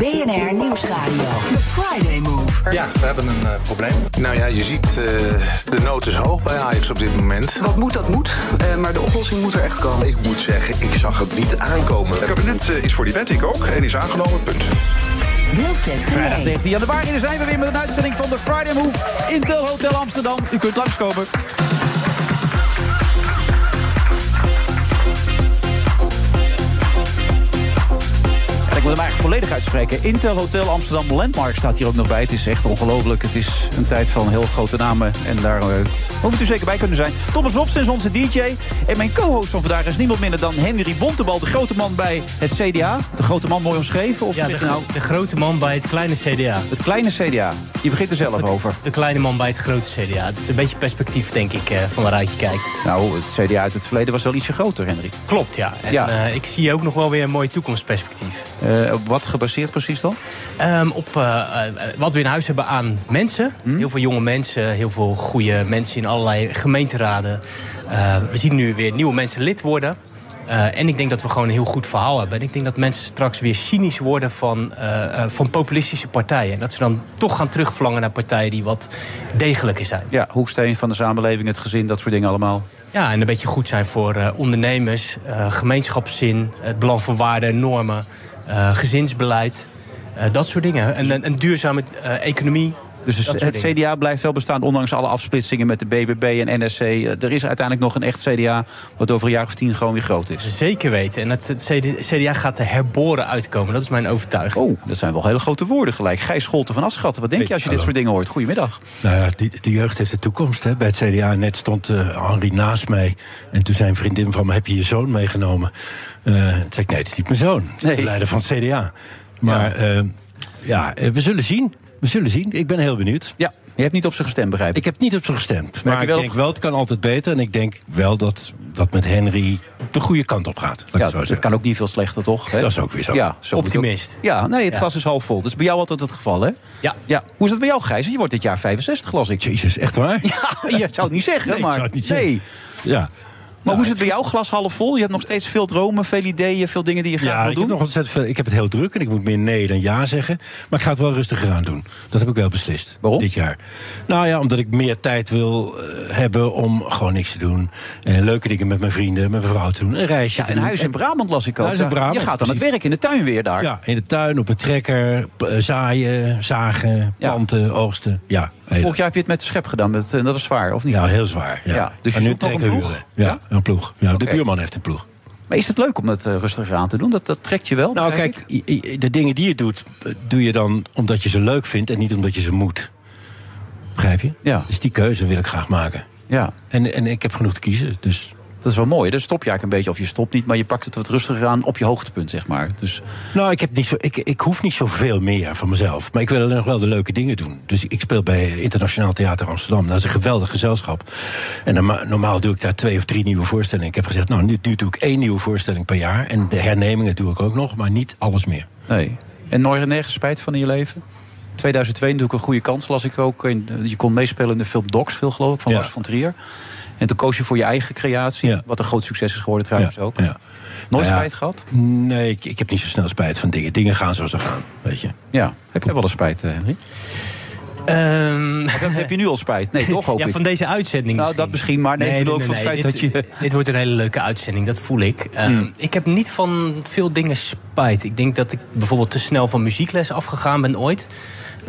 BNR Nieuwsradio. The Friday Move. Ja, we hebben een uh, probleem. Nou ja, je ziet, uh, de nood is hoog bij Ajax op dit moment. Wat moet, dat moet. Uh, maar de oplossing moet er echt komen. Ik moet zeggen, ik zag het niet aankomen. Het kabinet is voor die wet, ik ook. En is aangenomen, punt. Vrijdag 19 januari zijn we weer met een uitzending van de Friday Move. Intel Hotel Amsterdam. U kunt langskomen. Ik moet hem eigenlijk volledig uitspreken. Intel Hotel Amsterdam Landmark staat hier ook nog bij. Het is echt ongelooflijk. Het is een tijd van heel grote namen. En daar uh, moet u zeker bij kunnen zijn. Thomas Robson is onze DJ. En mijn co-host van vandaag is niemand minder dan Henry Bontebal. De grote man bij het CDA. De grote man mooi omschreven? Of ja, de, nou... de grote man bij het kleine CDA. Het kleine CDA. Je begint er zelf het, over. De kleine man bij het grote CDA. Het is een beetje perspectief, denk ik, van waaruit je kijkt. Nou, het CDA uit het verleden was wel ietsje groter, Henry. Klopt, ja. En ja. Uh, ik zie ook nog wel weer een mooi toekomstperspectief. Uh, op wat gebaseerd precies dan? Um, op uh, wat we in huis hebben aan mensen. Hmm? Heel veel jonge mensen, heel veel goede mensen in allerlei gemeenteraden. we zien nu weer nieuwe mensen lid worden. Uh, en ik denk dat we gewoon een heel goed verhaal hebben. En ik denk dat mensen straks weer cynisch worden van, uh, uh, van populistische partijen. En dat ze dan toch gaan terugvlangen naar partijen die wat degelijker zijn. Ja, hoeksteen van de samenleving, het gezin, dat soort dingen allemaal. Ja, en een beetje goed zijn voor ondernemers, gemeenschapszin, het belang van waarden en normen, gezinsbeleid. dat soort dingen. En een, een duurzame economie. Dus het CDA blijft wel bestaan, ondanks alle afsplitsingen met de BBB en NSC. Er is uiteindelijk nog een echt CDA, wat over een jaar of tien gewoon weer groot is. Zeker weten. En het, het CDA gaat er herboren uitkomen. Dat is mijn overtuiging. Oh, dat zijn wel hele grote woorden gelijk. Gijs Scholten van Aschatten, wat denk je als je dit soort dingen hoort? Goedemiddag. Nou ja, die, die jeugd heeft de toekomst hè. bij het CDA. Net stond uh, Henri naast mij. En toen zei een vriendin van me, heb je je zoon meegenomen? Uh, toen zei ik, nee, het is niet mijn zoon. Het is nee. de leider van het CDA. Maar ja, uh, ja we zullen zien. We zullen zien. Ik ben heel benieuwd. Ja, je hebt niet op ze gestemd, begrijp ik? Ik heb niet op ze gestemd. Maar, maar ik wel denk wel, het kan altijd beter. En ik denk wel dat dat met Henry de goede kant op gaat. Ja, het kan ook niet veel slechter, toch? Hè? Dat is ook weer zo. Ja, zo Optimist. Ja, nee, het ja. glas is half vol. Dat is bij jou altijd het geval, hè? Ja. ja. Hoe is het bij jou, Gijs? Je wordt dit jaar 65, las ik. Jezus, echt waar? Ja, je zou het niet zeggen, nee, maar... Ik zou het niet zeggen. Nee. Ja. Maar hoe is het bij jou? Glas half vol? Je hebt nog steeds veel dromen, veel ideeën, veel dingen die je graag ja, wil doen? Ik heb, nog ontzettend veel, ik heb het heel druk en ik moet meer nee dan ja zeggen. Maar ik ga het wel rustiger aan doen. Dat heb ik wel beslist. Waarom? Dit jaar. Nou ja, omdat ik meer tijd wil uh, hebben om gewoon niks te doen. En leuke dingen met mijn vrienden, met mijn vrouw te doen. Een reisje ja, een huis in Brabant las ik ook. Huis in Brabant, je gaat aan het werk in de tuin weer daar. Ja, in de tuin, op een trekker, zaaien, zagen, planten, ja. oogsten. Ja, Vorig jaar heb je het met de schep gedaan. Met, dat was zwaar, of niet? Ja, heel zwaar. Ja. ja dus je nu nog een ploeg? Ja, een ploeg. Ja, okay. De buurman heeft een ploeg. Maar is het leuk om het uh, rustiger aan te doen? Dat, dat trekt je wel? Nou, kijk, de dingen die je doet, doe je dan omdat je ze leuk vindt en niet omdat je ze moet. Begrijp je? Ja. Dus die keuze wil ik graag maken. Ja. En, en ik heb genoeg te kiezen, dus... Dat is wel mooi. Dan stop je eigenlijk een beetje, of je stopt niet, maar je pakt het wat rustiger aan op je hoogtepunt, zeg maar. Dus... Nou, ik, heb niet zo, ik, ik hoef niet zoveel meer van mezelf. Maar ik wil nog wel de leuke dingen doen. Dus ik speel bij Internationaal Theater Amsterdam. Dat is een geweldig gezelschap. En normaal, normaal doe ik daar twee of drie nieuwe voorstellingen. Ik heb gezegd, nou, nu, nu doe ik één nieuwe voorstelling per jaar. En de hernemingen doe ik ook nog, maar niet alles meer. Nee. En nooit nergens spijt van in je leven? 2002 doe ik een goede kans, las ik ook. Je kon meespelen in de film Docs, veel geloof ik, van Ja. Lars van Trier. En toen koos je voor je eigen creatie. Ja. Wat een groot succes is geworden trouwens ook. Ja. Nooit Nou ja, spijt gehad? Nee, ik, ik heb niet zo snel spijt van dingen. Dingen gaan zoals ze gaan, weet je. Ja. Heb jij wel eens spijt, eh, Henry? Ehm, heb- je nu al spijt? Nee, toch hoop ja, ik. van deze uitzending Nou, misschien. dat misschien, maar nee, ik bedoel ook van het feit dit, dat je- Dit wordt een hele leuke uitzending, dat voel ik. Ehm, Hmm. Ik heb niet van veel dingen spijt. Ik denk dat ik bijvoorbeeld te snel van muziekles afgegaan ben ooit.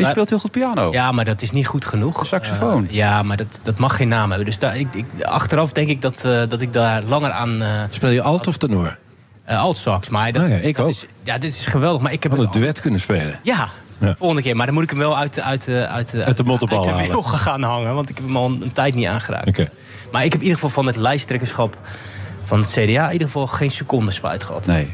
Je speelt heel goed piano. Ja, maar dat is niet goed genoeg. De saxofoon. Eh, ja, maar dat, dat mag geen naam hebben. Dus daar, ik, ik, achteraf denk ik dat, eh, dat ik daar langer aan... eh Speel je alt of tenor? alt sax, maar dat, Ah ja, ik dat ook. Is, ja, dit is geweldig. Maar ik heb Had het een duet kunnen spelen. Ja, Ja. volgende keer. Maar dan moet ik hem wel uit, de- uit, uit, de- Uit de mottenbal uit de gaan hangen. Want ik heb hem al een, een tijd niet aangeraakt. Oké. Maar ik heb in ieder geval van het lijsttrekkerschap van het CDA... in ieder geval geen seconde spijt gehad. Nee.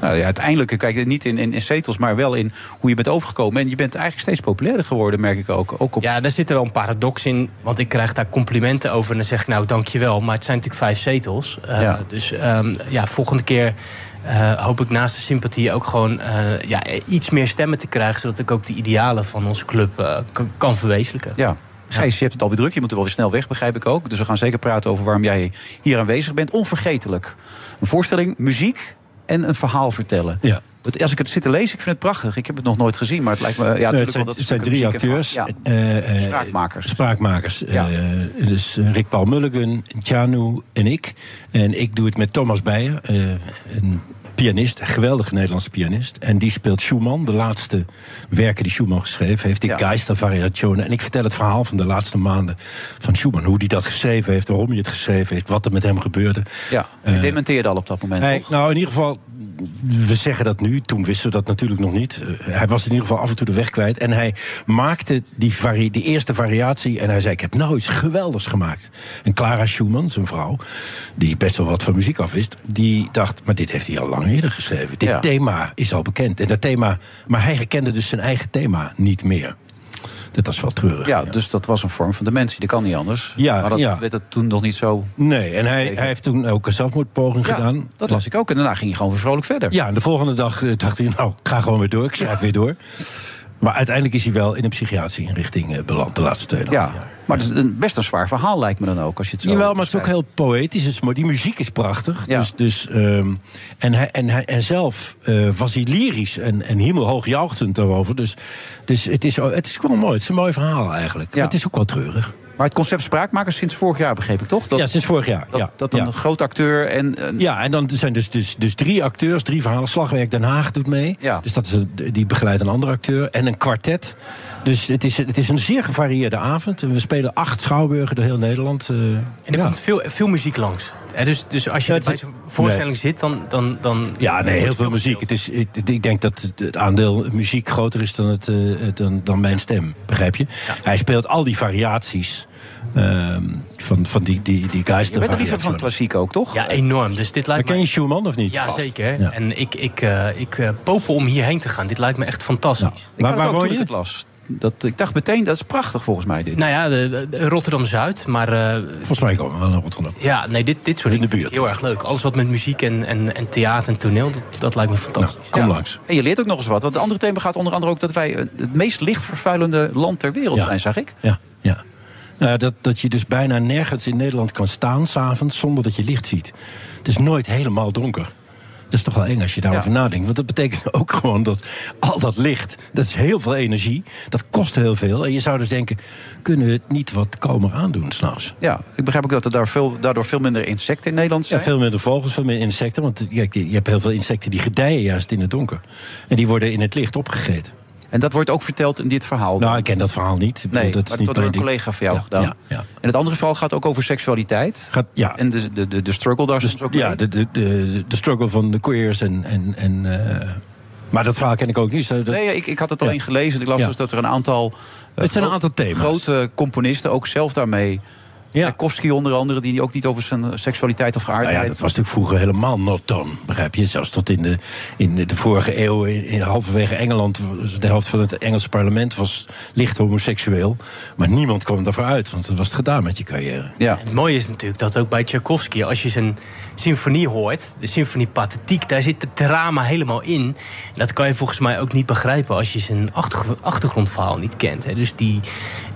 Nou, ja, uiteindelijk, kijk, niet in, in, in zetels, maar wel in hoe je bent overgekomen. En je bent eigenlijk steeds populairder geworden, merk ik ook. ook op... Ja, daar zit er wel een paradox in. Want ik krijg daar complimenten over. En dan zeg ik, nou, dankjewel. Maar het zijn natuurlijk vijf zetels. Uh, Ja. Dus ehm, ja, volgende keer eh, hoop ik naast de sympathie ook gewoon eh, ja, iets meer stemmen te krijgen. Zodat ik ook de idealen van onze club eh, kan- kan verwezenlijken. Ja. Gijs, je hebt het alweer druk. Je moet er wel weer snel weg, begrijp ik ook. Dus we gaan zeker praten over waarom jij hier aanwezig bent. Onvergetelijk. Een voorstelling, muziek en een verhaal vertellen. Ja. Want Als ik het zit te lezen, ik vind het prachtig. Ik heb het nog nooit gezien, maar het lijkt me... Ja, Nee, het zijn, dat het zijn drie acteurs. Ja. eh, eh, Spraakmakers. Spraakmakers. Ja. Eh, dus eh, Rick Paul Mulligan, Tjanu en ik. En ik doe het met Thomas Beijer, eh, een pianist, een geweldige Nederlandse pianist. En die speelt Schumann, de laatste werken die Schumann geschreven heeft. Die Ja. Geistervariationen. En ik vertel het verhaal van de laatste maanden van Schumann. Hoe hij dat geschreven heeft, waarom hij het geschreven heeft, wat er met hem gebeurde. Ja, je Eh, dementeerde al op dat moment, Hij, toch? nou, in ieder geval, we zeggen dat nu. Toen wisten we dat natuurlijk nog niet. Eh, hij was in ieder geval af en toe de weg kwijt. En hij maakte die, vari die eerste variatie. En hij zei, ik heb nou iets geweldigs gemaakt. En Clara Schumann, zijn vrouw, die best wel wat van muziek afwist... die dacht, maar dit heeft hij al lang eerder geschreven. Dit Ja. thema is al bekend. En dat thema, maar hij herkende dus zijn eigen thema niet meer. Dat was wel treurig. Ja, dus dat was een vorm van dementie. Dat kan niet anders. Ja, maar dat ja. werd het toen nog niet zo... Nee, en hij, hij heeft toen ook een zelfmoordpoging Ja, gedaan. dat las ik ook. En daarna ging hij gewoon weer vrolijk verder. Ja, en de volgende dag eh, dacht hij, nou, ik ga gewoon weer door. Ik schrijf weer door. Maar uiteindelijk is hij wel in een psychiatrische inrichting eh, beland de laatste twee Ja, jaar. maar het is een, best een zwaar verhaal lijkt me dan ook. Als je het zo Jawel, maar het is ook heel poëtisch. Is mooi. Die muziek is prachtig. Ja. Dus, dus, ehm, en, hij, en, hij, en zelf eh, was hij lyrisch en, en hemelhoog daarover. Dus, dus het, is, het is wel mooi. Het is een mooi verhaal eigenlijk. Maar het is ook wel treurig. Maar het concept spraakmakers sinds vorig jaar begreep ik toch? Dat, ja, sinds vorig jaar. dat, ja. dat een ja. groot acteur en... een- Ja, en dan zijn dus, dus, dus drie acteurs, drie verhalen. Slagwerk Den Haag doet mee. Ja. Dus dat is een, die begeleidt een andere acteur. En een kwartet. Dus het is, het is een zeer gevarieerde avond. En we spelen acht schouwburgen door heel Nederland. eh, En er ja. komt veel, veel muziek langs. Dus, dus als je Ja, het bij zo'n voorstelling zit, dan... dan, dan Ja, nee, heel veel muziek. Het is, ik, ik denk dat het- aandeel muziek groter is dan, het, eh, dan, dan mijn stem, begrijp je? Hij speelt al die variaties ehm, van, van die, die, die Je bent er liever van klassiek ook, toch? Ja, enorm. Dus dit Maar lijkt ken me... je Schumann of niet? Ja, Vast. zeker. Ja. En ik, ik, eh, ik eh, popel om hierheen te gaan. Dit lijkt me echt fantastisch. Ja. Ik Waar, had het waar ook woon je? het las. Dat, ik dacht meteen, dat is prachtig volgens mij dit. Nou ja, de, de- Rotterdam-Zuid. Maar eh, Volgens mij komen we wel naar Rotterdam. ja, nee, dit, dit soort In de dingen vind ik buurt. heel erg leuk. Alles wat met muziek en, en, en theater en toneel, dat, dat lijkt me fantastisch. Nou, kom Ja. langs. En je leert ook nog eens wat. Want het andere thema gaat onder andere ook dat wij eh, het meest lichtvervuilende land ter wereld Ja. zijn, zag ik. Ja, ja. Nou, dat, dat je dus bijna nergens in Nederland kan staan s'avonds zonder dat je licht ziet. Het is nooit helemaal donker. Dat is toch wel eng als je daarover Ja. nadenkt. Want dat betekent ook gewoon dat al dat licht, dat is heel veel energie. Dat kost heel veel. En je zou dus denken, kunnen we het niet wat kalmer aandoen s'nachts? Ja, ik begrijp ook dat er daar veel, daardoor veel minder insecten in Nederland Ja, zijn. veel minder vogels, veel minder insecten. Want je, je hebt heel veel insecten die gedijen juist in het donker. En die worden in het licht opgegeten. En dat wordt ook verteld in dit verhaal. Nou, ik ken dat verhaal niet. Ik bedoel, nee, dat is maar niet wordt door een collega van jou Ja, gedaan. ja, ja. En het andere verhaal gaat ook over seksualiteit. Gaat, ja, En de, de, de, struggle daar ook ja, de, de, de, de struggle van de queers en. en, en eh, maar dat verhaal ken ik ook niet. Dat, Nee, ik, ik had het alleen gelezen. Ik las dus dat er een aantal... eh, Het zijn een gro- aantal thema's. Grote componisten ook zelf daarmee... ja. Tchaikovsky onder andere, die ook niet over zijn eh, seksualiteit of Nou geaardheid... ja, dat was natuurlijk vroeger helemaal not done, begrijp je? Zelfs tot in de, in de vorige eeuw, in, in halverwege Engeland... was de helft van het Engelse parlement was licht homoseksueel. Maar niemand kwam daarvoor uit, want dan was het gedaan met je carrière. Ja. Het mooie is natuurlijk dat ook bij Tchaikovsky, als je zijn symfonie hoort, de symfonie Pathetiek, daar zit het drama helemaal in. En dat kan je volgens mij ook niet begrijpen als je zijn achtergr- achtergrondverhaal niet kent. Hè. Dus die,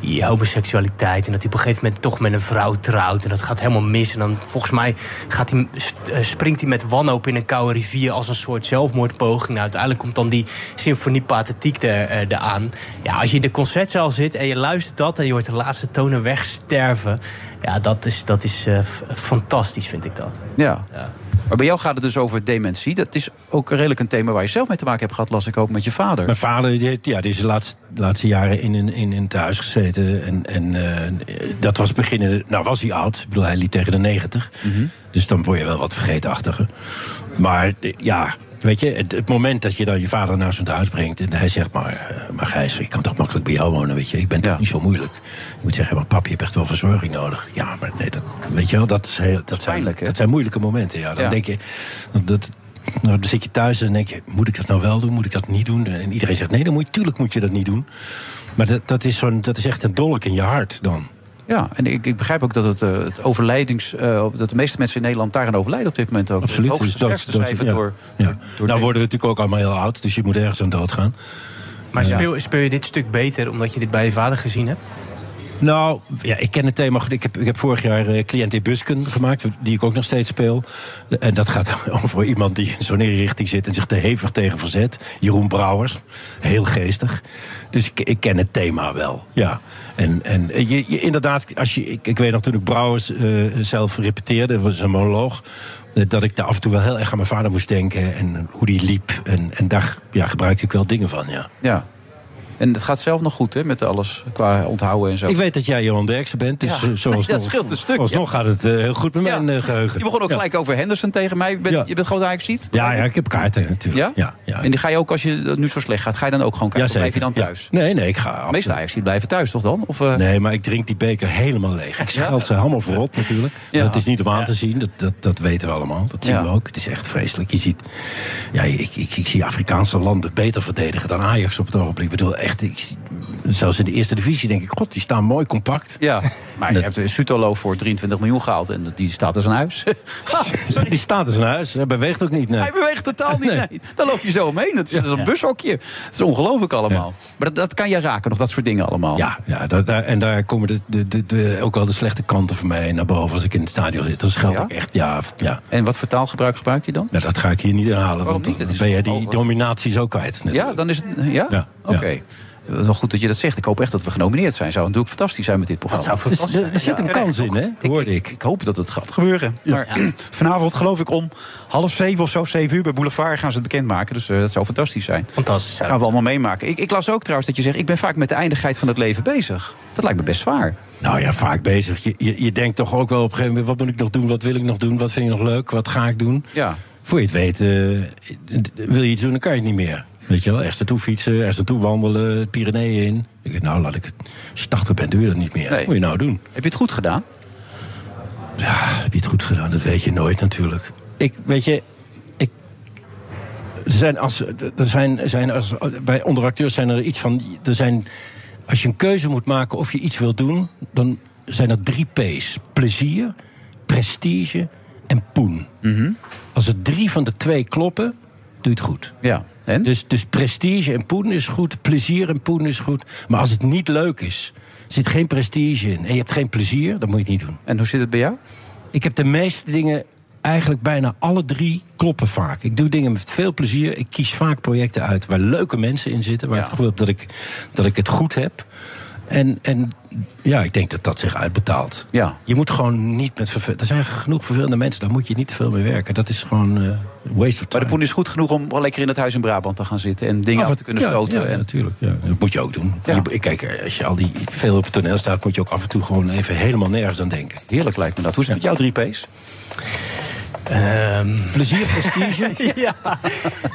die homoseksualiteit en dat hij op een gegeven moment toch met een vrouw trouwt en dat gaat helemaal mis. En dan volgens mij gaat hij, eh, springt hij met wanhoop in een koude rivier als een soort zelfmoordpoging. Nou, uiteindelijk komt dan die symfonie Pathetiek er, eh, eraan. Ja, als je in de concertzaal zit en je luistert dat en je hoort de laatste tonen wegsterven. Ja, dat is, dat is eh, fantastisch, vind ik dat. Ja. Ja. Maar bij jou gaat het dus over dementie. Dat is ook redelijk een thema waar je zelf mee te maken hebt gehad, las ik ook met je vader. Mijn vader die heeft, ja, die is de laatste, laatste jaren in een, in een thuis gezeten. En, en eh, dat was beginnen. Nou, was hij oud. Ik bedoel, hij liep tegen de 90. Dus dan word je wel wat vergeetachtiger. Maar ja. Weet je, het, het moment dat je dan je vader naar zo'n huis brengt... en hij zegt, maar, eh, maar Gijs, ik kan toch makkelijk bij jou wonen, weet je. Ik ben toch niet zo moeilijk. Je moet zeggen, maar pap, je hebt echt wel verzorging nodig. Ja, maar nee, dat, weet je wel, dat, is heel, dat, zijn, pijnlijk, hè? dat zijn moeilijke momenten. Ja. Dan Ja. denk je, dat, Nou, dan zit je thuis en dan denk je, moet ik dat nou wel doen? Moet ik dat niet doen? En iedereen zegt, nee, dan moet je, tuurlijk moet je dat niet doen. Maar dat, dat, is, zo'n, dat is echt een dolk in je hart dan. Ja, en ik, ik begrijp ook dat het, eh, het overlijdings... eh, dat de meeste mensen in Nederland daaraan overlijden op dit moment ook. Absoluut. Het hoogste Dus ja. door... Ja. door nou worden we natuurlijk ook allemaal heel oud, dus je moet ergens aan doodgaan. Maar speel, speel je dit stuk beter omdat je dit bij je vader gezien hebt? Nou, ja, ik ken het thema goed. Ik heb, ik heb vorig jaar eh Cliënt in Busken gemaakt, die ik ook nog steeds speel. En dat gaat over iemand die in zo'n richting zit en zich er hevig tegen verzet. Jeroen Brouwers, heel geestig. Dus ik, ik ken het thema wel, ja. En, en je, inderdaad, als je, ik, ik weet nog toen ik Brouwers eh, zelf repeteerde, was een monoloog... eh, dat ik daar af en toe wel heel erg aan mijn vader moest denken... en hoe die liep. En, en daar ja, gebruikte ik wel dingen van, ja. Ja. En het gaat zelf nog goed hè, met alles qua onthouden en zo. Ik weet dat jij Johan Derksen bent, dus Ja. eh, zoals Dat nog, scheelt een stuk, Alsnog gaat het eh, heel goed met Ja. mijn eh, geheugen. Je begon ook gelijk over Henderson tegen mij. Je bent, Ja. je bent groot Ajax-ziet? Ja, ja, ik heb kaarten natuurlijk. Ja? En die ga je ook, als je nu zo slecht gaat, ga je dan ook gewoon of blijf je dan thuis? Nee, nee, ik ga absoluut. meeste ajax blijven thuis, toch dan? Of, Nee, maar ik drink die beker helemaal leeg. Ik scheld ze helemaal verrot natuurlijk. Dat is niet om aan te zien, dat, dat, dat weten we allemaal. Dat zien we ook. Het is echt vreselijk. Je ziet, ja, ik, ik, ik zie Afrikaanse landen beter verdedigen dan Ajax op het ogenblik. Ik bedoel, echt, ik, zelfs in de eerste divisie denk ik, god, die staan mooi compact. Ja, maar je hebt Sutolo voor 23 miljoen gehaald en die staat als een huis. Die staat in zijn huis, hij beweegt ook niet. Nee. Hij beweegt totaal niet. Nee. Nee. Daar loop je zo omheen. Is, dat is een bushokje. Het is ongelooflijk allemaal. Maar dat, dat kan je raken, nog dat soort dingen allemaal. Ja, ja dat, daar, en daar komen de, de, de, de- ook wel de slechte kanten van mij naar boven als ik in het stadion zit. Dat geldt ook echt, ja. ja. En wat voor taalgebruik gebruik je dan? Nou, dat ga ik hier niet herhalen, Waarom want niet? dan ben jij die dominatie zo kwijt. Ja, dan is het. Ja? Ja, Oké. Het is wel goed dat je dat zegt. Ik hoop echt dat we genomineerd zijn. Zou natuurlijk fantastisch zijn met dit programma. Dat zou Dus, fantastisch er, er zit een kans in, hè? Hoorde ik. Ik hoop dat het gaat gebeuren. Maar vanavond geloof ik om half zeven of zo, zeven uur bij Boulevard gaan ze het bekendmaken. Dus eh, dat zou fantastisch zijn. Fantastisch. Dat gaan we allemaal meemaken. Ik, ik las ook trouwens dat je zegt, ik ben vaak met de eindigheid van het leven bezig. Dat lijkt me best zwaar. Nou ja, vaak bezig. Je, je, je denkt toch ook wel op een gegeven moment... wat moet ik nog doen, wat wil ik nog doen, wat vind ik nog leuk, wat ga ik doen? Ja. Voor je het weet, eh, wil je iets doen, dan kan je het niet meer. Weet je wel, ergens naartoe fietsen, ergens naartoe wandelen, Pyreneeën in. Ik denk, nou, laat ik het... Als je 80 bent, doe je dat niet meer. Nee. Wat moet je nou doen? Heb je het goed gedaan? Ja, heb je het goed gedaan? Dat weet je nooit natuurlijk. Ik, weet je, ik, er zijn als, er zijn, zijn als, bij onderacteurs zijn er iets van, er zijn, als je een keuze moet maken of je iets wilt doen, dan zijn er drie P's: plezier, prestige en poen. Als er drie van de twee kloppen, doe je het goed. Ja. En? Dus, dus prestige en poen is goed, plezier en poen is goed. Maar als het niet leuk is, zit geen prestige in en je hebt geen plezier, dan moet je het niet doen. En hoe zit het bij jou? Ik heb de meeste dingen, eigenlijk bijna alle drie, kloppen vaak. Ik doe dingen met veel plezier. Ik kies vaak projecten uit waar leuke mensen in zitten. Waar Ja. ik het gevoel heb dat ik, dat ik het goed heb. En, en ja, ik denk dat dat zich uitbetaalt. Ja. Je moet gewoon niet met vervelende... Er zijn genoeg vervelende mensen, daar moet je niet te veel mee werken. Dat is gewoon eh waste of Maar time. de poen is goed genoeg om wel lekker in het huis in Brabant te gaan zitten en dingen af te kunnen Ja, stoten. Ja, en... natuurlijk. Ja. Dat moet je ook doen. Ja. Je- kijk, als je al die veel op het toneel staat... moet je ook af en toe gewoon even helemaal nergens aan denken. Heerlijk lijkt me dat. Hoe is het met jouw drie P's? Ehm, Plezier, prestige... ja.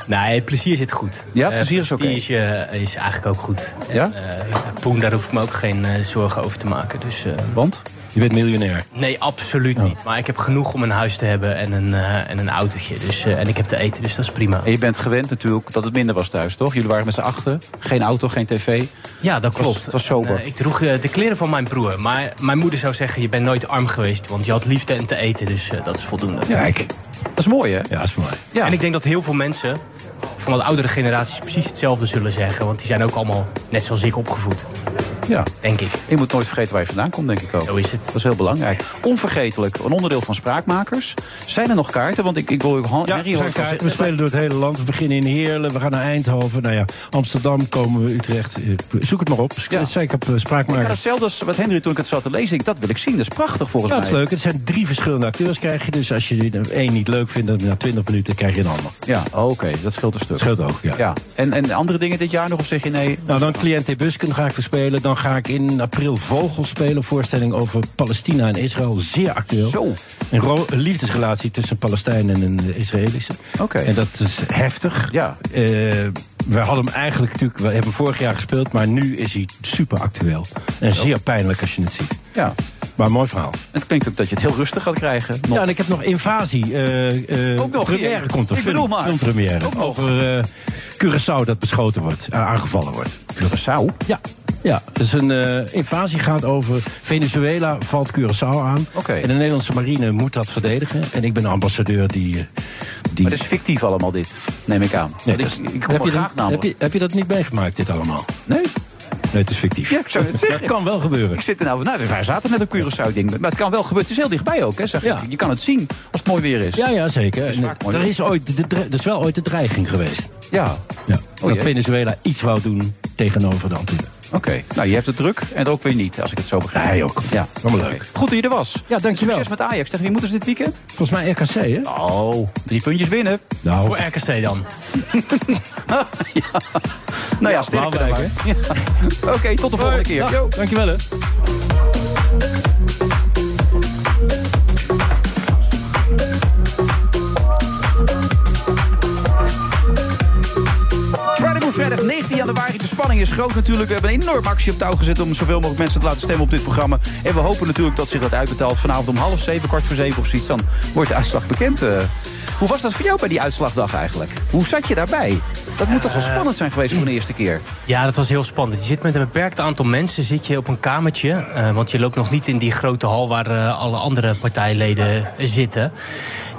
Nee, plezier zit goed. Ja, Eh, plezier is oké. prestige, eh, is eigenlijk ook goed. Ja? Eh, Poen, daar hoef ik me ook geen zorgen over te maken. Dus, Want? Je bent miljonair. nee, absoluut niet. Maar ik heb genoeg om een huis te hebben en een, eh, en een autootje. Dus, eh, en ik heb te eten, dus dat is prima. En je bent gewend natuurlijk dat het minder was thuis, toch? Jullie waren met z'n achten. Geen auto, geen tv. Ja, dat klopt. het was sober. En, eh, ik droeg de kleren van mijn broer. Maar mijn moeder zou zeggen, je bent nooit arm geweest. Want je had liefde en te eten, dus dat is voldoende. Kijk. Dat is mooi, hè? Ja, dat is mooi. Ja. En ik denk dat heel veel mensen van de oudere generaties precies hetzelfde zullen zeggen. Want die zijn ook allemaal net zoals ik opgevoed. Ja. Denk ik. Je moet nooit vergeten waar je vandaan komt, denk ik ook. Zo is het. Dat is heel belangrijk. Onvergetelijk, een onderdeel van Spraakmakers. Zijn er nog kaarten? Want ik, ik wil Han- Ja, kaarten. we spelen door het hele land. We beginnen in Heerlen, we gaan naar Eindhoven. Nou ja, Amsterdam komen we, Utrecht. Eh, Zoek het maar op. Ja. Zeker op eh, Ik had Spraakmakers. hetzelfde als wat Henry toen ik het zat te lezen. Ik, dat wil ik zien. Dat is prachtig volgens Ja, dat is mij. leuk. Het zijn drie verschillende acteurs krijg je. Dus als je er één niet leuk vindt, dan na 20 minuten krijg je een ander. Ja, oké. Dat scheelt een stuk. Dat scheelt ook, ja. Ja. En, en andere dingen dit jaar nog? Of zeg je nee? Nou, dan Cliënt Busken ga ik verspelen. Dan ga ik in april Vogel spelen. Voorstelling over Palestina en Israël. Zeer actueel. Zo. Een, liefdesrelatie tussen een Palestijn en een Israëlische. Oké. En dat is heftig. Ja. Eh, we hadden hem eigenlijk natuurlijk... We hebben hem vorig jaar gespeeld, maar nu is hij super actueel. En zeer pijnlijk als je het ziet. Ja. Maar een mooi verhaal. Het klinkt ook dat je het heel rustig gaat krijgen. Nog. Ja, en ik heb nog Invasie. eh eh Ook nog, première komt er. Ik bedoel maar. Filmpremière. Over eh Curaçao dat beschoten wordt. aangevallen wordt. Curaçao? Ja. Ja, dus een eh, invasie gaat over Venezuela valt Curaçao aan. En de Nederlandse marine moet dat verdedigen. En ik ben de ambassadeur die... eh, die... Maar het is fictief allemaal dit, neem ik aan. Nee, dat ik, is- ik kom heb, je graag dat, heb, je, heb je dat niet meegemaakt, dit allemaal? Nee? Nee, het is fictief. Ja, ik zou het zeggen. Dat kan wel gebeuren. Ik zit er nou... Nou, wij zaten net op Curaçao, ding. Maar het kan wel gebeuren. Het is heel dichtbij ook, hè, zeg Ja. ik. Je kan het zien als het mooi weer is. Ja, ja, zeker. is En vaak mooi er, is ooit de, er is wel ooit de dreiging geweest. Ja. Ja, dat jee. Venezuela iets wou doen tegenover de Antillen. Oké. Nou, je hebt het druk en ook weer niet, als ik het zo begrijp. Hij ook. Ja. Allemaal leuk. Goed dat je er was. Ja, dankjewel. Succes met Ajax. Tegen wie moeten ze dit weekend? Volgens mij RKC, hè? Oh, drie puntjes binnen. Nou, Voor RKC dan. Nou ja, sterk Ja. Oké, tot de volgende keer. Yo. dankjewel hè. Friday vrijdag 19 januari. De spanning is groot natuurlijk. We hebben een enorme actie op touw gezet om zoveel mogelijk mensen te laten stemmen op dit programma. En we hopen natuurlijk dat zich dat uitbetaalt. Vanavond om half zeven, kwart voor zeven of zoiets. Dan wordt de uitslag bekend. eh. hoe was dat voor jou bij die uitslagdag eigenlijk? Hoe zat je daarbij? Dat moet toch wel spannend zijn geweest voor de eerste keer? Ja, dat was heel spannend. Je zit met een beperkt aantal mensen zit je op een kamertje. eh, want je loopt nog niet in die grote hal waar eh, alle andere partijleden zitten.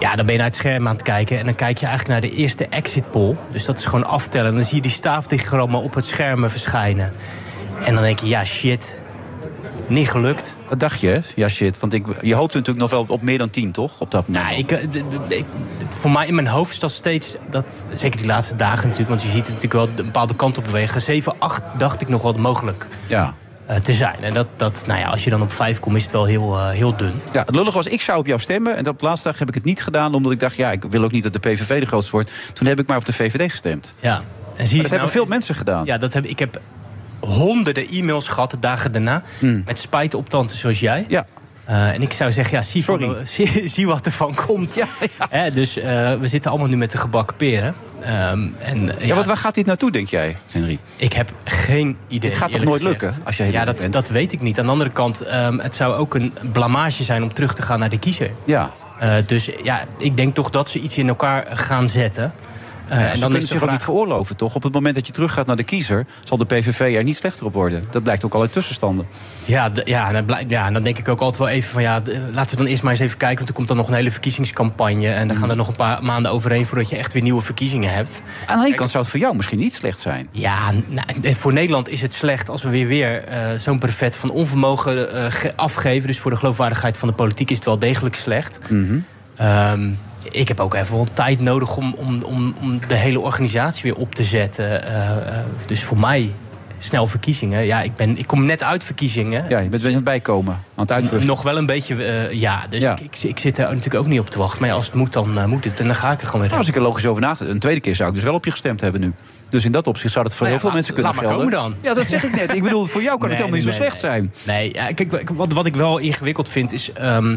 Ja, dan ben je naar het scherm aan het kijken. En dan kijk je eigenlijk naar de eerste exit poll. Dus dat is gewoon aftellen. En dan zie je die staafdiagrammen op het scherm verschijnen. En dan denk je, ja shit, niet gelukt. Wat dacht je? hè? Ja, shit. Want ik, je hoopt natuurlijk nog wel op meer dan 10, toch? Op dat moment. Nou, ik, eh, ik, voor mij in mijn hoofd is dat steeds, dat, zeker die laatste dagen natuurlijk... want je ziet het natuurlijk wel een bepaalde kant op bewegen. 7, 8 dacht ik nog wel mogelijk Ja. Eh, te zijn. En dat, dat, nou ja, als je dan op 5 komt, is het wel heel, eh, heel dun. Ja, het lullige was, ik zou op jou stemmen. En op de laatste dag heb ik het niet gedaan. Omdat ik dacht, ja, ik wil ook niet dat de PVV de grootste wordt. Toen heb ik maar op de VVD gestemd. Ja. En zie je dat nou- hebben veel mensen gedaan. Ja, dat heb, ik heb honderden e-mails gehad de dagen daarna. Met spijt op tante zoals jij. Ja. Eh, en ik zou zeggen, ja, zie, Sorry. van- zie, zie wat er van komt. Hè, dus eh, we zitten allemaal nu met de gebakken peren. Ehm, en, Ja, want waar gaat dit naartoe, denk jij, Henry? Ik heb geen idee. Dit gaat toch nooit gezegd. lukken, als jij heel Ja, dat, bent? dat weet ik niet. Aan de andere kant, ehm, het zou ook een blamage zijn om terug te gaan naar de kiezer. Ja. Eh, dus ja, ik denk toch dat ze iets in elkaar gaan zetten. Eh, en dan is de zich vraag... niet veroorloven, toch? Op het moment dat je teruggaat naar de kiezer... zal de PVV er niet slechter op worden. Dat blijkt ook al uit tussenstanden. Ja, ja, en dan blij- ja, en dan denk ik ook altijd wel even van... ja, d- laten we dan eerst maar eens even kijken... want er komt dan nog een hele verkiezingscampagne... en dan gaan er nog een paar maanden overheen... voordat je echt weer nieuwe verkiezingen hebt. Aan de ene kant zou het voor jou misschien niet slecht zijn. Ja, nou, eh, voor Nederland is het slecht als we weer, weer eh, zo'n brevet van onvermogen eh, ge- afgeven. Dus voor de geloofwaardigheid van de politiek is het wel degelijk slecht. Ehm, ik heb ook even wel tijd nodig om, om, om, om de hele organisatie weer op te zetten. Eh, eh, dus voor mij snel verkiezingen. Ja, ik, ben, ik kom net uit verkiezingen. Ja, je bent weer aan het bijkomen. Aan het uitdrukken. Nog wel een beetje, eh, ja. Dus Ja. Ik, ik, ik zit er natuurlijk ook niet op te wachten. Maar ja, als het moet, dan moet het. En dan ga ik er gewoon weer Nou, als ik er logisch over na... Een tweede keer zou ik dus wel op je gestemd hebben nu. Dus in dat opzicht zou dat voor Nou heel veel mensen laat- kunnen laat maar gelden. komen dan. Ja, dat zeg ik net. Ik bedoel, voor jou kan het Nee, helemaal niet nee, zo slecht zijn. Nee, ja, kijk, wat, wat ik wel ingewikkeld vind is. ehm,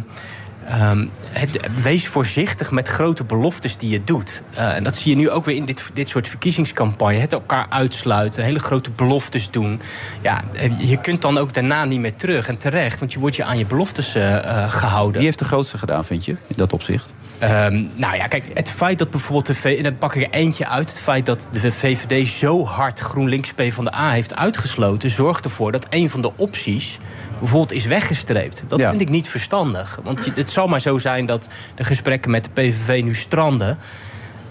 ehm, het, wees voorzichtig met grote beloftes die je doet. Eh, en dat zie je nu ook weer in dit, dit soort verkiezingscampagne. Het elkaar uitsluiten, hele grote beloftes doen. Ja, eh, je kunt dan ook daarna niet meer terug. En terecht, want je wordt je aan je beloftes eh, eh, gehouden. Wie heeft de grootste gedaan, vind je, in dat opzicht? Ehm, nou ja, kijk, het feit dat bijvoorbeeld de V... en dan pak ik er eentje uit. Het feit dat de VVD zo hard GroenLinks PvdA heeft uitgesloten... zorgt ervoor dat een van de opties bijvoorbeeld is weggestreept. Dat Ja. vind ik niet verstandig. Want het zal maar zo zijn dat de gesprekken met de PVV nu stranden.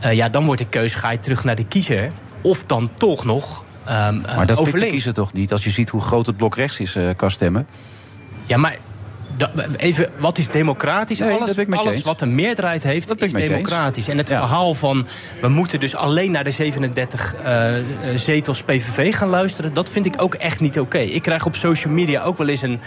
Eh, ja, dan wordt de keus, ga je terug naar de kiezer... of dan toch nog ehm Maar dat pikt de kiezer toch niet? Als je ziet hoe groot het blok rechts is qua stemmen. Ja, maar even, wat is democratisch? Nee, alles alles wat een meerderheid heeft, Dat is democratisch. En het Ja. verhaal van we moeten dus alleen naar de 37 eh, zetels PVV gaan luisteren, dat vind ik ook echt niet oké. Ik krijg op social media ook wel eens een,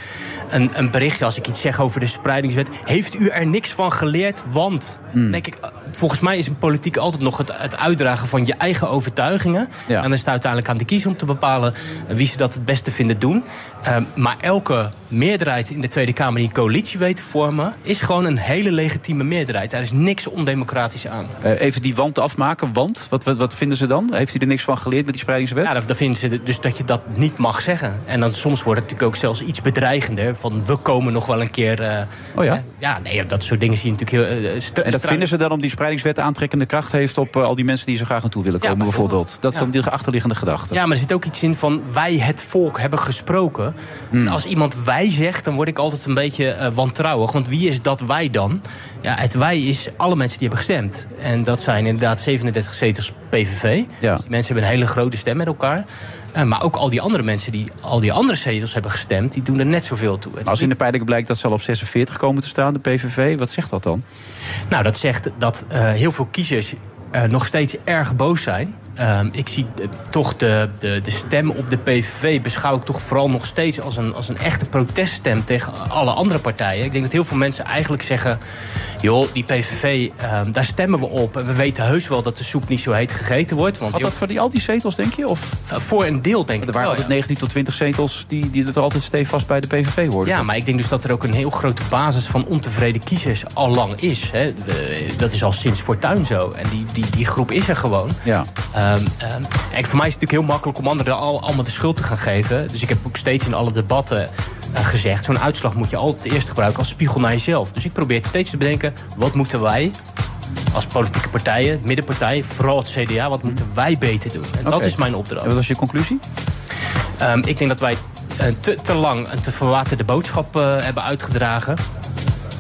een, een berichtje als ik iets zeg over de spreidingswet. Heeft u er niks van geleerd? Want, Hmm. denk ik, volgens mij is een politiek altijd nog het, het uitdragen van je eigen overtuigingen. Ja. En dan is het uiteindelijk aan de kiezer om te bepalen wie ze dat het beste vinden doen. Ehm, maar elke meerderheid in de Tweede Kamer die een coalitie weet te vormen, is gewoon een hele legitieme meerderheid. Daar is niks ondemocratisch aan. Eh, even die wand afmaken, want wat, wat, wat vinden ze dan? Heeft u er niks van geleerd met die spreidingswet? Ja, dan, dan vinden ze dus dat je dat niet mag zeggen. En dan soms wordt het natuurlijk ook zelfs iets bedreigender. Van we komen nog wel een keer. eh, Oh ja? eh, ja, nee, dat soort dingen zie je natuurlijk heel. En dat vinden ze dan omdat die spreidingswet aantrekkende kracht heeft op eh, al die mensen die zo graag naartoe willen Ja, komen, bijvoorbeeld. bijvoorbeeld. Dat is dan Ja. die achterliggende gedachte. Ja, maar er zit ook iets in van wij het volk hebben gesproken. Hmm. Als iemand wij zegt, dan word ik altijd een beetje eh, wantrouwig. Want wie is dat wij dan? Ja, het wij is alle mensen die hebben gestemd. En dat zijn inderdaad 37 zetels PVV. Ja. Dus die mensen hebben een hele grote stem met elkaar. Eh, maar ook al die andere mensen die al die andere zetels hebben gestemd... die doen er net zoveel toe. Het als in de peilingen blijkt dat ze al op 46 komen te staan, de PVV, wat zegt dat dan? Nou, dat zegt dat eh, heel veel kiezers eh, nog steeds erg boos zijn. Ehm, ik zie eh, toch de, de, de stem op de PVV beschouw ik toch vooral nog steeds als een, als een echte proteststem tegen alle andere partijen. Ik denk dat heel veel mensen eigenlijk zeggen: joh, die PVV, ehm, daar stemmen we op. En we weten heus wel dat de soep niet zo heet gegeten wordt. Want Had dat voor die, al die zetels, denk je? Of heel- voor een deel denk ik er waren altijd ja. 19 tot 20 zetels die, die er altijd stevast bij de PVV hoorden. Ja, maar ik denk dus dat er ook een heel grote basis van ontevreden kiezers al lang is. Hè. We- Dat is al sinds Fortuyn zo. En die, die, die groep is er gewoon. Ja. Ehm, ehm, kijk, voor mij is het natuurlijk heel makkelijk om anderen al, allemaal de schuld te gaan geven. Dus ik heb ook steeds in alle debatten eh, gezegd... zo'n uitslag moet je altijd eerst gebruiken als spiegel naar jezelf. Dus ik probeer het steeds te bedenken... wat moeten wij als politieke partijen, middenpartijen... vooral het CDA, wat moeten wij beter doen? En dat is mijn opdracht. En wat was je conclusie? Ehm, ik denk dat wij eh, te, te lang een te verwaterde boodschap eh, hebben uitgedragen.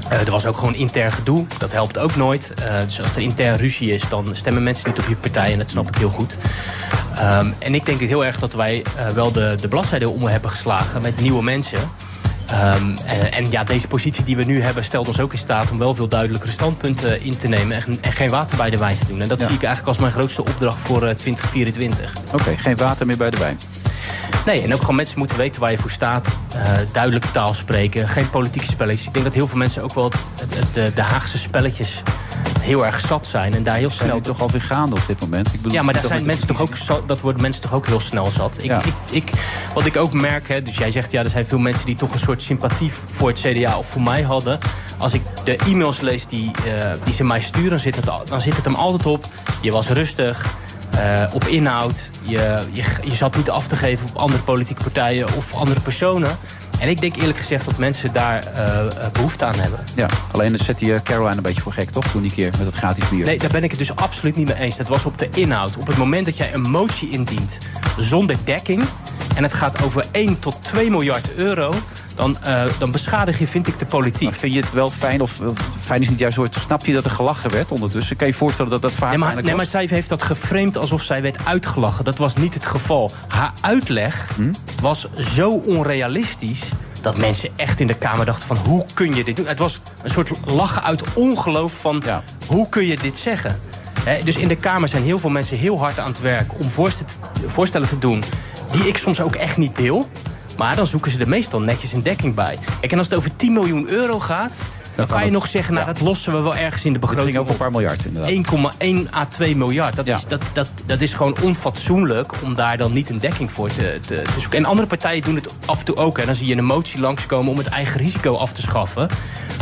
Eh, er was ook gewoon intern gedoe. Dat helpt ook nooit. Eh, dus als er intern ruzie is, dan stemmen mensen niet op je partij. En dat snap ik heel goed. Ehm, en ik denk heel erg dat wij eh, wel de, de bladzijde om hebben geslagen met nieuwe mensen. Ehm, en, en ja, deze positie die we nu hebben stelt ons ook in staat om wel veel duidelijkere standpunten in te nemen. En, en geen water bij de wijn te doen. En dat Ja. zie ik eigenlijk als mijn grootste opdracht voor eh, 2024. Oké, geen water meer bij de wijn. Nee, en ook gewoon mensen moeten weten waar je voor staat. Eh, duidelijke taal spreken. Geen politieke spelletjes. Ik denk dat heel veel mensen ook wel het, het- de, de Haagse spelletjes heel erg zat zijn. En daar heel Zijn snel nu toch alweer gaande op dit moment? Ik bedoel, ja, maar daar zijn mensen toch ook, dat worden mensen toch ook heel snel zat. Ik, Ja. ik, ik, wat ik ook merk, hè, dus jij zegt ja, er zijn veel mensen die toch een soort sympathie voor het CDA of voor mij hadden. Als ik de e-mails lees die, eh, die ze mij sturen, dan zit, het, dan zit het hem altijd op. Je was rustig. Eh, op inhoud. Je, je, je zat niet af te geven op andere politieke partijen of andere personen. En ik denk eerlijk gezegd dat mensen daar eh, eh, behoefte aan hebben. Ja, alleen dat zette je Caroline een beetje voor gek, toch? Toen die keer met het gratis bier. Nee, daar ben ik het dus absoluut niet mee eens. Dat was op de inhoud. Op het moment dat jij een motie indient zonder dekking... en het gaat over 1 tot 2 miljard euro... dan, eh, dan beschadig je, vind ik, de politiek. Maar vind je het wel fijn, of fijn is niet juist woord, snap je dat er gelachen werd ondertussen? Kan je je voorstellen dat dat vaak Nee maar, nee, maar zij heeft dat geframed alsof zij werd uitgelachen. Dat was niet het geval. Haar uitleg Hm? was zo onrealistisch... dat mensen echt in de Kamer dachten van... hoe kun je dit doen? Het was een soort lachen uit ongeloof van... Ja. hoe kun je dit zeggen? Dus in de Kamer zijn heel veel mensen heel hard aan het werk... om voorstel- voorstellen te doen die ik soms ook echt niet deel... Maar dan zoeken ze er meestal netjes een dekking bij. Kijk, en als het over 10 miljoen euro gaat... dan kan je het. nog zeggen, nou, dat lossen we wel ergens in de Het ging begroting over een paar miljard, inderdaad. 1,1 à 2 miljard. Dat, Ja. is, dat, dat, dat is gewoon onfatsoenlijk om daar dan niet een dekking voor te, te, te zoeken. En andere partijen doen het af en toe ook. En dan zie je een motie langskomen om het eigen risico af te schaffen.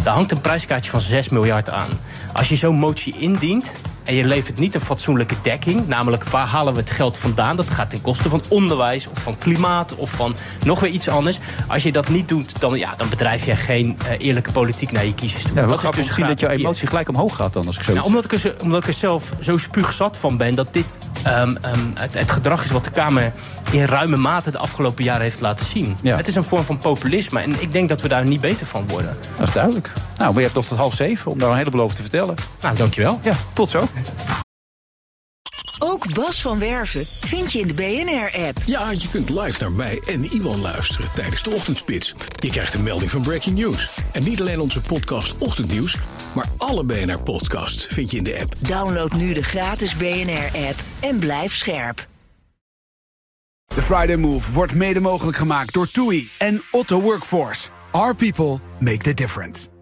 Daar hangt een prijskaartje van 6 miljard aan. Als je zo'n motie indient en je levert niet een fatsoenlijke dekking... namelijk waar halen we het geld vandaan? Dat gaat ten koste van onderwijs of van klimaat of van nog weer iets anders. Als je dat niet doet, dan, ja, dan bedrijf je geen eh, eerlijke politiek naar je kiezers toe. Ja, dat grappig misschien dat jouw emotie gelijk omhoog gaat dan, als ik zo Nou, omdat, ik er, omdat ik er zelf zo spuugzat van ben dat dit ehm, ehm, het, het gedrag is wat de Kamer in ruime mate de afgelopen jaren heeft laten zien. Ja. Het is een vorm van populisme en ik denk dat we daar niet beter van worden. Dat is duidelijk. Nou, maar je hebt toch tot half zeven om daar een heleboel over te vertellen. Nou, dankjewel. Ja, tot zo. Ook Bas van Werven vind je in de BNR-app. Ja, je kunt live naar mij en Iwan luisteren tijdens de ochtendspits. Je krijgt een melding van Breaking News. En niet alleen onze podcast Ochtendnieuws, maar alle BNR-podcasts vind je in de app. Download nu de gratis BNR-app en blijf scherp. De Friday Move wordt mede mogelijk gemaakt door TUI en Otto Workforce. Our people make the difference.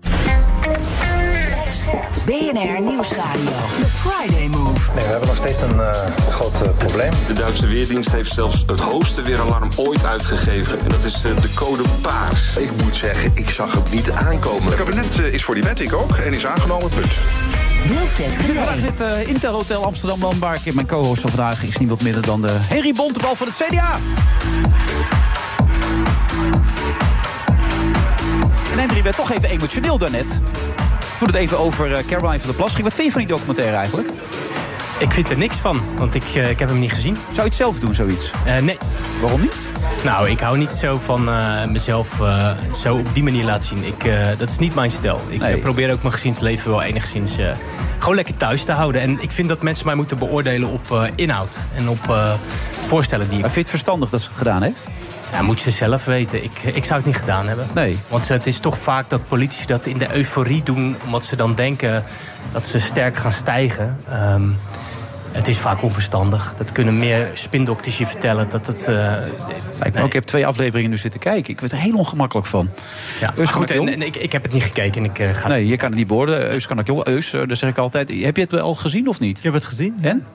BNR Nieuwsradio. The Friday Move. Nee, we hebben nog steeds een uh, groot uh, probleem. De Duitse Weerdienst heeft zelfs het hoogste weeralarm ooit uitgegeven. En dat is uh, de code paars. Ik moet zeggen, ik zag het niet aankomen. Het kabinet is voor die wet, ik ook. En is aangenomen, punt. Wilfred Vandaag zit uh, Intel Hotel Amsterdam Landbaak. Mijn co-host van vandaag is niet wat minder dan de Henry Bontebal van het CDA. En Henry werd toch even emotioneel daarnet. Toen het even over uh, Caroline van der Plas. Wat vind je van die documentaire eigenlijk? Ik vind er niks van, want ik, uh, ik heb hem niet gezien. Zou je het zelf doen, zoiets? Uh, nee. Waarom niet? Nou, ik hou niet zo van uh, mezelf uh, zo op die manier laten zien. Ik, dat is niet mijn stijl. Ik nee. probeer ook mijn gezinsleven wel enigszins gewoon lekker thuis te houden. En ik vind dat mensen mij moeten beoordelen op inhoud en op voorstellen die ik... Maar vind je het verstandig dat ze het gedaan heeft? Ja, moet ze zelf weten. Ik, ik zou het niet gedaan hebben. Nee. Want het is toch vaak dat politici dat in de euforie doen... omdat ze dan denken dat ze sterk gaan stijgen. Um, het is vaak onverstandig. Dat kunnen meer spindokters je vertellen. Dat het, uh, Lijkt me ook, ik heb twee afleveringen nu zitten kijken. Ik werd er heel ongemakkelijk van. Ja, Eus goed, en, en ik, ik heb het niet gekeken. En ik, uh, ga nee, je kan het niet beoordelen. Eus kan ook jong. Eus, uh, dat zeg ik altijd. Heb je het al gezien of niet? Ik heb het gezien. En?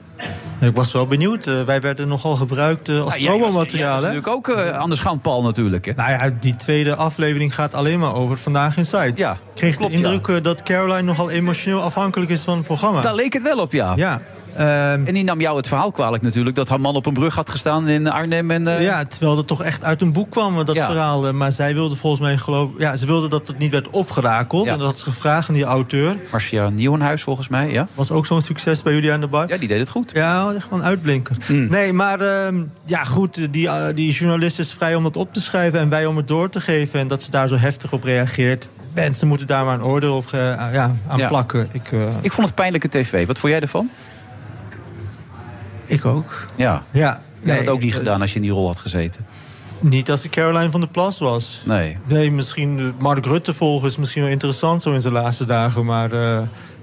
Ik was wel benieuwd. Uh, wij werden nogal gebruikt uh, als nou, promomateriaal. Dat is natuurlijk ook uh, aan de schandpaal natuurlijk. Hè? Nou ja, die tweede aflevering gaat alleen maar over Vandaag in Site. Ja, ik kreeg klopt, de indruk ja. dat Caroline nogal emotioneel afhankelijk is van het programma. Daar leek het wel op, ja. Ja. Um, en die nam jou het verhaal kwalijk natuurlijk... dat haar man op een brug had gestaan in Arnhem. En, uh... Ja, terwijl dat toch echt uit een boek kwam, dat ja. verhaal. Maar zij wilde volgens mij geloof... Ja, ze wilde dat het niet werd opgerakeld. Ja. En dat had ze gevraagd aan die auteur. Marcia Nieuwenhuis volgens mij, ja. Was ook zo'n succes bij jullie aan de bar. Ja, die deed het goed. Ja, echt een uitblinker. Mm. Nee, maar uh, ja goed, die, uh, die journalist is vrij om dat op te schrijven... en wij om het door te geven. En dat ze daar zo heftig op reageert... Mensen moeten daar maar een oordeel op ja, aan ja. plakken. Ik, uh... ik vond het pijnlijke tv. Wat vond jij ervan? Ik ook. Ja. ja. Je had het ook niet gedaan als je in die rol had gezeten. Niet als ik Caroline van der Plas was. Nee. Nee, misschien Mark Rutte volgen is misschien wel interessant zo in zijn laatste dagen. Maar uh,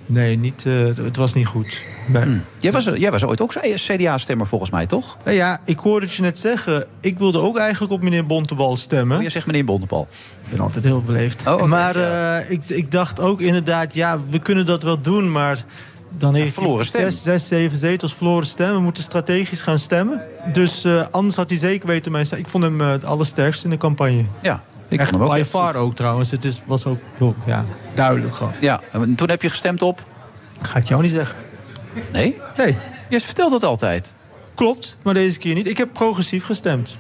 nee, niet, uh, het was niet goed. Nee. Hmm. Jij, was, jij was ooit ook CDA-stemmer volgens mij, toch? Nou ja, ik hoorde het je net zeggen. Ik wilde ook eigenlijk op meneer Bontebal stemmen. Oh, je zegt meneer Bontebal. Ik ben altijd heel beleefd. Oh, okay. Maar uh, ik, ik dacht ook inderdaad, ja, we kunnen dat wel doen, maar dan heeft ja, hij zes, zes, zeven zetels verloren stem. We moeten strategisch gaan stemmen. Dus uh, anders had hij zeker weten mijn Ik vond hem uh, het allersterkste in de campagne. Ja, ik Echt, vond hem ook. By far ook trouwens. Het is, was ook ja, duidelijk gewoon. Ja, en toen heb je gestemd op? Ga ik jou niet zeggen. Nee? Nee. Je vertelt dat altijd. Klopt, maar deze keer niet. Ik heb progressief gestemd.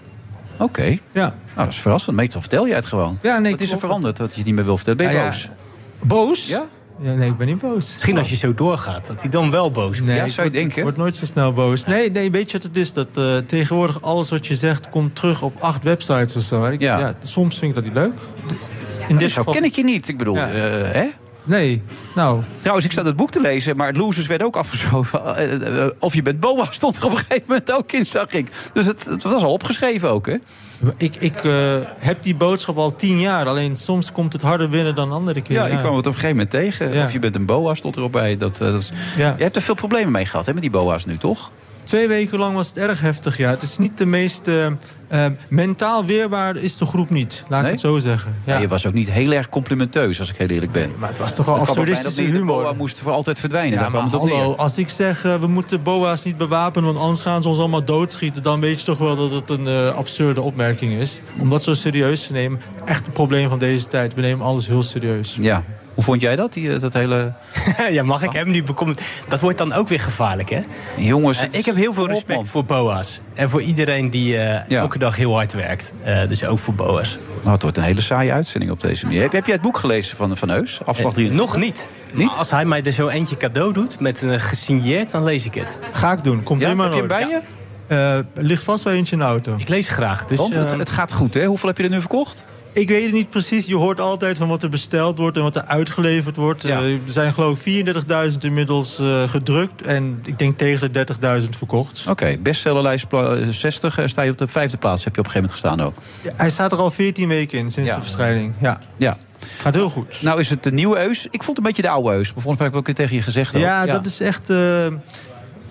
Oké. Okay. Ja. Nou, dat is verrassend. Meestal vertel je het gewoon. Ja, nee, Wat is er veranderd dat je het niet meer wil vertellen? Ben je ah, boos? Ja. Boos? Ja? Ja, nee, ik ben niet boos. Misschien als je zo doorgaat, dat hij dan wel boos wordt. Nee, ja, zou je denken. Ik word nooit zo snel boos. Nee, nee weet je wat het is? Dat uh, tegenwoordig alles wat je zegt komt terug op acht websites of zo. Ik, ja. ja. soms vind ik dat niet leuk. In dit geval... ken ik je niet. Ik bedoel, ja. uh, hè? Nee, nou... Trouwens, ik zat het boek te lezen, maar het losers werd ook afgeschoven. Uh, of je bent boa stond er op een gegeven moment ook in, zag ik. Dus het, het was al opgeschreven ook, hè? Ik, ik uh, heb die boodschap al tien jaar. Alleen soms komt het harder binnen dan andere keer. Ja, ik kwam het op een gegeven moment tegen. Ja. Of je bent een boa, stond erop bij. Dat, uh, dat is... ja. Je hebt er veel problemen mee gehad, hè, met die boa's nu, toch? Twee weken lang was het erg heftig, ja. Het is niet de meest... Uh, uh, mentaal weerbaar is de groep niet, laat nee? ik het zo zeggen. Ja. Ja, je was ook niet heel erg complimenteus, als ik heel eerlijk ben. Nee, maar het was toch wel absurdistische humor. De boa moest voor altijd verdwijnen, ja, hallo, neer. Als ik zeg, uh, we moeten boa's niet bewapenen... want anders gaan ze ons allemaal doodschieten... dan weet je toch wel dat het een uh, absurde opmerking is. Om dat zo serieus te nemen. Echt een probleem van deze tijd. We nemen alles heel serieus. Ja. Hoe vond jij dat, die, dat hele... ja, mag ik hem nu bekomen? Dat wordt dan ook weer gevaarlijk, hè? Jongens, uh, ik heb heel veel respect op, voor BOA's. En voor iedereen die uh, ja. elke dag heel hard werkt. Uh, dus ook voor BOA's. Nou, het wordt een hele saaie uitzending op deze manier. Heb, heb jij het boek gelezen van, van Eus? Afslag 23? nog niet. Niet? Maar als hij mij er zo eentje cadeau doet met een gesigneerd, dan lees ik het. Ga ik doen. Komt ja? helemaal Heb je hem bij je? Ja. ligt vast wel eentje in de auto. Ik lees graag. Dus, Want het, het gaat goed, hè? Hoeveel heb je er nu verkocht? Ik weet het niet precies. Je hoort altijd van wat er besteld wordt en wat er uitgeleverd wordt. Ja. Uh, er zijn geloof ik 34.000 inmiddels uh, gedrukt. En ik denk tegen de 30.000 verkocht. Oké, okay. bestsellerlijst 60. Sta je op de vijfde plaats. Heb je op een gegeven moment gestaan ook. Ja, hij staat er al 14 weken in sinds ja. de verspreiding. Ja. ja. Gaat heel goed. Nou is het de nieuwe Eus. Ik vond het een beetje de oude Eus. Bijvoorbeeld heb ik ook tegen je gezegd. Ja, ja, dat is echt... Uh,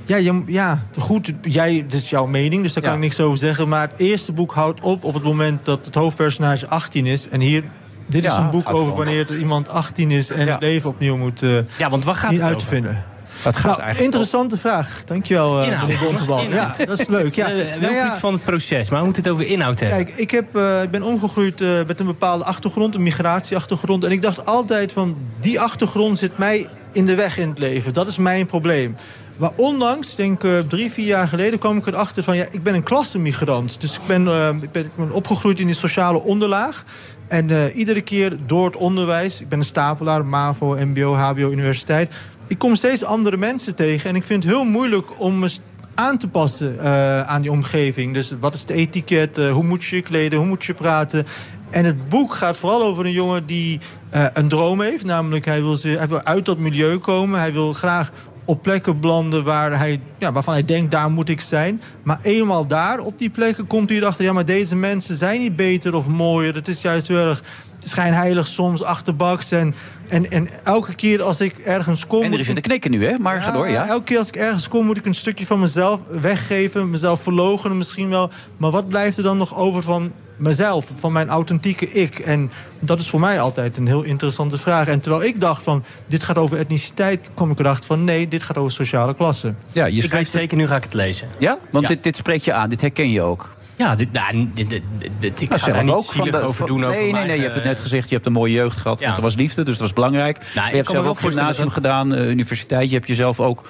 ja, je, ja, goed. Jij, dit is jouw mening, dus daar kan ik niks over zeggen. Maar het eerste boek houdt op op het moment dat het hoofdpersonage 18 is. En hier Dit is een boek over wanneer er iemand 18 is en het leven opnieuw moet eh Ja, want waar gaat het uit over? te vinden. Dat gaat Nou, eigenlijk interessante vraag. Dankjewel, Inhoud. meneer Bontebal. Ja, dat is leuk. Ja. Eh, Nou Wel ja, iets van het proces, maar we moeten het over inhoud hebben. Kijk, ik, heb, ik ben omgegroeid met een bepaalde achtergrond, een migratieachtergrond. En ik dacht altijd van, die achtergrond zit mij in de weg in het leven. Dat is mijn probleem. Maar onlangs, denk ik drie, vier jaar geleden, kwam ik erachter van... ja, ik ben een klassenmigrant. Dus ik ben, eh, ik ben, opgegroeid in die sociale onderlaag. En eh, iedere keer door het onderwijs... ik ben een stapelaar, MAVO, MBO, HBO, universiteit... ik kom steeds andere mensen tegen. En ik vind het heel moeilijk om me aan te passen eh, aan die omgeving. Dus wat is de etiket? eh, hoe moet je kleden? Hoe moet je praten? En het boek gaat vooral over een jongen die eh, een droom heeft. Namelijk, hij wil, hij wil uit dat milieu komen. Hij wil graag op plekken belanden waar hij, ja, waarvan hij denkt, daar moet ik zijn. Maar eenmaal daar, op die plekken, komt hij erachter... ja, maar deze mensen zijn niet beter of mooier. Het is juist heel erg schijnheilig soms, achterbaks. En, en, en elke keer als ik ergens kom... En er moet is ik- het te knikken nu, hè? Maar ga door, ja. Elke keer als ik ergens kom, moet ik een stukje van mezelf weggeven. Mezelf verloochenen misschien wel. Maar wat blijft er dan nog over van mezelf? Van mijn authentieke ik? En dat is voor mij altijd een heel interessante vraag. En terwijl ik dacht van, dit gaat over etniciteit... kwam ik erachter van, nee, dit gaat over sociale klasse. Ja, je ik weet schrijft... zeker, nu ga ik het lezen. Ja? Want Ja. Dit, dit spreekt je aan, dit herken je ook. Ja, dit, nou, dit, dit, dit- dit- ik Nou, ga daar niet ook van de- over van- doen. Nee, over nee, mijn nee, je hebt het net gezegd. Je hebt een mooie jeugd gehad, Ja. want er was liefde, dus dat was belangrijk. Nou, je ik hebt zelf ook gymnasium dat- gedaan, eh, universiteit. Je hebt jezelf ook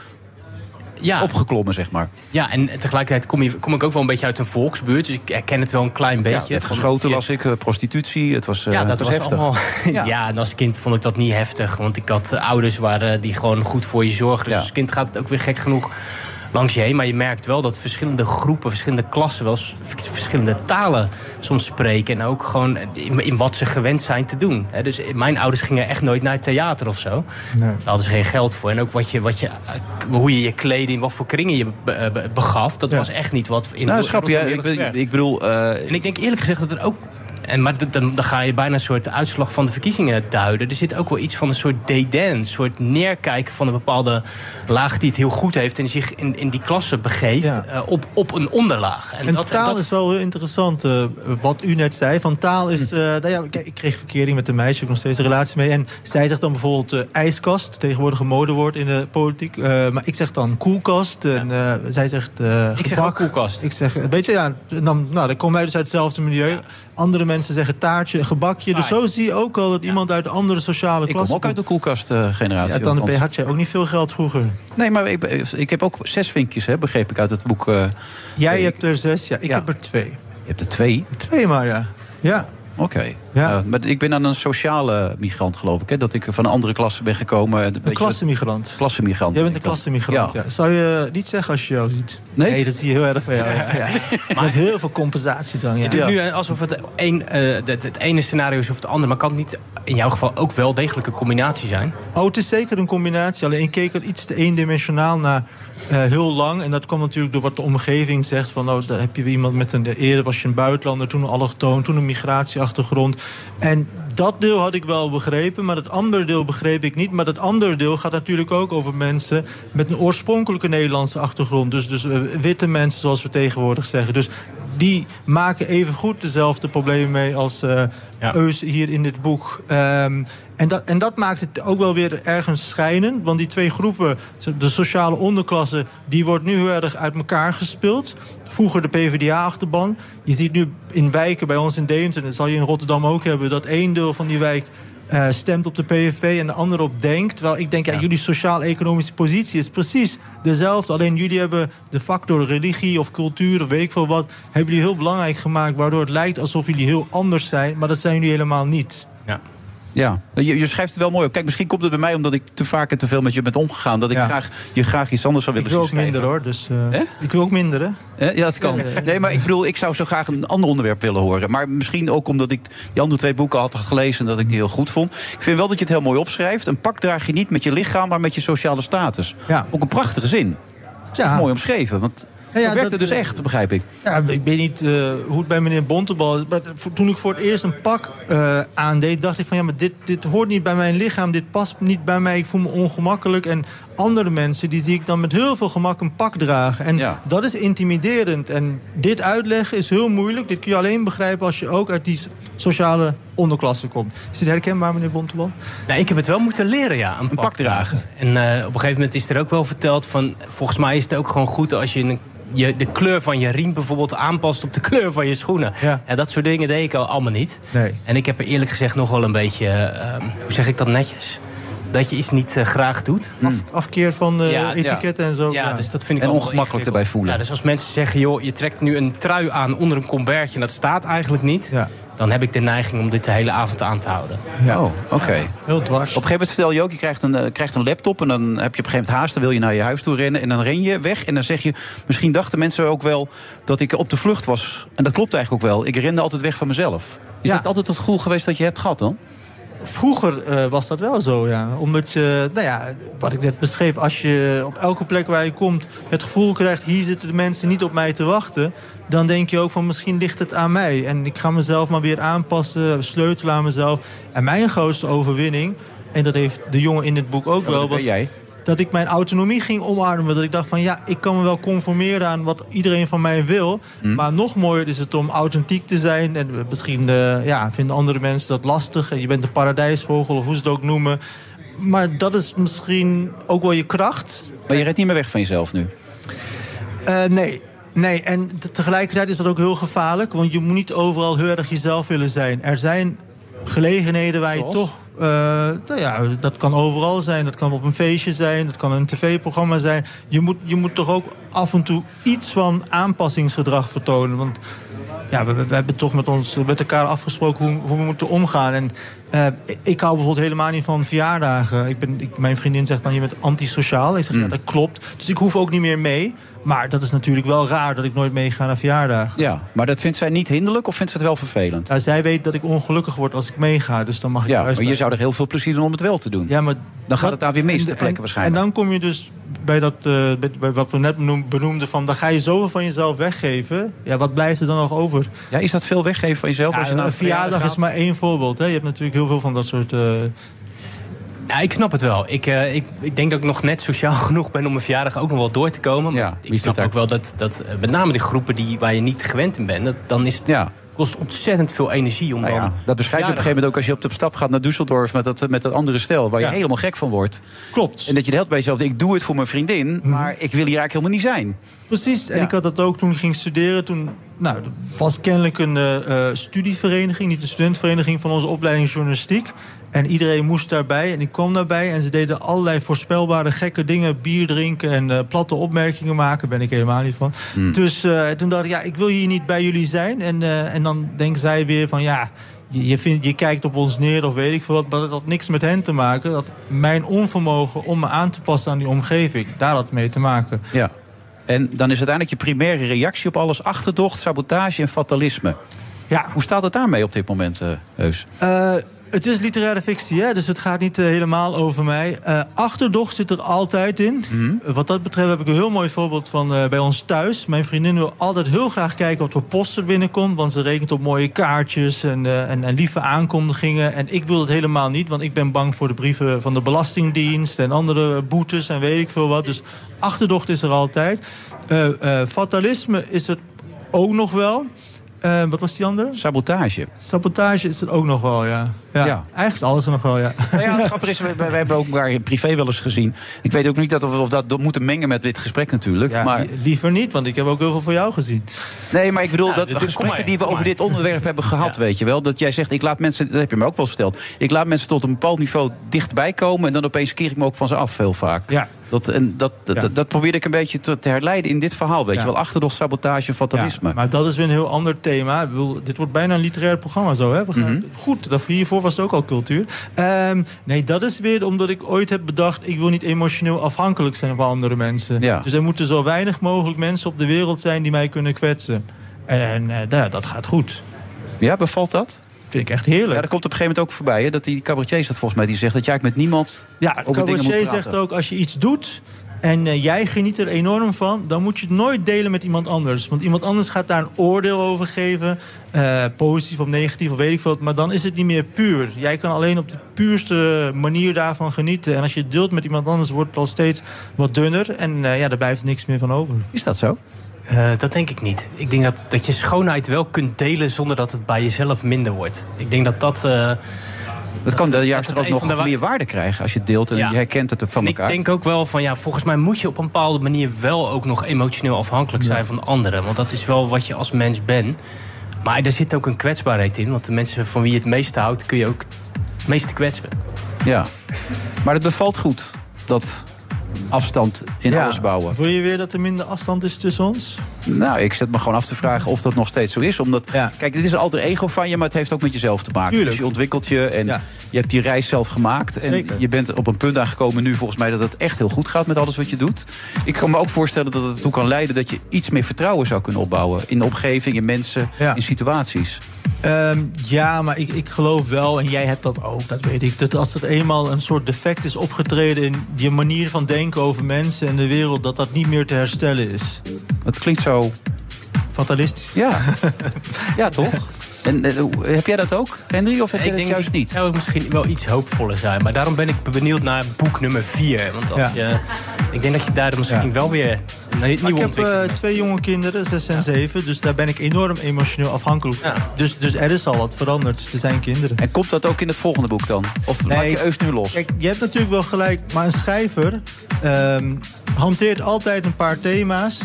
Ja. opgeklommen, zeg maar. Ja, en tegelijkertijd kom, je, kom ik ook wel een beetje uit een volksbuurt. Dus ik herken het wel een klein beetje. Ja, het geschoten las ik, eh, prostitutie. Het was, eh, Ja, dat het was, was, heftig. allemaal. Ja. Ja. en als kind vond ik dat niet heftig. Want ik had eh, ouders waren, die gewoon goed voor je zorgden. Dus als kind gaat het ook weer gek genoeg langs je heen. Maar je merkt wel dat verschillende groepen, verschillende klassen... wel verschillende talen soms spreken. En ook gewoon in, in wat ze gewend zijn te doen. Hè, dus mijn ouders gingen echt nooit naar het theater of zo. Nee. Daar hadden ze geen geld voor. En ook wat je, wat je, eh, hoe je je kleding, wat voor kringen je be- be- begaf... dat Ja. was echt niet wat in Nou, in je, Rotterdam ik, ik bedoel... eh, En ik denk eerlijk gezegd dat er ook. En, maar dan, dan ga je bijna een soort uitslag van de verkiezingen duiden. Er zit ook wel iets van een soort dédain. Een soort neerkijken van een bepaalde laag die het heel goed heeft. En zich in, in die klasse begeeft Ja. eh, op, op een onderlaag. En dat, taal dat- is wel heel interessant, eh, wat u net zei. Van taal is... Hm. eh, nou ja, ik kreeg verkering met een meisje, ik heb nog steeds een relatie mee. En zij zegt dan bijvoorbeeld ijskast, tegenwoordig een modewoord in de politiek. Maar ik zeg dan koelkast. En zij zegt Ik zeg ook koelkast. Ik zeg, weet je, ja, dan, nou, dan komen wij dus uit hetzelfde milieu. Andere mensen zeggen taartje, gebakje. Dus zo zie je ook al dat iemand uit een andere sociale ik kom klasse ook uit de koelkastgeneratie. Ja, dan had jij ook niet veel geld vroeger. Nee, maar ik, ik heb ook zes vinkjes, hè, begreep ik uit het boek. eh, Jij ik- hebt er zes, ja, ik Ja. heb er twee. Je hebt er twee. Twee maar, ja. Ja. Oké. Ja. Ja, maar ik ben dan een sociale migrant, geloof ik. Hè? Dat ik van een andere klasse ben gekomen. Een, Een klassenmigrant. Klassenmigrant. Jij ben bent een klassenmigrant, Ja. ja. Zou je niet zeggen als je jou ziet? Nee? dat zie je heel erg van jou. Ja, ja. Je hebt heel veel compensatie dan. Ja. Je doet nu eh, alsof het, een, eh, het, het ene scenario is of het andere. Maar kan het niet in jouw geval ook wel degelijk een combinatie zijn? Oh, het is zeker een combinatie. Alleen ik keek er iets te eendimensionaal naar eh, heel lang. En dat kwam natuurlijk door wat de omgeving zegt. Van, oh, daar heb je iemand met een... Eerder was je een buitenlander, toen een allochtoon, toen een migratieachtergrond. En dat deel had ik wel begrepen, maar het andere deel begreep ik niet. Maar dat andere deel gaat natuurlijk ook over mensen met een oorspronkelijke Nederlandse achtergrond. Dus, dus eh, witte mensen, zoals we tegenwoordig zeggen. Dus die maken evengoed dezelfde problemen mee als Ja. Eus hier in dit boek. Ehm, en, dat, en dat maakt het ook wel weer ergens schijnend. Want die twee groepen, de sociale onderklasse... die wordt nu heel erg uit elkaar gespeeld. Vroeger de PvdA-achterban. Je ziet nu in wijken bij ons in Deventer... en dat zal je in Rotterdam ook hebben... dat één deel van die wijk eh, stemt op de PVV en de ander op denkt. Terwijl ik denk, ja, jullie sociaal-economische positie is precies dezelfde. Alleen jullie hebben de factor religie of cultuur of weet ik veel wat... hebben jullie heel belangrijk gemaakt... waardoor het lijkt alsof jullie heel anders zijn. Maar dat zijn jullie helemaal niet. Ja. Ja, je, je schrijft het wel mooi op. Kijk, misschien komt het bij mij omdat ik te vaak en te veel met je ben omgegaan. Dat ik Ja. graag, je graag iets anders zou Ik willen wil zien ook minder hoor. Dus, eh, ik wil ook minder hè. Ja, dat kan. Ja, ja, ja. Nee, maar ik bedoel, ik zou zo graag een ander onderwerp willen horen. Maar misschien ook omdat ik die andere twee boeken had gelezen... en dat ik die heel goed vond. Ik vind wel dat je het heel mooi opschrijft. Een pak draag je niet met je lichaam, maar met je sociale status. Ja. Ook een prachtige zin. Dat is mooi omschreven, want Ja, ja, dat werkte dat, dus echt, begrijp ik. Ja, ik weet niet eh, hoe het bij meneer Bontebal is. Maar toen ik voor het eerst een pak eh, aandeed, dacht ik van ja, maar dit, dit hoort niet bij mijn lichaam. Dit past niet bij mij. Ik voel me ongemakkelijk. En andere mensen, die zie ik dan met heel veel gemak een pak dragen. En Ja. dat is intimiderend. En dit uitleggen is heel moeilijk. Dit kun je alleen begrijpen als je ook uit die sociale onderklasse komt. Is dit herkenbaar, meneer Bontebal? Nou, ik heb het wel moeten leren, ja. Een, Een pak dragen. En eh, op een gegeven moment is er ook wel verteld van... volgens mij is het ook gewoon goed als je, een, je de kleur van je riem bijvoorbeeld aanpast... op de kleur van je schoenen. Ja. dat soort dingen deed ik al allemaal niet. Nee. En ik heb er eerlijk gezegd nog wel een beetje... eh, hoe zeg ik dat netjes? Dat je iets niet eh, graag doet. Af, afkeer van de Ja, etiketten en zo. Ja, dus dat vind ik En ongemakkelijk erbij voelen. Ja, dus als mensen zeggen, joh, je trekt nu een trui aan onder een combertje... en dat staat eigenlijk niet... Ja. dan heb ik de neiging om dit de hele avond aan te houden. Ja. Oh, oké. Heel dwars. Op een gegeven moment vertel je ook, je krijgt een, eh, krijgt een laptop... en dan heb je op een gegeven moment haast, dan wil je naar je huis toe rennen... en dan ren je weg en dan zeg je... misschien dachten mensen ook wel dat ik op de vlucht was. En dat klopt eigenlijk ook wel. Ik rende altijd weg van mezelf. Is Ja. dat altijd het gevoel geweest dat je hebt gehad dan? Vroeger eh, was dat wel zo, ja. Omdat je, nou ja, wat ik net beschreef... als je op elke plek waar je komt het gevoel krijgt... hier zitten de mensen niet op mij te wachten... dan denk je ook van misschien ligt het aan mij. En ik ga mezelf maar weer aanpassen, sleutelen aan mezelf. En mijn grootste overwinning... en dat heeft de jongen in dit boek ook wel... was jij. Dat ik mijn autonomie ging omarmen. Dat ik dacht van ja, ik kan me wel conformeren aan wat iedereen van mij wil. Hm. Maar nog mooier is het om authentiek te zijn. En misschien eh, ja, vinden andere mensen dat lastig. En je bent een paradijsvogel of hoe ze het ook noemen. Maar dat is misschien ook wel je kracht. Maar je redt niet meer weg van jezelf nu. Eh, nee. Nee, en te- tegelijkertijd is dat ook heel gevaarlijk. Want je moet niet overal heel erg jezelf willen zijn. Er zijn gelegenheden waar je toch... eh, nou ja, dat kan overal zijn. Dat kan op een feestje zijn. Dat kan een tv-programma zijn. Je moet, je moet toch ook af en toe iets van aanpassingsgedrag vertonen. Want ja, we, we- hebben toch met, ons, met elkaar afgesproken hoe, hoe we moeten omgaan. En eh, ik- hou bijvoorbeeld helemaal niet van verjaardagen. Ik ben, ik, mijn vriendin zegt dan, je bent antisociaal. Ik zeg, ja, dat klopt. Dus ik hoef ook niet meer mee. Maar dat is natuurlijk wel raar dat ik nooit meega naar verjaardagen. Ja, maar dat vindt zij niet hinderlijk of vindt ze het wel vervelend? Ja, zij weet dat ik ongelukkig word als ik meega. Dus dan mag ik Ja, maar je zou er heel veel plezier doen om het wel te doen. Ja, maar Dan gaat het daar weer mis en- ter plekke en- waarschijnlijk. En dan kom je dus bij, dat, eh, bij, wat we net benoem- benoemden... van dan ga je zoveel van jezelf weggeven. Ja, wat blijft er dan nog over? Ja, is dat veel weggeven van jezelf? Ja, als je een verjaardag is maar één voorbeeld. Hè. Je hebt natuurlijk heel veel van dat soort... eh, Ja, ik snap het wel. Ik, eh, ik, ik denk dat ik nog net sociaal genoeg ben om mijn verjaardag ook nog wel door te komen. Maar Ja, ik snap ook wel dat, dat met name de groepen die, waar je niet gewend in bent... Dat, dan is het, Ja. Kost ontzettend veel energie om Nou ja, dan... dat beschrijf je op een gegeven moment ook als je op de stap gaat naar Düsseldorf met dat, met dat andere stel, waar je Ja. helemaal gek van wordt. Klopt. En dat je de hele tijd bij jezelf denkt, ik doe het voor mijn vriendin, maar ik wil hier eigenlijk helemaal niet zijn. Precies, en Ja. ik had dat ook toen ik ging studeren. Toen nou, was kennelijk een eh, eh, studievereniging, niet een studentenvereniging van onze opleiding journalistiek. En iedereen moest daarbij en ik kwam daarbij. En ze deden allerlei voorspelbare gekke dingen. Bier drinken en eh, platte opmerkingen maken. Ben ik helemaal niet van. Dus eh, toen dacht ik, ja, ik wil hier niet bij jullie zijn. En, eh, en dan denken zij weer van, ja... Je, je, vindt, je kijkt op ons neer of weet ik veel wat. Maar dat had niks met hen te maken. Dat mijn onvermogen om me aan te passen aan die omgeving... daar had mee te maken. Ja. En dan is uiteindelijk je primaire reactie op alles achterdocht, sabotage en fatalisme. Ja. Hoe staat het daarmee op dit moment, eh Heus? Eh, het is literaire fictie, hè? dus het gaat niet eh, helemaal over mij. Eh, achterdocht zit er altijd in. Eh, Wat dat betreft heb ik een heel mooi voorbeeld van bij ons thuis. Mijn vriendin wil altijd heel graag kijken wat voor post er binnenkomt. Want ze rekent op mooie kaartjes en, en, en lieve aankondigingen. En ik wil het helemaal niet, want ik ben bang voor de brieven van de Belastingdienst... en andere boetes en weet ik veel wat. Dus achterdocht is er altijd. Fatalisme is er ook nog wel... Wat was die andere? Sabotage. Sabotage is er ook nog wel, ja. Ja, Ja. eigenlijk is alles nog wel, ja. Nou ja, het grappige is, wij, wij hebben ook elkaar privé wel eens gezien. Ik weet ook niet dat we of dat moeten mengen met dit gesprek natuurlijk. Ja, maar, li- Liever niet, want ik heb ook heel veel voor jou gezien. nee, maar ik bedoel, dat dit- dit- kom gesprekken maar, die we over maar. dit onderwerp hebben gehad, weet je wel. Dat jij zegt, ik laat mensen, dat heb je me ook wel eens verteld. Ik laat mensen tot een bepaald niveau dichtbij komen. En dan opeens keer ik me ook van ze af, heel vaak. Ja. Dat, en dat, dat, Ja. dat probeerde ik een beetje te, te herleiden in dit verhaal, weet Ja. je wel. Achterdocht, sabotage, fatalisme. Ja, maar dat is weer een heel ander thema. Ik bedoel, dit wordt bijna een literair programma zo, hè? We gaan, Mhm. Goed, dat, hiervoor was het ook al cultuur. Ehm, nee, dat is weer omdat ik ooit heb bedacht... ik wil niet emotioneel afhankelijk zijn van andere mensen. Ja. Dus er moeten zo weinig mogelijk mensen op de wereld zijn... die mij kunnen kwetsen. En nou, dat gaat goed. Ja, bevalt dat? Vind ik echt heerlijk. Ja, dat komt op een gegeven moment ook voorbij. Hè? Dat die cabaretier dat volgens mij die zegt dat jij met niemand Ja, cabaretier zegt ook, als je iets doet en eh, jij geniet er enorm van... dan moet je het nooit delen met iemand anders. Want iemand anders gaat daar een oordeel over geven. eh, positief of negatief of weet ik veel. Maar dan is het niet meer puur. Jij kan alleen op de puurste manier daarvan genieten. En als je het deelt met iemand anders, wordt het al steeds wat dunner. En eh, ja, daar blijft niks meer van over. Is dat zo? Eh, dat denk ik niet. Ik denk dat, dat je schoonheid wel kunt delen zonder dat het bij jezelf minder wordt. Ik denk dat dat. eh, Dat kan dan juist dat ook nog wa- meer waarde krijgen als je het deelt en Ja. je herkent het van en elkaar. ik denk ook wel van ja, volgens mij moet je op een bepaalde manier wel ook nog emotioneel afhankelijk zijn van anderen. Want dat is wel wat je als mens bent. Maar er zit ook een kwetsbaarheid in. Want de mensen van wie je het meeste houdt, kun je ook het meeste kwetsen. Ja. Maar het bevalt goed, dat afstand in Ja. alles bouwen. Voel je weer dat er minder afstand is tussen ons? Nou, ik zet me gewoon af te vragen of dat nog steeds zo is. Omdat, kijk, dit is een alter ego van je, maar het heeft ook met jezelf te maken. Tuurlijk. Dus je ontwikkelt je en je hebt die reis zelf gemaakt. En je bent op een punt aangekomen nu volgens mij dat het echt heel goed gaat met alles wat je doet. Ik kan me ook voorstellen dat het ertoe kan leiden dat je iets meer vertrouwen zou kunnen opbouwen. In de omgeving, in mensen, in situaties. Ehm, ja, maar ik, ik geloof wel, en jij hebt dat ook, dat weet ik... dat als er eenmaal een soort defect is opgetreden... in je manier van denken over mensen en de wereld... dat dat niet meer te herstellen is. Het klinkt zo... Fatalistisch. Ja, ja toch? En eh, heb jij dat ook, Henry, of heb jij ik dat denk juist niet? zou misschien wel iets hoopvoller zijn. Maar daarom ben ik benieuwd naar boek nummer 4. Want als Ja. je, ik denk dat je daar misschien wel weer een nieuwe ik heb eh, twee jonge kinderen, zes en zeven... dus daar ben ik enorm emotioneel afhankelijk van. Dus, dus er is al wat veranderd. Er zijn kinderen. En komt dat ook in het volgende boek dan? Of maak je Eus nu los? Kijk, je hebt natuurlijk wel gelijk, maar een schrijver ehm, hanteert altijd een paar thema's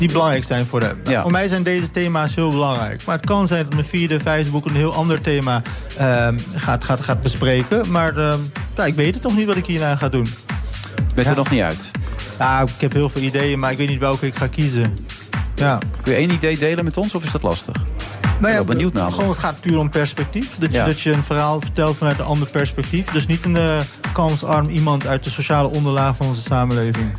die belangrijk zijn voor hem. Nou, Voor mij zijn deze thema's heel belangrijk. Maar het kan zijn dat mijn vierde, vijfde boek een heel ander thema ehm, gaat, gaat, gaat bespreken. Maar ehm, ja, ik weet het nog niet wat ik hierna ga doen. Bent er nog niet uit? Ja, ik heb heel veel ideeën, maar ik weet niet welke ik ga kiezen. Ja. Kun je één idee delen met ons of is dat lastig? Nou ja, benieuwd namelijk. Gewoon, het gaat puur om perspectief. Dat je, dat je een verhaal vertelt vanuit een ander perspectief. Dus niet een eh, kansarm iemand uit de sociale onderlaag van onze samenleving.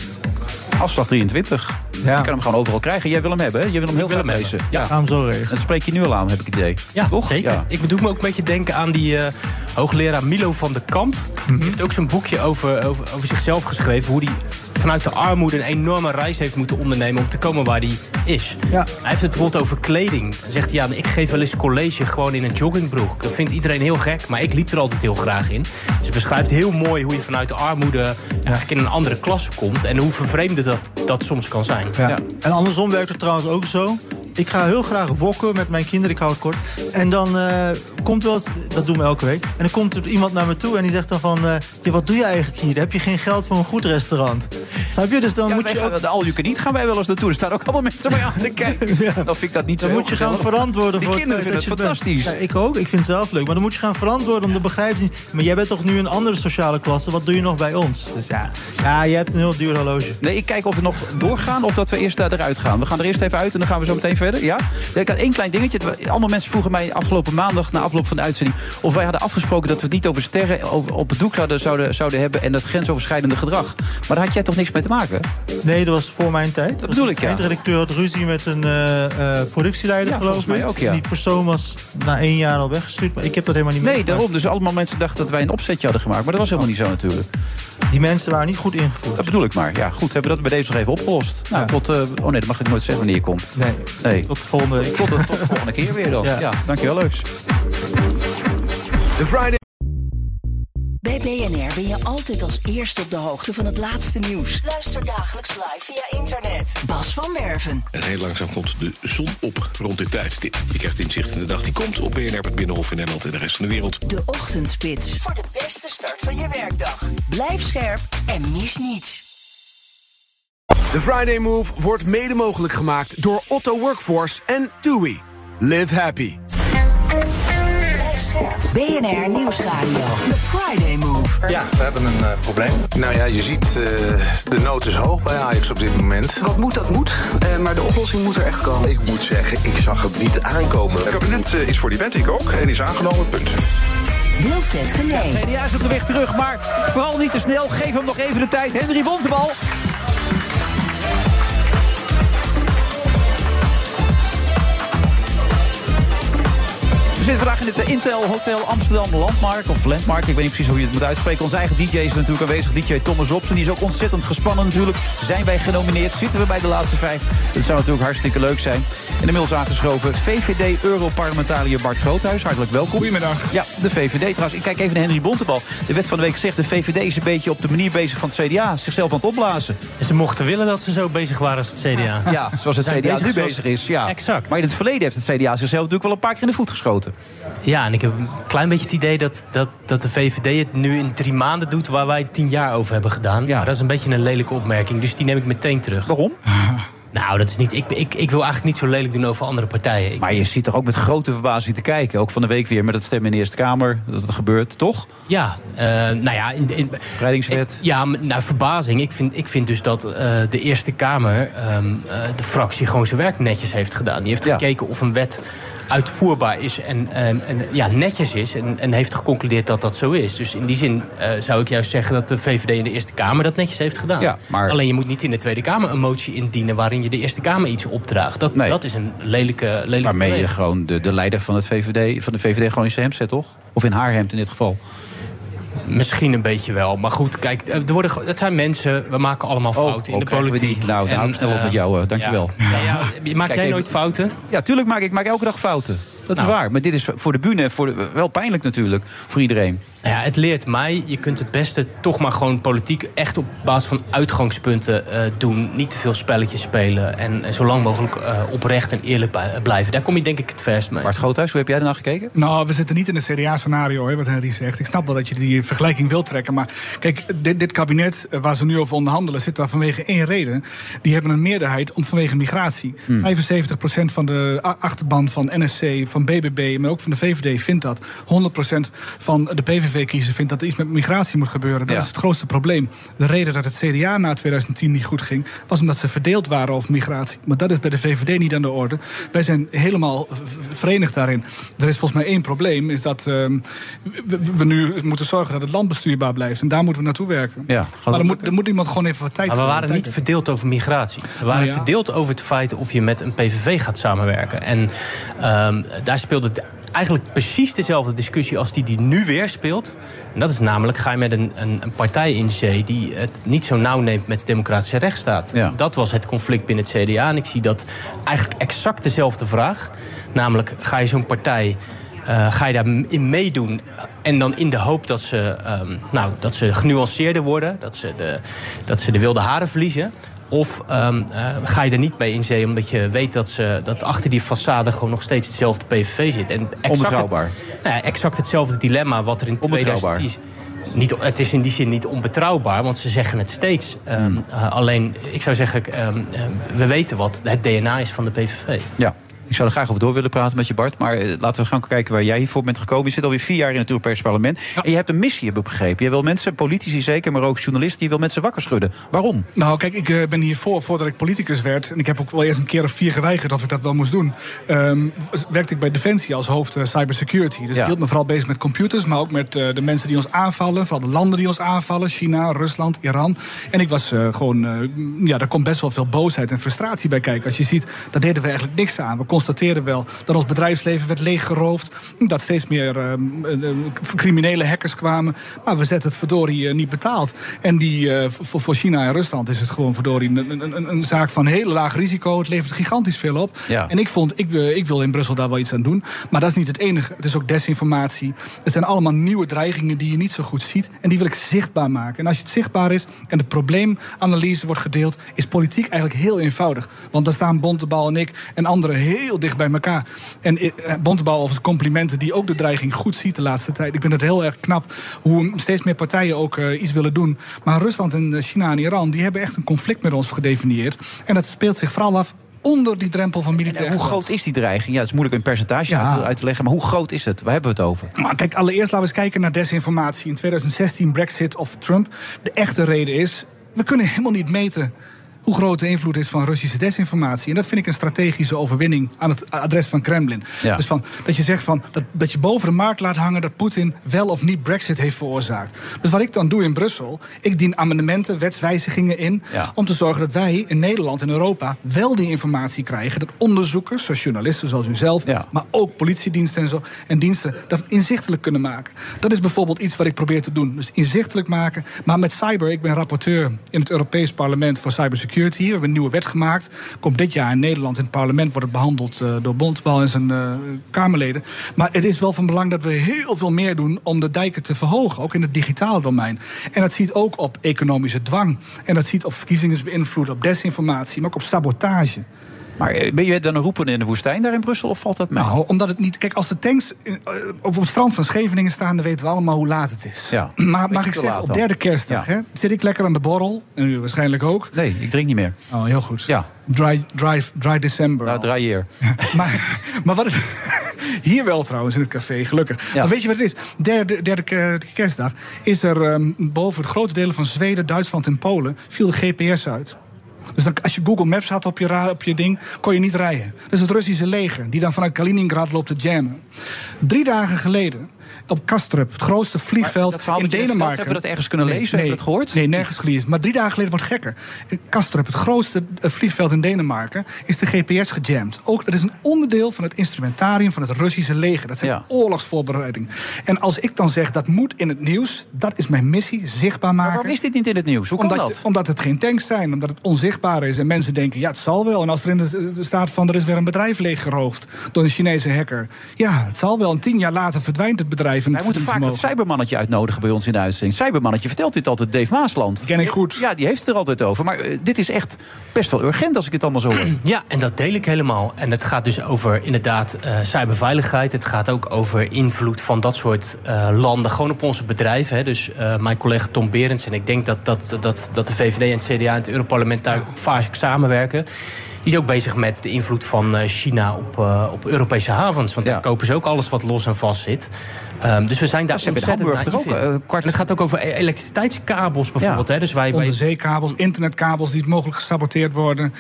Afslag 23. Je kan hem gewoon overal krijgen. Jij wil hem hebben, hè? Je wil hem heel wil graag hem lezen. hebben. Ja. Ga hem zo regelen. Dat spreek je nu al aan, heb ik het idee. Ja, Toch? zeker. Ja. Ik doe me ook een beetje denken aan die eh, hoogleraar Milo van de Kamp. Mhm. Die heeft ook zo'n boekje over, over, over zichzelf geschreven. Hoe hij vanuit de armoede een enorme reis heeft moeten ondernemen... om te komen waar hij is. Ja. Hij heeft het bijvoorbeeld over kleding. Dan zegt hij, ja, ik geef wel eens college gewoon in een joggingbroek. Dat vindt iedereen heel gek, maar ik liep er altijd heel graag in. Dus beschrijft heel mooi hoe je vanuit de armoede... eigenlijk in een andere klasse komt. En hoe vervreemd dat, dat soms kan zijn. Ja. En andersom werkt het trouwens ook zo. Ik ga heel graag wokken met mijn kinderen, ik hou het kort. En dan eh, komt wel eens, dat doen we elke week. En dan komt er iemand naar me toe en die zegt dan van... eh, ja, wat doe je eigenlijk hier? Heb je geen geld voor een goed restaurant? Snap je? Dus dan Ja, moet je gaan- ook... De eat gaan wij wel eens naartoe. Er staan ook allemaal mensen bij aan te kijken. Dan vind ik dat niet zo Dan heel moet je gaan verantwoorden Die voor kinderen vinden het fantastisch. Ja, ik ook, ik vind het zelf leuk. Maar dan moet je gaan verantwoorden om te begrijpen. Maar jij bent toch nu een andere sociale klasse? Wat doe je nog bij ons? Dus ja, ja je hebt een heel duur horloge. Nee, ik kijk of we nog doorgaan of dat we eerst daar eruit gaan. We gaan er eerst even uit en dan gaan we zo meteen verder. Ja? Ik had één klein dingetje. Allemaal mensen vroegen mij afgelopen maandag... na afloop van de uitzending... of wij hadden afgesproken dat we het niet over sterren... op het doek zouden, zouden, zouden hebben... en dat grensoverschrijdende gedrag. Maar daar had jij toch niks mee te maken? Nee, dat was voor mijn tijd. Dat bedoel ik, ja. De eindredacteur had ruzie met een eh, productieleider, Ja, geloof volgens mij ook, ja. Die persoon was na één jaar al weggestuurd. Maar ik heb dat helemaal niet Nee, meegemaakt. daarom. Dus allemaal mensen dachten dat wij een opzetje hadden gemaakt. Maar dat was helemaal niet zo natuurlijk. Die mensen waren niet goed ingevoerd. Dat bedoel ik maar. Ja, goed, hebben we dat bij deze nog even opgelost. Nou, tot... eh, oh nee, dat mag ik nooit zeggen wanneer je komt. Nee, nee. Tot de volgende week. Tot, de- tot de volgende keer weer dan. Ja. Ja, dankjewel, Leus. De Friday... Bij BNR ben je altijd als eerste op de hoogte van het laatste nieuws. Luister dagelijks live via internet. Bas van Werven. En heel langzaam komt de zon op rond dit tijdstip. Je krijgt inzicht in de dag die komt op BNR, het Binnenhof in Nederland en de rest van de wereld. De Ochtendspits. Voor de beste start van je werkdag. Blijf scherp en mis niets. De Friday Move wordt mede mogelijk gemaakt door Otto Workforce en TUI. Live happy. BNR Nieuwsradio. The Friday Move. Ja, we hebben een eh, probleem. Nou ja, je ziet, eh, de nood is hoog bij Ajax op dit moment. Wat moet, dat moet. Eh, maar de oplossing moet er echt komen. Ik moet zeggen, ik zag hem niet aankomen. Het kabinet is voor die wet, ik ook. En is aangenomen, punt. Wilfred Genee. CDA is op de weg terug, maar vooral niet te snel. Geef hem nog even de tijd. Henry Bontebal. We zitten vandaag in het Intel Hotel Amsterdam Landmark. Of Landmark, ik weet niet precies hoe je het moet uitspreken. Onze eigen DJ is natuurlijk aanwezig. DJ Thomas Robson. Die is ook ontzettend gespannen natuurlijk. Zijn wij genomineerd? Zitten we bij de laatste vijf? Dat zou natuurlijk hartstikke leuk zijn. En inmiddels aangeschoven VVD-Europarlementariër Bart Groothuis. Hartelijk welkom. Goedemiddag. Ja, de VVD trouwens. Ik kijk even naar Henry Bontebal. Er werd van de week gezegd... de VVD is een beetje op de manier bezig van het CDA. Zichzelf aan het opblazen. En ze mochten willen dat ze zo bezig waren als het CDA. Ja, zoals het Zijn CDA nu bezig is. Ja. Exact. Maar in het verleden heeft het CDA zichzelf natuurlijk wel een paar keer in de voet geschoten. Ja, en ik heb een klein beetje het idee dat, dat, dat de VVD het nu in drie maanden doet... waar wij tien jaar over hebben gedaan. Ja. Dat is een beetje een lelijke opmerking, dus die neem ik meteen terug. Waarom? Nou, dat is niet, ik, ik, ik wil eigenlijk niet zo lelijk doen over andere partijen. Ik- Maar je ziet toch ook met grote verbazing te kijken. Ook van de week weer met het stemmen in de Eerste Kamer. Dat het gebeurt, toch? Ja, eh, nou ja... In, in, Spreidingswet. ja, nou, verbazing. Ik vind, ik vind dus dat eh, de Eerste Kamer, ehm, eh, de fractie, gewoon zijn werk netjes heeft gedaan. Die heeft gekeken of een wet uitvoerbaar is en, en, en ja, netjes is. En, en heeft geconcludeerd dat dat zo is. Dus in die zin zou ik juist zeggen dat de VVD in de Eerste Kamer dat netjes heeft gedaan. Ja, maar- Alleen je moet niet in de Tweede Kamer een motie indienen waarin je de Eerste Kamer iets opdraagt. Dat, dat is een lelijke, lelijke Waarmee je gewoon de, de leider van, het VVD, van de VVD gewoon in zijn hemd zet, toch? Of in haar hemd in dit geval. Misschien een beetje wel. Maar goed, kijk, er worden, het zijn mensen. We maken allemaal fouten in oh, de politiek. Nou, dan hou ik snel op eh, met jou, eh, dankjewel. Ja. Ja, ja, maak Kijk jij even- nooit fouten? Ja, tuurlijk maak ik, maak elke dag fouten. Dat is Nou. waar. Maar dit is voor de bühne voor de- wel pijnlijk natuurlijk. Voor iedereen. Ja, het leert mij, je kunt het beste toch maar gewoon politiek echt op basis van uitgangspunten eh, doen. Niet te veel spelletjes spelen en, en zo lang mogelijk eh, oprecht en eerlijk blijven. Daar kom je denk ik het verst mee. Bart Groothuis, hoe heb jij ernaar gekeken? Nou, we zitten niet in een CDA-scenario, hè, wat Henry zegt. Ik snap wel dat je die vergelijking wil trekken. Maar kijk, dit, dit kabinet eh, waar ze nu over onderhandelen... zit daar vanwege één reden. Die hebben een meerderheid om vanwege migratie. 75% van de achterban van NSC, van BBB... maar ook van de VVD vindt dat. 100% van de PVV-kiezer vindt dat er iets met migratie moet gebeuren. Dat Ja. is het grootste probleem. De reden dat het CDA na 2010 niet goed ging... was omdat ze verdeeld waren over migratie. Maar dat is bij de VVD niet aan de orde. Wij zijn helemaal verenigd daarin. Er is volgens mij één probleem. Is dat ehm, we, we nu moeten zorgen dat het land bestuurbaar blijft. En daar moeten we naartoe werken. Ja, maar er moet, er moet iemand gewoon even wat tijd Maar we waren niet verdeeld over migratie. We waren Nou ja. verdeeld over het feit of je met een PVV gaat samenwerken. En ehm, daar speelde het eigenlijk precies dezelfde discussie als die die nu weer speelt. En dat is namelijk, ga je met een, een, een partij in zee... die het niet zo nauw neemt met de democratische rechtsstaat. Dat was het conflict binnen het CDA. En ik zie dat eigenlijk exact dezelfde vraag. Namelijk, ga je zo'n partij... eh, ga je daarin meedoen en dan in de hoop dat ze, ehm, nou, dat ze genuanceerder worden, dat ze, de, dat ze de wilde haren verliezen? Of ehm, eh, ga je er niet mee in zee omdat je weet dat, ze, dat achter die façade gewoon nog steeds hetzelfde PVV zit? En exact Onbetrouwbaar. Het, nou ja, exact hetzelfde dilemma wat er in Onbetrouwbaar. 2010 niet, het is in die zin niet onbetrouwbaar, want ze zeggen het steeds. Ehm, eh, alleen, ik zou zeggen, ehm, we weten wat het DNA is van de PVV. Ja. Ik zou er graag over door willen praten met je, Bart. Maar eh, laten we gaan kijken waar jij hiervoor bent gekomen. Je zit alweer vier jaar in het Europees Parlement. En je hebt een missie, heb ik begrepen. Je wil mensen, politici zeker, maar ook journalisten... je wil mensen wakker schudden. Waarom? Nou, kijk, ik eh, ben hiervoor, voordat ik politicus werd... en ik heb ook wel eerst een keer of vier geweigerd of ik dat wel moest doen... ehm, werkte ik bij Defensie als hoofd eh, cybersecurity. Dus Ja. ik hield me vooral bezig met computers... maar ook met de mensen die ons aanvallen. Vooral de landen die ons aanvallen. China, Rusland, Iran. En ik was gewoon... ja, daar komt best wel veel boosheid en frustratie bij kijken. Als je ziet, daar deden we eigenlijk niks aan. We constateerden wel dat ons bedrijfsleven werd leeggeroofd... dat steeds meer eh, criminele hackers kwamen. Maar we zetten het verdorie niet betaald. En die, voor, voor China en Rusland is het gewoon verdorie een, een, een, een zaak van heel laag risico. Het levert gigantisch veel op. Ja. En ik vond, ik, ik wil in Brussel daar wel iets aan doen. Maar dat is niet het enige. Het is ook desinformatie. Het zijn allemaal nieuwe dreigingen die je niet zo goed ziet. En die wil ik zichtbaar maken. En als het zichtbaar is en de probleemanalyse wordt gedeeld... is politiek eigenlijk heel eenvoudig. Want dan staan Bontebal en ik en anderen heel dicht bij elkaar. En eh, Bontebal over complimenten die ook de dreiging goed ziet de laatste tijd. Ik vind het heel erg knap hoe steeds meer partijen ook eh, iets willen doen. Maar Rusland en eh, China en Iran die hebben echt een conflict met ons gedefinieerd. En dat speelt zich vooral af onder die drempel van militair En hoe groot is die dreiging? Ja, het is moeilijk in percentage Ja. uit, uit te leggen. Maar hoe groot is het? Waar hebben we het over? Maar kijk, allereerst laten we eens kijken naar desinformatie. In 2016, Brexit of Trump. De echte reden is, we kunnen helemaal niet meten hoe groot de invloed is van Russische desinformatie. En dat vind ik een strategische overwinning aan het adres van Kremlin. Ja. Dus van, dat je zegt van, dat, dat je boven de markt laat hangen dat Poetin wel of niet Brexit heeft veroorzaakt. Dus wat ik dan doe in Brussel, ik dien amendementen, wetswijzigingen in. Ja. om te zorgen dat wij in Nederland en Europa wel die informatie krijgen. Dat onderzoekers, zoals journalisten zoals u zelf, maar ook politiediensten en, zo, en diensten dat inzichtelijk kunnen maken. Dat is bijvoorbeeld iets wat ik probeer te doen. Dus inzichtelijk maken. Maar met cyber, ik ben rapporteur in het Europees Parlement voor cybersecurity. We hebben een nieuwe wet gemaakt. Komt dit jaar in Nederland in het parlement wordt het behandeld eh, door Bondsbal en zijn eh, Kamerleden. Maar het is wel van belang dat we heel veel meer doen om de dijken te verhogen, ook in het digitale domein. En dat ziet ook op economische dwang. En dat ziet op verkiezingsbeïnvloed, op desinformatie, maar ook op sabotage. Maar eh, ben je dan een roepen in de woestijn daar in Brussel of valt dat mee? Nou, omdat het niet. Kijk, als de tanks eh, op het strand van Scheveningen staan, dan weten we allemaal hoe laat het is. Ja. Maar mag ik zeggen, op derde kerstdag Ja. hè, zit ik lekker aan de borrel. En u waarschijnlijk ook. Nee, ik drink niet meer. Oh, heel goed. Ja. Dry, dry, dry December. Nou, draai hier. maar, maar wat het, hier wel trouwens in het café, gelukkig. Maar weet je wat het is? Derde, derde ke- kerstdag is er ehm, boven grote delen van Zweden, Duitsland en Polen viel de GPS uit. Dus als je Google Maps had op je, op je ding, kon je niet rijden. Dat is het Russische leger, die dan vanuit Kaliningrad loopt te jammen. Drie dagen geleden, op Kastrup, het grootste vliegveld in Denemarken. hebben we dat ergens kunnen lezen? Hebben we dat gehoord? Nee, nergens gelezen. Maar drie dagen geleden wordt het gekker. Kastrup, het grootste eh, vliegveld in Denemarken, is de GPS gejamd. Ook dat is een onderdeel van het instrumentarium van het Russische leger. Dat zijn oorlogsvoorbereiding. En als ik dan zeg dat moet in het nieuws, dat is mijn missie, zichtbaar maken. waarom is dit niet in het nieuws? Hoe kan omdat, dat? Omdat het geen tanks zijn, omdat het onzichtbaar is. En mensen denken, ja, het zal wel. En als er in de, de staat van, er is weer een bedrijf leeggeroofd door een Chinese hacker. Ja, het zal wel. En tien jaar later verdwijnt het bedrijf. En Wij moeten vaak het cybermannetje uitnodigen bij ons in de uitzending. Cybermannetje vertelt dit altijd, Dave Maasland. Ken ik goed. Ja, die heeft het er altijd over. Maar eh, dit is echt best wel urgent als ik het allemaal zo hoor. Ja, en dat deel ik helemaal. En het gaat dus over inderdaad eh, cyberveiligheid. Het gaat ook over invloed van dat soort eh, landen gewoon op onze bedrijven. Hè. Dus eh, mijn collega Tom Berends, en ik denk dat, dat, dat, dat de VVD en het CDA en het Europarlement daar vaak samenwerken. Die is ook bezig met de invloed van eh, China op, eh, op Europese havens. Want daar kopen ze ook alles wat los en vast zit. Ehm, dus we zijn daar in ontzettend Hamburg ook, eh, En het gaat ook over e- elektriciteitskabels bijvoorbeeld. Hè. Dus wij, Onderzeekabels, internetkabels die mogelijk gesaboteerd worden.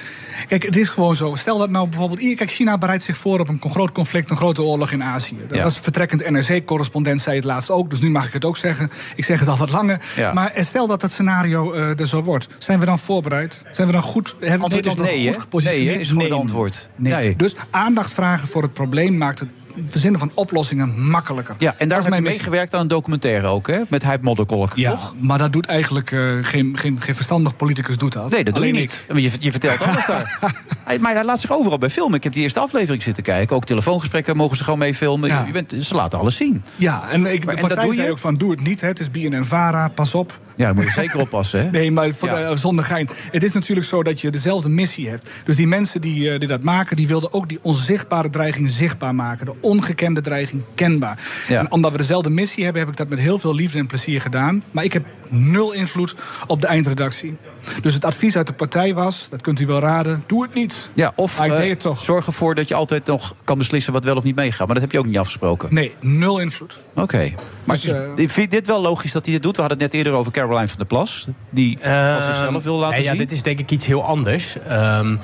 Kijk, het is gewoon zo. Stel dat nou bijvoorbeeld... Kijk, China bereidt zich voor op een groot conflict, een grote oorlog in Azië. Dat Ja. was vertrekkend NRC-correspondent, zei het laatst ook. Dus nu mag ik het ook zeggen. Ik zeg het al wat langer. Ja. Maar stel dat dat scenario eh, er zo wordt. Zijn we dan voorbereid? Zijn we dan goed? Hebben Antwoord is Nederland nee, goed hè? gepositioneerd? Nee, hè, is gewoon het antwoord. Nee. Nee. Dus aandacht vragen voor het probleem maakt het verzinnen van oplossingen makkelijker. Ja, en daar is mijn meegewerkt aan een documentaire ook, hè? Met Hype Modderkolk, ja, toch? maar dat doet eigenlijk eh, geen, geen, geen verstandig politicus doet dat. Nee, dat doe je Alleen niet. Maar Je, je vertelt alles daar. Hij- maar hij laat zich overal bij filmen. Ik heb die eerste aflevering zitten kijken. Ook telefoongesprekken mogen ze gewoon mee filmen. Ja. Je bent, ze laten alles zien. Ja, en ik, Maar- de en dat partij doe zei je? ook van doe het niet. Hè. Het is BNN-Vara, pas op. Ja, moet je zeker oppassen, hè? Nee, maar voor Ja. de, eh, zonder gein. Het is natuurlijk zo dat je dezelfde missie hebt. Dus die mensen die, eh, die dat maken, die wilden ook die onzichtbare dreiging zichtbaar maken. De ongekende dreiging kenbaar. Ja. En omdat we dezelfde missie hebben, heb ik dat met heel veel liefde en plezier gedaan. Maar ik heb nul invloed op de eindredactie. Dus het advies uit de partij was, dat kunt u wel raden, doe het niet. Ja, of Maar ik eh, deed het toch. zorg ervoor dat je altijd nog kan beslissen wat wel of niet meegaat. Maar dat heb je ook niet afgesproken. Nee, nul invloed. Oké. Maar Dus, eh, ik vind dit wel logisch dat hij dit doet. We hadden het net eerder over Caroline van der Plas. Die van zichzelf wil laten nee, ja, zien. dit is denk ik iets heel anders. Ehm,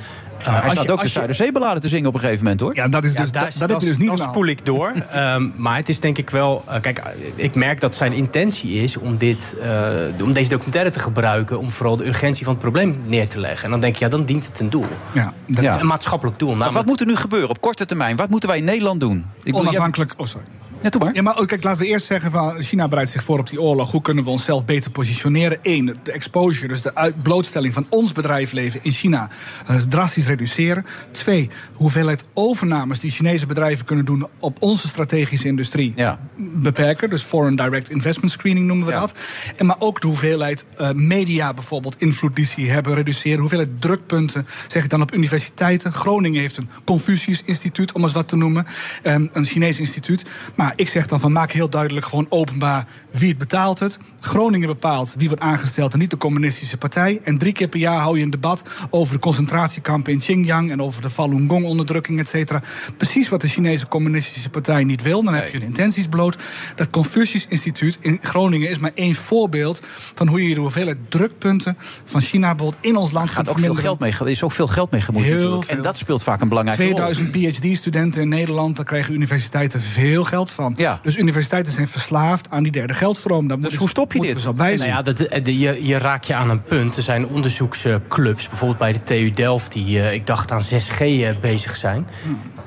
hij staat ook de Zuiderzeebeladen te zingen op een gegeven moment, hoor. Ja, dat is dus, daar- dat, dat heb je dus niet Dan gedaan. spoel ik door. Ehm, maar het is denk ik wel... eh, kijk, eh, ik merk dat zijn intentie is om, dit, eh, om deze documentaire te gebruiken... om vooral de urgentie van het probleem neer te leggen. En dan denk ik, ja, dan dient het een doel. Ja, Dat Ja. is een maatschappelijk doel. Maar wat moet er nu gebeuren op korte termijn? Wat moeten wij in Nederland doen? Ik Onafhankelijk. Oh, sorry. Ja, doe maar. Ja, maar ook, kijk, laten we eerst zeggen van China bereidt zich voor op die oorlog. Hoe kunnen we onszelf beter positioneren? Eén, de exposure, dus de uit- blootstelling van ons bedrijfsleven in China eh, drastisch reduceren. Twee, hoeveelheid overnames die Chinese bedrijven kunnen doen op onze strategische industrie Ja. beperken. Dus foreign direct investment screening noemen we Ja. dat. En maar ook de hoeveelheid eh, media bijvoorbeeld invloed die ze hebben reduceren. Hoeveelheid drukpunten, zeg ik dan op universiteiten. Groningen heeft een Confucius Instituut, om eens wat te noemen. Ehm, een Chinees instituut. Maar ik zeg dan van maak heel duidelijk gewoon openbaar wie het betaalt het. Groningen bepaalt wie wordt aangesteld en niet de communistische partij. En drie keer per jaar hou je een debat over de concentratiekampen in Xinjiang en over de Falun Gong-onderdrukking, et cetera. Precies wat de Chinese communistische partij niet wil. Dan heb je de intenties bloot. Dat Confucius Instituut in Groningen is maar één voorbeeld van hoe je de hoeveelheid drukpunten van China bijvoorbeeld in ons land gaat ook veel geld mee, er is ook veel geld mee gemoeid natuurlijk. En dat speelt vaak een belangrijke rol. 2000 PhD-studenten in Nederland, daar krijgen universiteiten veel geld van. Dus universiteiten zijn verslaafd aan die derde geldstroom. Dus hoe stop je dit? Wijzen. Nou ja, dat, de- je, je raakt je aan een punt. Er zijn onderzoeksclubs, bijvoorbeeld bij de TU Delft... die, eh, ik dacht, aan 6G eh, bezig zijn.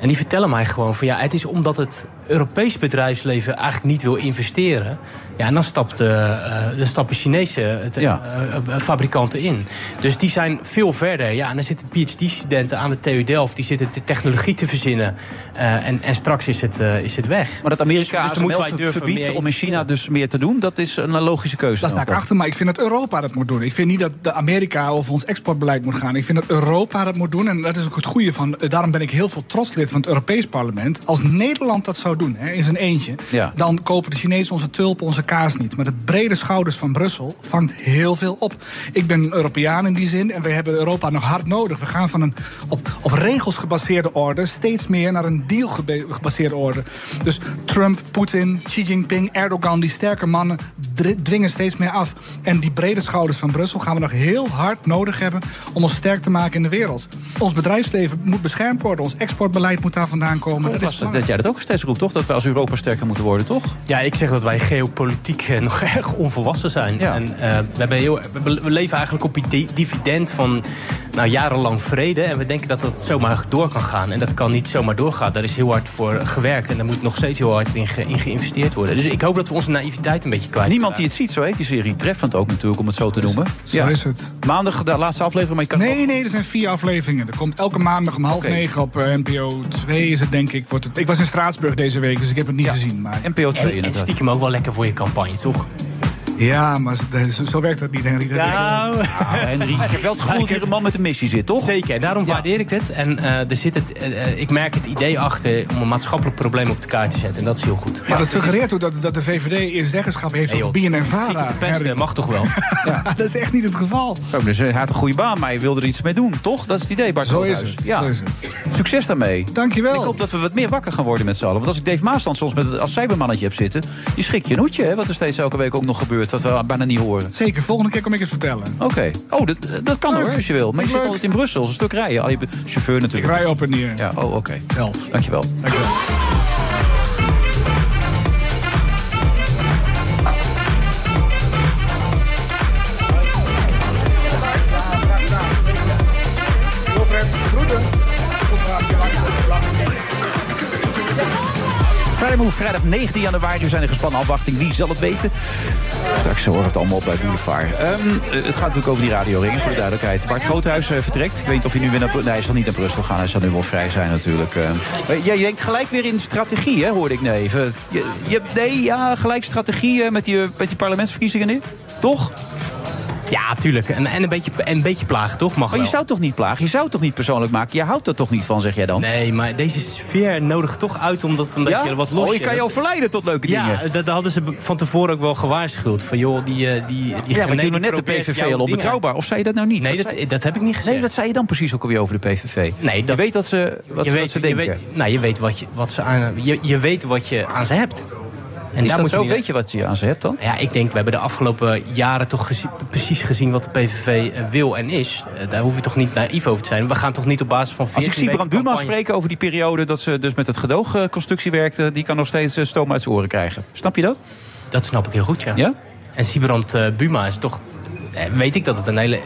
En die vertellen mij gewoon van... ja, het is omdat het Europees bedrijfsleven eigenlijk niet wil investeren... Ja, en dan, stapt, dan stappen Chinese eh, fabrikanten in. Dus die zijn veel verder. Ja, en dan zitten PhD-studenten aan de TU Delft... die zitten de technologie te verzinnen. eh, en, en straks is het, eh, is het weg. Maar dat Amerika dus, dan moeten wij durven verbiedt om in China dus meer te doen... dat is een logische keuze. Daar sta ik achter, maar ik vind dat Europa dat moet doen. Ik vind niet dat de Amerika over ons exportbeleid moet gaan. Ik vind dat Europa dat moet doen. En dat is ook het goede van. Daarom ben ik heel veel trots lid van het Europees Parlement. Als Nederland dat zou doen, hè, in zijn eentje, Ja. dan kopen de Chinezen onze tulpen, onze kaas niet. Maar de brede schouders van Brussel vangt heel veel op. Ik ben Europeaan in die zin en we hebben Europa nog hard nodig. We gaan van een op, op regels gebaseerde orde steeds meer naar een deal gebaseerde orde. Dus Trump, Poetin, Xi Jinping, Erdogan, die sterke mannen dwingen steeds meer af. En die brede schouders van Brussel gaan we nog heel hard nodig hebben om ons sterk te maken in de wereld. Ons bedrijfsleven moet beschermd worden, ons exportbeleid moet daar vandaan komen. Dat is Dat, dat jij dat ook steeds roept, toch? Dat we als Europa sterker moeten worden, toch? Ja, ik zeg dat wij geopolitiek eh, nog erg onvolwassen zijn. En, eh, we, hebben heel, we leven eigenlijk op die dividend van nou, jarenlang vrede. En we denken dat dat zomaar door kan gaan. En dat kan niet zomaar doorgaan. Daar is heel hard voor gewerkt. En daar moet nog steeds heel hard in, ge- in geïnvesteerd worden. Dus ik hoop dat we onze naïviteit een beetje kwijt Niemand die het ziet, zo heet die serie. Treffend ook natuurlijk, om het zo te noemen. Zo is het. Maandag de laatste aflevering, maar je kan Nee, nee, er zijn vier afleveringen. Er komt elke maandag om half negen op eh, NPO 2 is het, denk ik. Wordt het, ik was in Straatsburg deze week, dus ik heb het niet gezien. Maar... NPO 2 En, en stiekem ook wel lekker voor je կամ պահին ծուխ։ Ja, maar zo, werkt dat niet, Henry. Dat Nou, is- Henry, ik heb wel het gevoel dat hier een man met een missie zit, toch? Zeker, en daarom waardeer ik dit. En eh, er zit het, eh, eh, ik merk het idee achter om een maatschappelijk probleem op de kaart te zetten. En dat is heel goed. Maar dat suggereert ook dat, dat de VVD eerst zeggenschap heeft Hey, over joh, BNN en Ziek te pesten, mag toch wel? dat is echt niet het geval. Oh, dus hij had een goede baan, maar hij wilde er iets mee doen, toch? Dat is het idee, Bart Zo is het, Ja. zo is het. Succes daarmee. Dankjewel. Ik hoop dat we wat meer wakker gaan worden met z'n allen. Want als ik Dave Maasland soms met, als cybermannetje heb zitten... je schrik je een hoedje, hè, wat er steeds elke week ook nog gebeurt... wat we bijna niet horen. Zeker, volgende keer kom ik het vertellen. Oké. Oh, dat, dat kan Leuk. hoor, als je wil. Maar je zit altijd in Brussel, een stuk rijden. Al je chauffeur natuurlijk. Ik rij op en neer. Ja, oh, oké. Zelf. Dankjewel. Dankjewel. Friday Move, vrijdag 19 januari. We zijn in gespannen afwachting. Wie zal het weten? Straks horen het allemaal op bij Boulevard. Ehm, het gaat natuurlijk over die radioringen, voor de duidelijkheid. Bart Groothuis eh, vertrekt. Ik weet niet of hij nu weer naar... Nee, hij zal niet naar Brussel gaan. Hij zal nu wel vrij zijn natuurlijk. Eh, maar jij denkt gelijk weer in strategie, hè, hoorde ik nee even. Je, je, nee, ja, gelijk strategie eh, met, die, eh, met die parlementsverkiezingen nu? Toch? Ja, tuurlijk. En, en een, beetje, en een beetje plagen, toch? Mag Maar je zou toch niet plagen? Je zou het toch niet persoonlijk maken? Je houdt er toch niet van, zeg jij dan? Nee, maar deze sfeer nodigt toch uit om dat een Ja? beetje wat los Oh, je kan jou verleiden tot leuke dingen. Ja, dat, dat hadden ze van tevoren ook wel gewaarschuwd. Van joh, die, eh, die, die Ja, maar ik doe net de PVV al onbetrouwbaar. Of zei je dat nou niet? Nee, dat, zei- dat heb ik niet gezegd. Nee, wat zei je dan precies ook alweer over de PVV? Nee, dat- je weet dat ze, wat, je ze- weet, wat ze je denken. weet, nou, je weet wat je, wat ze aan, je, je weet wat je aan ze hebt. En Is daar dat moet zo? Weet je wat je aan ze hebt dan? Ja, ik denk, we hebben de afgelopen jaren toch gezi- precies gezien wat de PVV eh, wil en is. Eh, Daar hoef je toch niet naïef over te zijn. We gaan toch niet op basis van 14 Als ik zie Brand campagne- spreken over die periode... dat ze dus met het gedoogconstructie werkte... die kan nog steeds eh, stoom uit zijn oren krijgen. Snap je dat? Dat snap ik heel goed, ja. Ja? En Sibrand eh, Buma is toch... eh, weet ik dat het een hele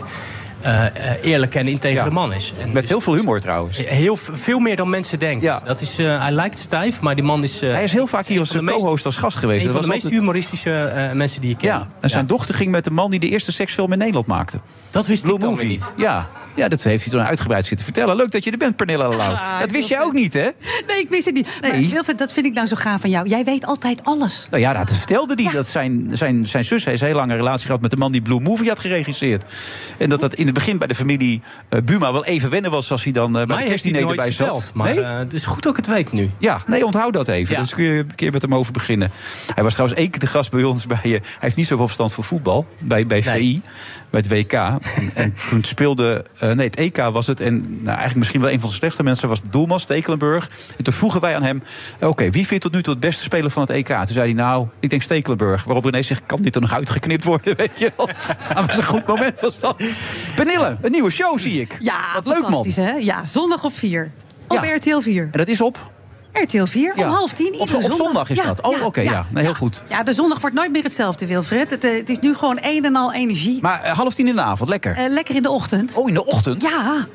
eh, eh, eerlijke en integere Ja. man is. En Met heel veel humor trouwens. Heel, veel meer dan mensen denken. Dat is, eh, hij lijkt stijf, maar die man is... eh, Hij is heel vaak hier als co-host als gast geweest. Een Dat van de meest altijd- humoristische eh, mensen die ik ken. Ja, en zijn dochter ging met de man die de eerste seksfilm in Nederland maakte. Dat wist Blue ik dan Movie. weer niet. Ja. ja, dat heeft hij toen uitgebreid zitten vertellen. Leuk dat je er bent, Pernilla Lau. dat wist jij ook niet, hè? Nee, ik wist het niet. Maar Nee. Wilfred, dat vind ik nou zo gaaf van jou. Jij weet altijd alles. Nou ja, dat vertelde hij. Dat zijn, zijn, zijn zus heeft een heel lange relatie gehad met de man die Blue Movie had geregisseerd. En dat dat in de het begin bij de familie eh, Buma wel even wennen was... als hij dan eh, bij de heeft hij nooit erbij zat. maar nee? eh, het is goed dat ik het weet nu. Ja, nee, onthoud dat even. Ja. Dus kun je een keer met hem over beginnen. Hij was trouwens één keer de gast bij ons. Bij, hij heeft niet zoveel verstand van voetbal. Bij, bij VI, bij het WK. En, en toen speelde... nee, het EK was het. En nou, eigenlijk misschien wel een van de slechtste mensen... was doelman Stekelenburg. En toen vroegen wij aan hem... Oké, wie vindt tot nu toe het beste speler van het EK? Toen zei hij, nou, ik denk Stekelenburg. Waarop René zegt, kan dit er nog uitgeknipt worden? Weet je wel? Dat was een goed moment, was dat. Pernille, een nieuwe show zie ik. Ja, Wat leuk, man. fantastisch hè? Ja, zondag op 4. Op Ja. RTL 4. En dat is op? RTL 4, Ja. om half tien. Op, op zondag is dat? Oh, oké, ja. Nee, heel goed. Ja, de zondag wordt nooit meer hetzelfde, Wilfred. Het, eh, het is nu gewoon een en al energie. Maar eh, half tien in de avond, lekker. Eh, lekker in de ochtend. Oh, in de ochtend? Ja.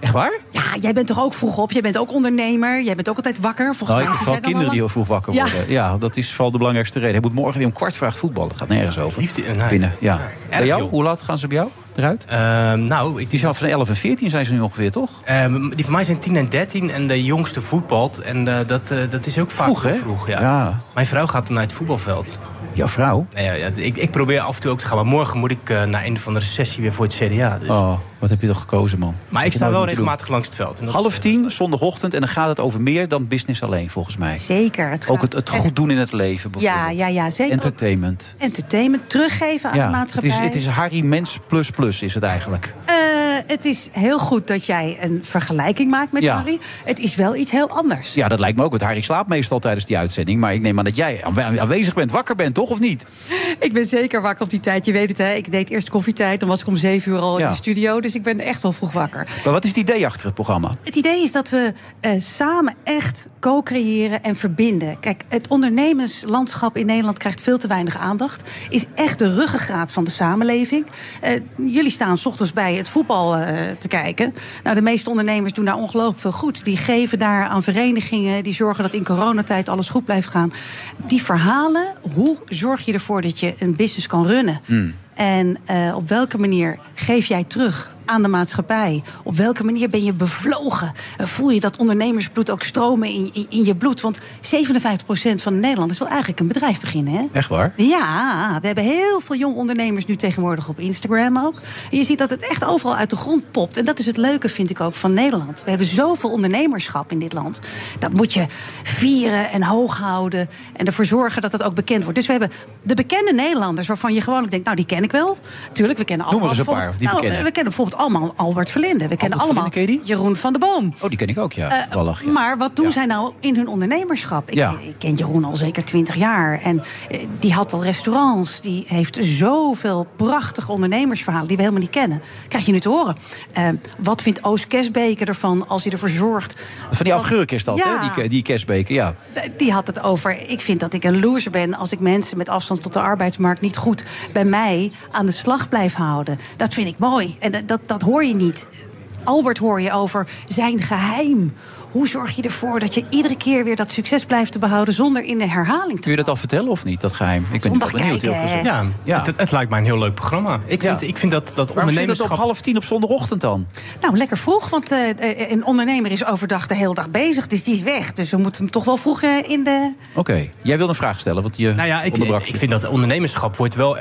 Echt waar? Ja, jij bent toch ook vroeg op? Jij bent ook ondernemer. Jij bent ook altijd wakker. Volgens Nou, mij ik kinderen die al heel vroeg wakker Ja. worden. Ja. dat is vooral de belangrijkste reden. Hij moet morgen weer om kwart vraag voetballen. Dat gaat nergens over. Liefde, nee. Binnen, ja. Bij jou? Hoe laat gaan ze bij jou eruit? Ehm, nou, ik Die zijn van 11 en 14 zijn ze nu ongeveer, toch? Ehm, die van mij zijn 10 en 13 en de jongste voetbalt. En eh, dat, eh, dat is ook vaak Vroeg, hè? vroeg. Ja. Ja. Mijn vrouw gaat naar het voetbalveld. Jouw vrouw? Nou ja, ja, ik, ik probeer af en toe ook te gaan. Maar morgen moet ik eh, naar een van de recessie weer voor het CDA. Dus. Oh, wat heb je toch gekozen, man. maar ik sta wel doen. regelmatig langs het veld. En dat Half is, tien, zondagochtend. En dan gaat het over meer dan business alleen, volgens mij. Zeker. Het Ook het, het echt- goed doen in het leven, Ja, bijvoorbeeld. ja, ja, zeker. Entertainment. entertainment teruggeven aan de Ja, het maatschappij. is, het is Harry Mens plus plus is het eigenlijk. Eh, het is heel goed dat jij een vergelijking maakt met Ja. Harry. Het is wel iets heel anders. Ja, dat lijkt me ook. Want Harry slaapt meestal tijdens die uitzending. Maar ik neem aan dat jij aanwe- aanwezig bent, wakker bent, toch? Of niet? Ik ben zeker wakker op die tijd. Je weet het, hè? Ik deed eerst koffietijd. Dan was ik om zeven uur al Ja. in de studio. Dus ik ben echt wel vroeg wakker. Maar wat is het idee achter het programma? Het idee is dat we eh, samen echt co-creëren en verbinden. Kijk, het ondernemerslandschap in Nederland krijgt veel te weinig aandacht. Is echt de ruggengraat van de samenleving. Eh, jullie staan 's ochtends bij het voetbal eh, te kijken. Nou, de meeste ondernemers doen daar ongelooflijk veel goed. Die geven daar aan verenigingen. Die zorgen dat in coronatijd alles goed blijft gaan. Die verhalen, hoe zorg je ervoor dat je een business kan runnen? En eh, op welke manier geef jij terug aan de maatschappij? Op welke manier ben je bevlogen? Eh, voel je dat ondernemersbloed ook stromen in, in, in je bloed? Want 57% van de Nederlanders wil eigenlijk een bedrijf beginnen. Hè? Echt waar? Ja, we hebben heel veel jong ondernemers nu tegenwoordig op Instagram ook. En je ziet dat het echt overal uit de grond popt. En dat is het leuke, vind ik ook, van Nederland. We hebben zoveel ondernemerschap in dit land. Dat moet je vieren en hoog houden. En ervoor zorgen dat het ook bekend wordt. Dus we hebben de bekende Nederlanders waarvan je gewoon denkt... nou, die ken ik wel. Tuurlijk, we kennen Noem allemaal... er eens een paar, die we nou, kennen. we kennen bijvoorbeeld allemaal Albert Verlinde. We kennen allemaal Jeroen van de Boom. Oh, die ken ik ook, ja. Eh, ja. Maar wat doen zij nou in hun ondernemerschap? Ik, ik ken Jeroen al zeker twintig jaar. En eh, die had al restaurants. Die heeft zoveel prachtige ondernemersverhalen die we helemaal niet kennen. Krijg je nu te horen. Eh, wat vindt Oost Kesbeke ervan als hij ervoor zorgt? Van die augurk is dat, hè? Die, die kerstbeker, ja. Die had het over. Ik vind dat ik een loser ben als ik mensen met afstand tot de arbeidsmarkt niet goed bij mij aan de slag blijf houden. Dat vind ik mooi. En dat, dat, dat hoor je niet. Albert hoor je over zijn geheim. Hoe zorg je ervoor dat je iedere keer weer dat succes blijft te behouden zonder in de herhaling te Kun je dat al vertellen of niet, dat geheim? Ik ben wel Zondag benieuwd, kijken, heel gezegd. Ja, Ja. Het, het lijkt mij een heel leuk programma. Ik vind, Ja. ik vind dat, dat Waarom zit het ondernemerschap... op half tien op zondagochtend dan? Nou, lekker vroeg, want eh, eh, een ondernemer is overdag de hele dag bezig. Dus die is weg. Dus we moeten hem toch wel vroeg eh, in de... Oké, jij wil een vraag stellen, want je Nou ja, ik, onderbrak ik vind dat ondernemerschap wordt wel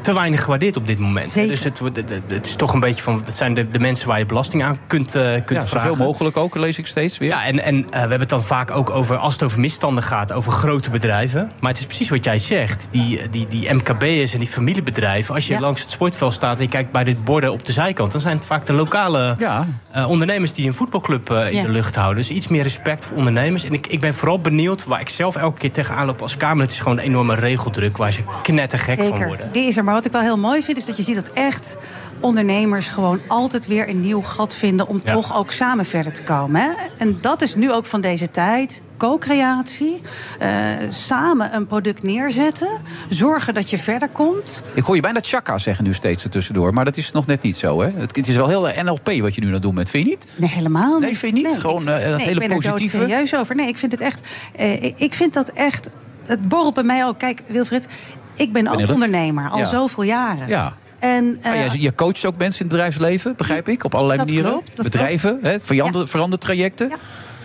te weinig gewaardeerd op dit moment. Zeker. Dus het, wordt- het, het is toch een beetje van... Het zijn de, de mensen waar je belasting aan kunt, eh kunt ja, vragen. zoveel mogelijk ook, lees ik steeds weer. Ja, en, en eh, we hebben het dan vaak ook over, als het over misstanden gaat, over grote bedrijven. Maar het is precies wat jij zegt. Die, die, die MKB'ers en die familiebedrijven. Als je Ja. langs het sportveld staat en je kijkt bij de borden op de zijkant, dan zijn het vaak de lokale Ja. eh, ondernemers die een voetbalclub in Ja. de lucht houden. Dus iets meer respect voor ondernemers. En ik, ik ben vooral benieuwd, waar ik zelf elke keer tegenaan loop als Kamerlid, is gewoon een enorme regeldruk waar ze knettergek van Zeker, worden. die is er. Maar wat ik wel heel mooi vind, is dat je ziet dat echt ondernemers gewoon altijd weer een nieuw gat vinden om Ja. toch ook samen verder te komen. Hè? En dat is nu ook van deze tijd. Co-creatie, eh, samen een product neerzetten, zorgen dat je verder komt. Ik hoor je bijna chaka zeggen nu steeds ertussendoor, maar dat is nog net niet zo, hè? Het, het is wel heel NLP wat je nu aan het doen bent, vind je niet? Nee, helemaal niet. Nee, vind je niet? Gewoon, eh, dat nee, hele ik ben positieve? er serieus over. Nee, ik vind het echt. eh, ik- ik vind dat echt. Het borrelt bij mij ook. Kijk, Wilfried, ik ben ook ondernemer al Ja. zoveel jaren. Ja. En, eh, Maar jij- je coacht ook mensen in het bedrijfsleven, begrijp ik, op allerlei Dat manieren. klopt, Bedrijven, hè, verander, verandertrajecten.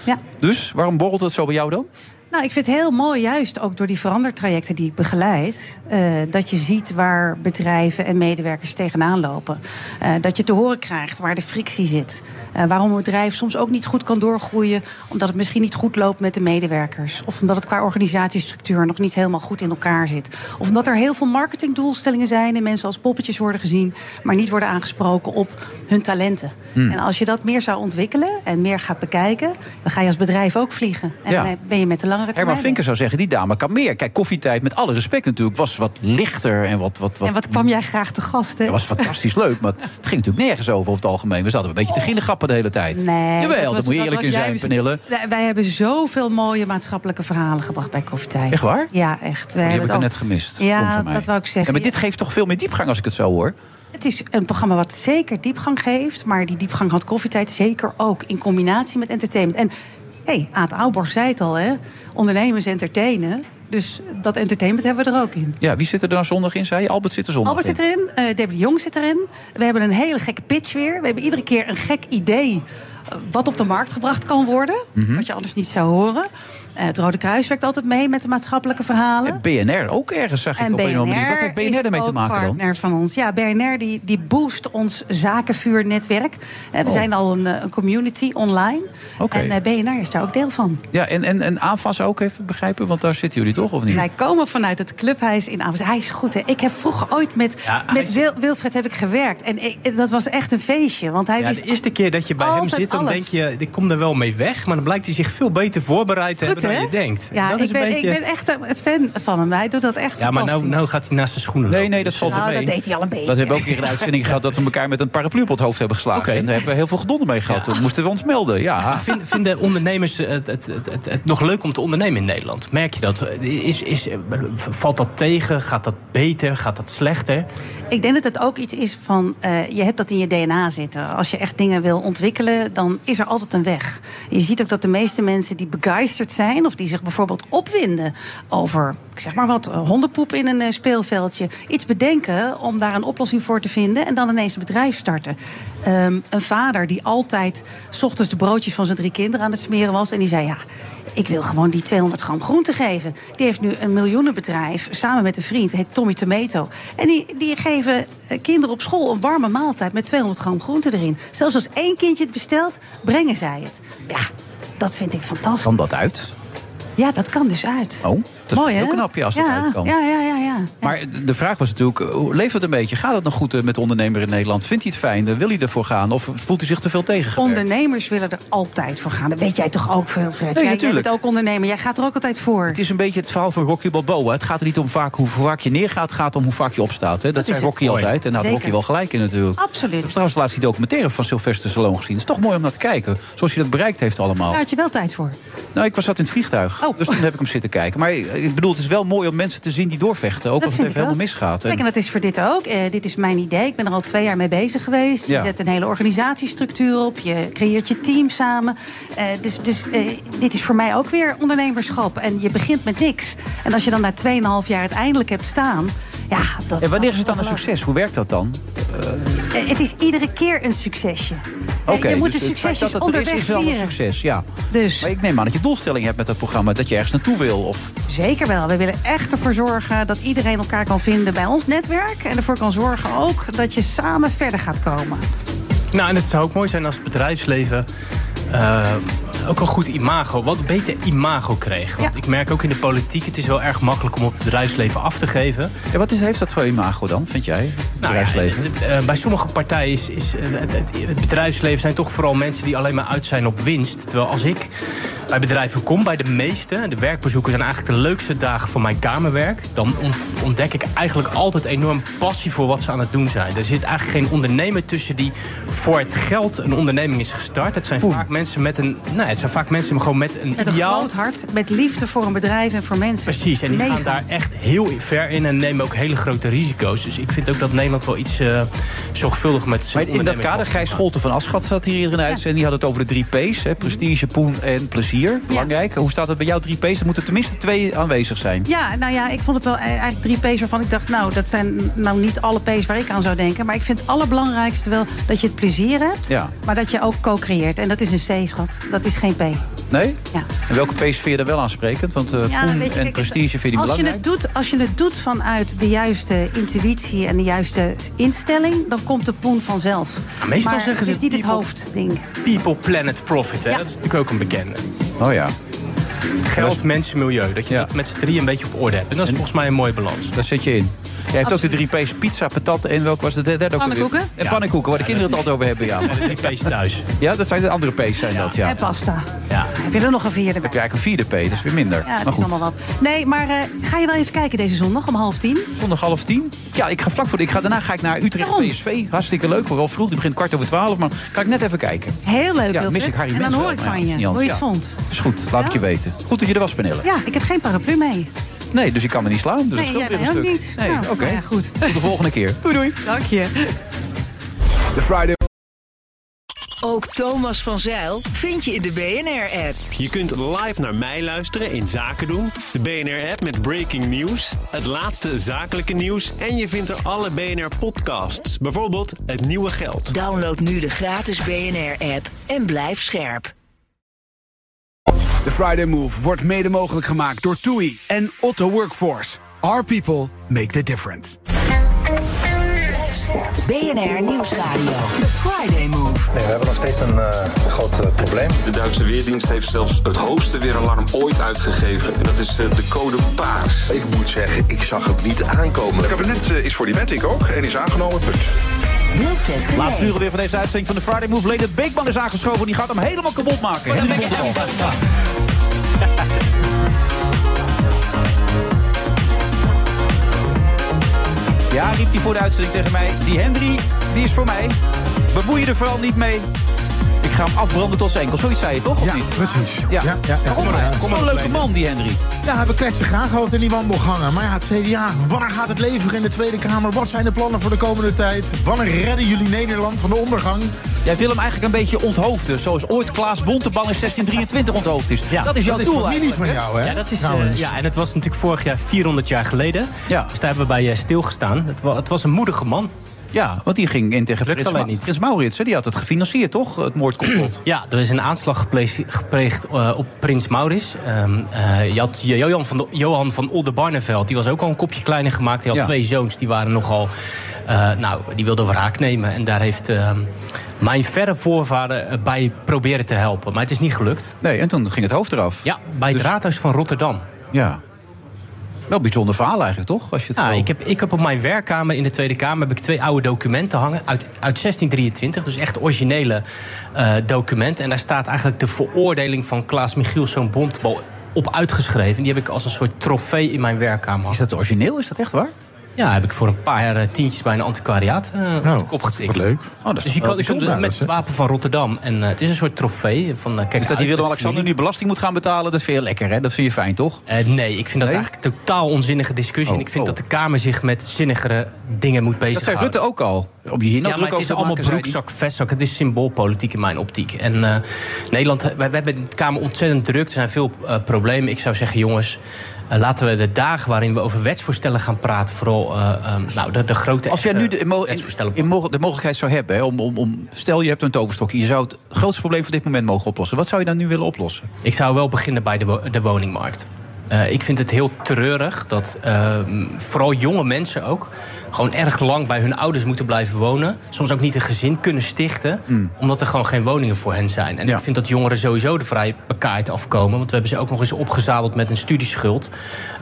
ja. Dus waarom borrelt het zo bij jou dan? Nou, ik vind het heel mooi, juist ook door die verandertrajecten die ik begeleid, eh, dat je ziet waar bedrijven en medewerkers tegenaan lopen. Eh, dat je te horen krijgt waar de frictie zit. Eh, waarom een bedrijf soms ook niet goed kan doorgroeien, omdat het misschien niet goed loopt met de medewerkers. Of omdat het qua organisatiestructuur nog niet helemaal goed in elkaar zit. Of omdat er heel veel marketingdoelstellingen zijn en mensen als poppetjes worden gezien, maar niet worden aangesproken op hun talenten. Hmm. En als je dat meer zou ontwikkelen en meer gaat bekijken, dan ga je als bedrijf ook vliegen. En Ja. dan ben je met de langere termijn. Herman Vinker zou zeggen, die dame kan meer. Kijk, koffietijd, met alle respect natuurlijk, was wat lichter en wat... wat, wat En wat kwam jij graag te gast, hè? Dat was fantastisch leuk, maar het ging natuurlijk nergens over over het algemeen. We zaten een beetje te ginnegappen de hele tijd. Nee, Jawel, dat was- moet je eerlijk in zijn, Pernille. Wij- hebben zoveel mooie maatschappelijke verhalen gebracht bij Koffietijd. Echt waar? Ja, echt. Die heb ik er net gemist. Ja, dat wou ik zeggen. Ja, maar dit geeft toch veel meer diepgang als ik het zo hoor. Het is een programma wat zeker diepgang geeft. Maar die diepgang had Koffietijd zeker ook. In combinatie met entertainment. En hey, Aad Ouborg zei het al, hè. Ondernemers entertainen. Dus dat entertainment hebben we er ook in. Ja, wie zit er dan zondag in, zei je? Albert zit er zondag Albert in. zit erin, eh Debbie de Jong zit erin. We hebben een hele gekke pitch weer. We hebben iedere keer een gek idee eh, wat op de markt gebracht kan worden. Mhm. Wat je anders niet zou horen. Eh, het Rode Kruis werkt altijd mee met de maatschappelijke verhalen. BNR ook ergens, zag ik En op een of andere manier. Wat BNR heeft BNR is ermee te maken dan? partner van ons. Ja, BNR die, die boost ons zakenvuurnetwerk. Eh, we Oh. zijn al een, eh, een community online. Oké. En BNR is daar ook deel van. Ja, en, en, en AFAS ook even begrijpen, want daar zitten jullie toch, of niet? Wij komen vanuit het clubhuis in Avers. Hij is goed, hè? Ik heb vroeger ooit met, Ja, met is- Wil- Wilfred heb ik gewerkt. En ik- dat was echt een feestje. Want hij Ja, wist de eerste keer dat je bij hem zit, dan alles. denk je, ik kom er wel mee weg. Maar dan blijkt hij zich veel beter voorbereid te Goed, hebben dan hè? je denkt. Ja, dat ik is ben, een beetje... ik ben echt een fan van hem. Hij doet dat echt ja, maar nou, nou gaat hij naast zijn schoenen Nee, nee, dat valt Nou, wel dat mee. deed hij al een beetje. Dat hebben we ook een keer een uitzending gehad dat we elkaar met een paraplu op het hoofd hebben geslagen. En daar hebben we heel veel gedonder mee gehad. Toen moesten we ons melden. Ja. Vind- Vinden ondernemers het, het, het, het, het nog leuk om te ondernemen in Nederland? Merk je dat? Is, is, valt dat tegen? Gaat dat beter? Gaat dat slechter? Ik denk dat het ook iets is van, eh, je hebt dat in je DNA zitten. Als je echt dingen wil ontwikkelen, dan is er altijd een weg. Je ziet ook dat de meeste mensen die begeisterd zijn... of die zich bijvoorbeeld opwinden over, ik zeg maar wat... eh, hondenpoep in een eh, speelveldje, iets bedenken... om daar een oplossing voor te vinden en dan ineens een bedrijf starten. Ehm, een vader die altijd... s ochtends de broodjes van zijn drie kinderen aan het smeren was... en die zei, ja, ik wil gewoon die 200 gram groente geven. Die heeft nu een miljoenenbedrijf samen met een vriend, heet Tommy Tomato. En die, die geven eh, kinderen op school een warme maaltijd met 200 gram groente erin. Zelfs als één kindje het bestelt, brengen zij het. Ja, dat vind ik fantastisch. Kan dat uit? Ja, dat kan dus uit. Oh, dat Mooi, is heel knap ja, als dat ja, uit kan. Ja, ja, ja, ja. Maar de vraag was natuurlijk, eh, hoe leeft het een beetje? Gaat het nog goed eh, met de ondernemer in Nederland? Vindt hij het fijn? Eh, Wil hij ervoor gaan? Of voelt hij zich te veel tegengewerkt? Ondernemers willen er altijd voor gaan. Dat weet jij toch ook, Wilfred? Nee, jij, jij bent ook ondernemer. Jij gaat er ook altijd voor. Het is een beetje het verhaal van Rocky Balboa. Het gaat er niet om vaak hoe vaak je neergaat, het gaat om hoe vaak je opstaat. Hè? Dat, Dat zei het. Rocky Mooi. altijd. En daar had. Rocky wel gelijk in natuurlijk. Absoluut. Ik heb trouwens laatst die documentaire van Sylvester Stallone gezien. Het is toch mooi om naar te kijken. Zoals hij dat bereikt heeft allemaal. Daar had je wel tijd voor. Nou, ik was zat in het vliegtuig. Oh. Dus toen heb ik hem zitten kijken. Maar ik bedoel, het is wel mooi om mensen te zien die doorvechten. Ook Dat als het even helemaal misgaat. Kijk, en dat is voor dit ook. Eh, dit is mijn idee. Ik ben er al twee jaar mee bezig geweest. Je Ja. zet een hele organisatiestructuur op. Je creëert je team samen. Eh, dus dus eh, dit is voor mij ook weer ondernemerschap. En je begint met niks. En als je dan na 2,5 jaar uiteindelijk hebt staan... Ja, dat, En wanneer is het dan een succes? Hoe werkt dat dan? Eh, Het is iedere keer een succesje. Eh, je moet dus de het feit dat het er is, is wel een succes, ja. Dus. Maar ik neem aan dat je doelstelling hebt met dat programma. Dat je ergens naartoe wil. Of... Zeker wel. We willen echt ervoor zorgen dat iedereen elkaar kan vinden bij ons netwerk. En ervoor kan zorgen ook dat je samen verder gaat komen. Nou, en het zou ook mooi zijn als het bedrijfsleven eh, ook een goed imago, wat beter imago kreeg. Want ik merk ook in de politiek, het is wel erg makkelijk om op het bedrijfsleven af te geven. Ja, wat is, heeft dat voor imago dan, vind jij? Het Nou ja, bedrijfsleven? eh, bij sommige partijen is, is eh, het, het- het bedrijfsleven zijn toch vooral mensen die alleen maar uit zijn op winst. Terwijl als ik bij bedrijven kom, bij de meeste, de werkbezoeken zijn eigenlijk de leukste dagen van mijn kamerwerk. Dan on- ontdek ik eigenlijk altijd enorm passie voor wat ze aan het doen zijn. Er zit eigenlijk geen ondernemer tussen die voor het geld een onderneming is gestart. Het zijn vaak mensen met een, nou, het zijn vaak mensen gewoon met een Met een ideaal. groot hart, met liefde voor een bedrijf en voor mensen. Precies, en die gaan daar echt heel ver in en nemen ook hele grote risico's. Dus ik vind ook dat Nederland wel iets eh zorgvuldig met zijn Maar in dat kader, Gijs Scholten van Aschat zat hier in een uitzending. Die had het over de drie P's. Hè, prestige, poen en plezier. Belangrijk. Hoe staat het bij jou drie P's? Er moeten tenminste twee aanwezig zijn. Ja, nou ja, ik vond het wel e- eigenlijk drie P's waarvan ik dacht... nou, dat zijn nou niet alle P's waar ik aan zou denken. Maar ik vind het allerbelangrijkste wel dat je het plezier hebt... Ja. maar dat je ook co-creëert. En dat is een C, schat. Dat is geen P. Nee? Ja. En welke P's vind je er wel aansprekend? Want uh, Ja, poen weet je, en kijk, prestige vind je die als je, belangrijk? het doet, als je het doet vanuit de juiste intuïtie en de juiste instelling, dan komt de poen vanzelf. meestal maar zeggen het is ze niet het people- hoofdding. People, planet, profit. Hè? Ja. Dat is natuurlijk ook een bekende. Oh ja. Geld, mensen, milieu. Dat je dat met z'n drieën een beetje op orde hebt. En dat is volgens mij een mooie balans. Daar zit je in. Jij hebt ook de drie P's, pizza, patat en welke was de derde? ook alweer? Pannenkoeken? En pannenkoeken, waar de kinderen het altijd over hebben. Ja. Dat zijn de drie P's thuis. ja, dat zijn de andere P's zijn dat, ja. En pasta. Ja. Heb je er nog een vierde bij? Heb je eigenlijk een vierde P, dat is weer minder. Ja, het maar is allemaal wat. Nee, maar eh, ga je wel even kijken deze zondag om half tien? Zondag half tien? Ja, ik ga vlak voor. Ik ga, daarna ga ik naar Utrecht Waarom? PSV. Hartstikke leuk. Wel vroeg. Die begint kwart over twaalf. Maar ga ik net even kijken. Heel leuk, Ja, mis ik Harry En dan hoor ik van dat je hoe je het vond. Is goed, laat ik je weten. Goed dat je er was, Pernille. Ja, ik heb geen paraplu mee. Nee, dus ik kan me niet slaan. Dus Nee, scheelt jij weer een mij ook stuk. niet. Nee, Nou, oké. nou ja, goed. Tot de volgende keer. Doei doei. Dank je. The Friday Ook Thomas van Zeil vind je in de BNR-app. Je kunt live naar mij luisteren in Zaken doen, de BNR-app met breaking news, het laatste zakelijke nieuws en je vindt er alle BNR-podcasts, bijvoorbeeld Het Nieuwe Geld. Download nu de gratis BNR-app en blijf scherp. The Friday Move wordt mede mogelijk gemaakt door TUI en Otto Workforce. Our people make the difference. BNR Nieuwsradio. The Friday Move. Nee, we hebben nog steeds een eh, groot eh, probleem. De Duitse Weerdienst heeft zelfs het hoogste weeralarm ooit uitgegeven. En dat is eh, de code paars. Ik moet zeggen, ik zag het niet aankomen. Het kabinet is voor die wet, ik ook. En is aangenomen, punt. Wilfred. Laatste uren weer van deze uitzending van de Friday Move. Leendert Beekman is aangeschoven. Die gaat hem helemaal kapot maken. Bonteman. Ja, riep hij voor de uitzending tegen mij. Die Henry, die is voor mij. Bemoei je er vooral niet mee. Ik ga hem afbranden tot zijn enkel. Zoiets zei je toch, of Ja, niet? precies. Ja. Ja, ja, ja. Kom maar. Ja, Kom maar een leuke man, die Henry. Ja, we kletsen graag gewoon in die wandelgangen. Maar ja, het CDA, wanneer gaat het leveren in de Tweede Kamer? Wat zijn de plannen voor de komende tijd? Wanneer redden jullie Nederland van de ondergang? Jij wil hem eigenlijk een beetje onthoofden. Zoals ooit Klaas Bontebal in 1623 onthoofd is. dat is jouw dat is doel familie eigenlijk, van jou, hè? Ja, dat is, eh, ja, en het was natuurlijk vorig jaar 400 jaar geleden. Ja. Dus daar hebben we bij eh, stilgestaan. Het, wa- het was een moedige man. Ja, want die ging in tegen Prins, Ma- niet. Prins Maurits. hè? Die had het gefinancierd, toch? Het moordcomplot. Ja, er is een aanslag gepleegd, gepleegd eh, op Prins Maurits. Ehm, eh, je had Johan van, de, Johan van Oldenbarneveld. Die was ook al een kopje kleiner gemaakt. Die had Ja. twee zoons, die waren nogal... eh, nou, die wilden wraak nemen. En daar heeft ehm, mijn verre voorvader bij proberen te helpen. Maar het is niet gelukt. Nee, en toen ging het hoofd eraf. Ja, bij het Dus- raadhuis van Rotterdam. Ja. Wel bijzonder verhaal eigenlijk, toch? Als je het ik, heb, ik heb op mijn werkkamer in de Tweede Kamer heb ik twee oude documenten hangen uit, uit 1623. Dus echt originele eh, documenten. En daar staat eigenlijk de veroordeling van Klaas Michielszoon Bontebal op uitgeschreven. Die heb ik als een soort trofee in mijn werkkamer Is dat origineel? Is dat echt waar? Ja, heb ik voor een paar jaar eh, tientjes bij een antiquariaat eh op kop getikt. Wat leuk. Oh, dat is Dus je wel kan, je kunt bijzonder. met het wapen van Rotterdam. En eh, het is een soort trofee. Van, eh, kijk Dus dat die Willem-Alexander nu belasting moet gaan betalen, dat vind je lekker, hè? Dat vind je fijn, toch? Eh, nee, ik vind dat eigenlijk een totaal onzinnige discussie. Oh, en ik vind oh. dat de Kamer zich met zinnigere dingen moet Dat zei bezighouden. Rutte ook al. Om je hier ja, maar het is allemaal broekzak, vestzak. Het is symboolpolitiek in mijn optiek. En eh, Nederland, we, we hebben in de Kamer ontzettend druk. Er zijn veel eh, problemen. Ik zou zeggen, jongens... eh, laten we de dagen waarin we over wetsvoorstellen gaan praten... vooral eh, eh, nou, de, de grote Als jij nu de, in, wetsvoorstellen... in mo- de mogelijkheid zou hebben, hè, om, om, om, stel je hebt een toverstokje, je zou het grootste probleem van dit moment mogen oplossen. Wat zou je dan nu willen oplossen? Ik zou wel beginnen bij de, wo- de woningmarkt. Eh, ik vind het heel treurig dat eh, vooral jonge mensen ook... gewoon erg lang bij hun ouders moeten blijven wonen. Soms ook niet een gezin kunnen stichten... omdat er gewoon geen woningen voor hen zijn. En ik vind dat jongeren sowieso de vrij bekaaid afkomen. Want we hebben ze ook nog eens opgezadeld met een studieschuld.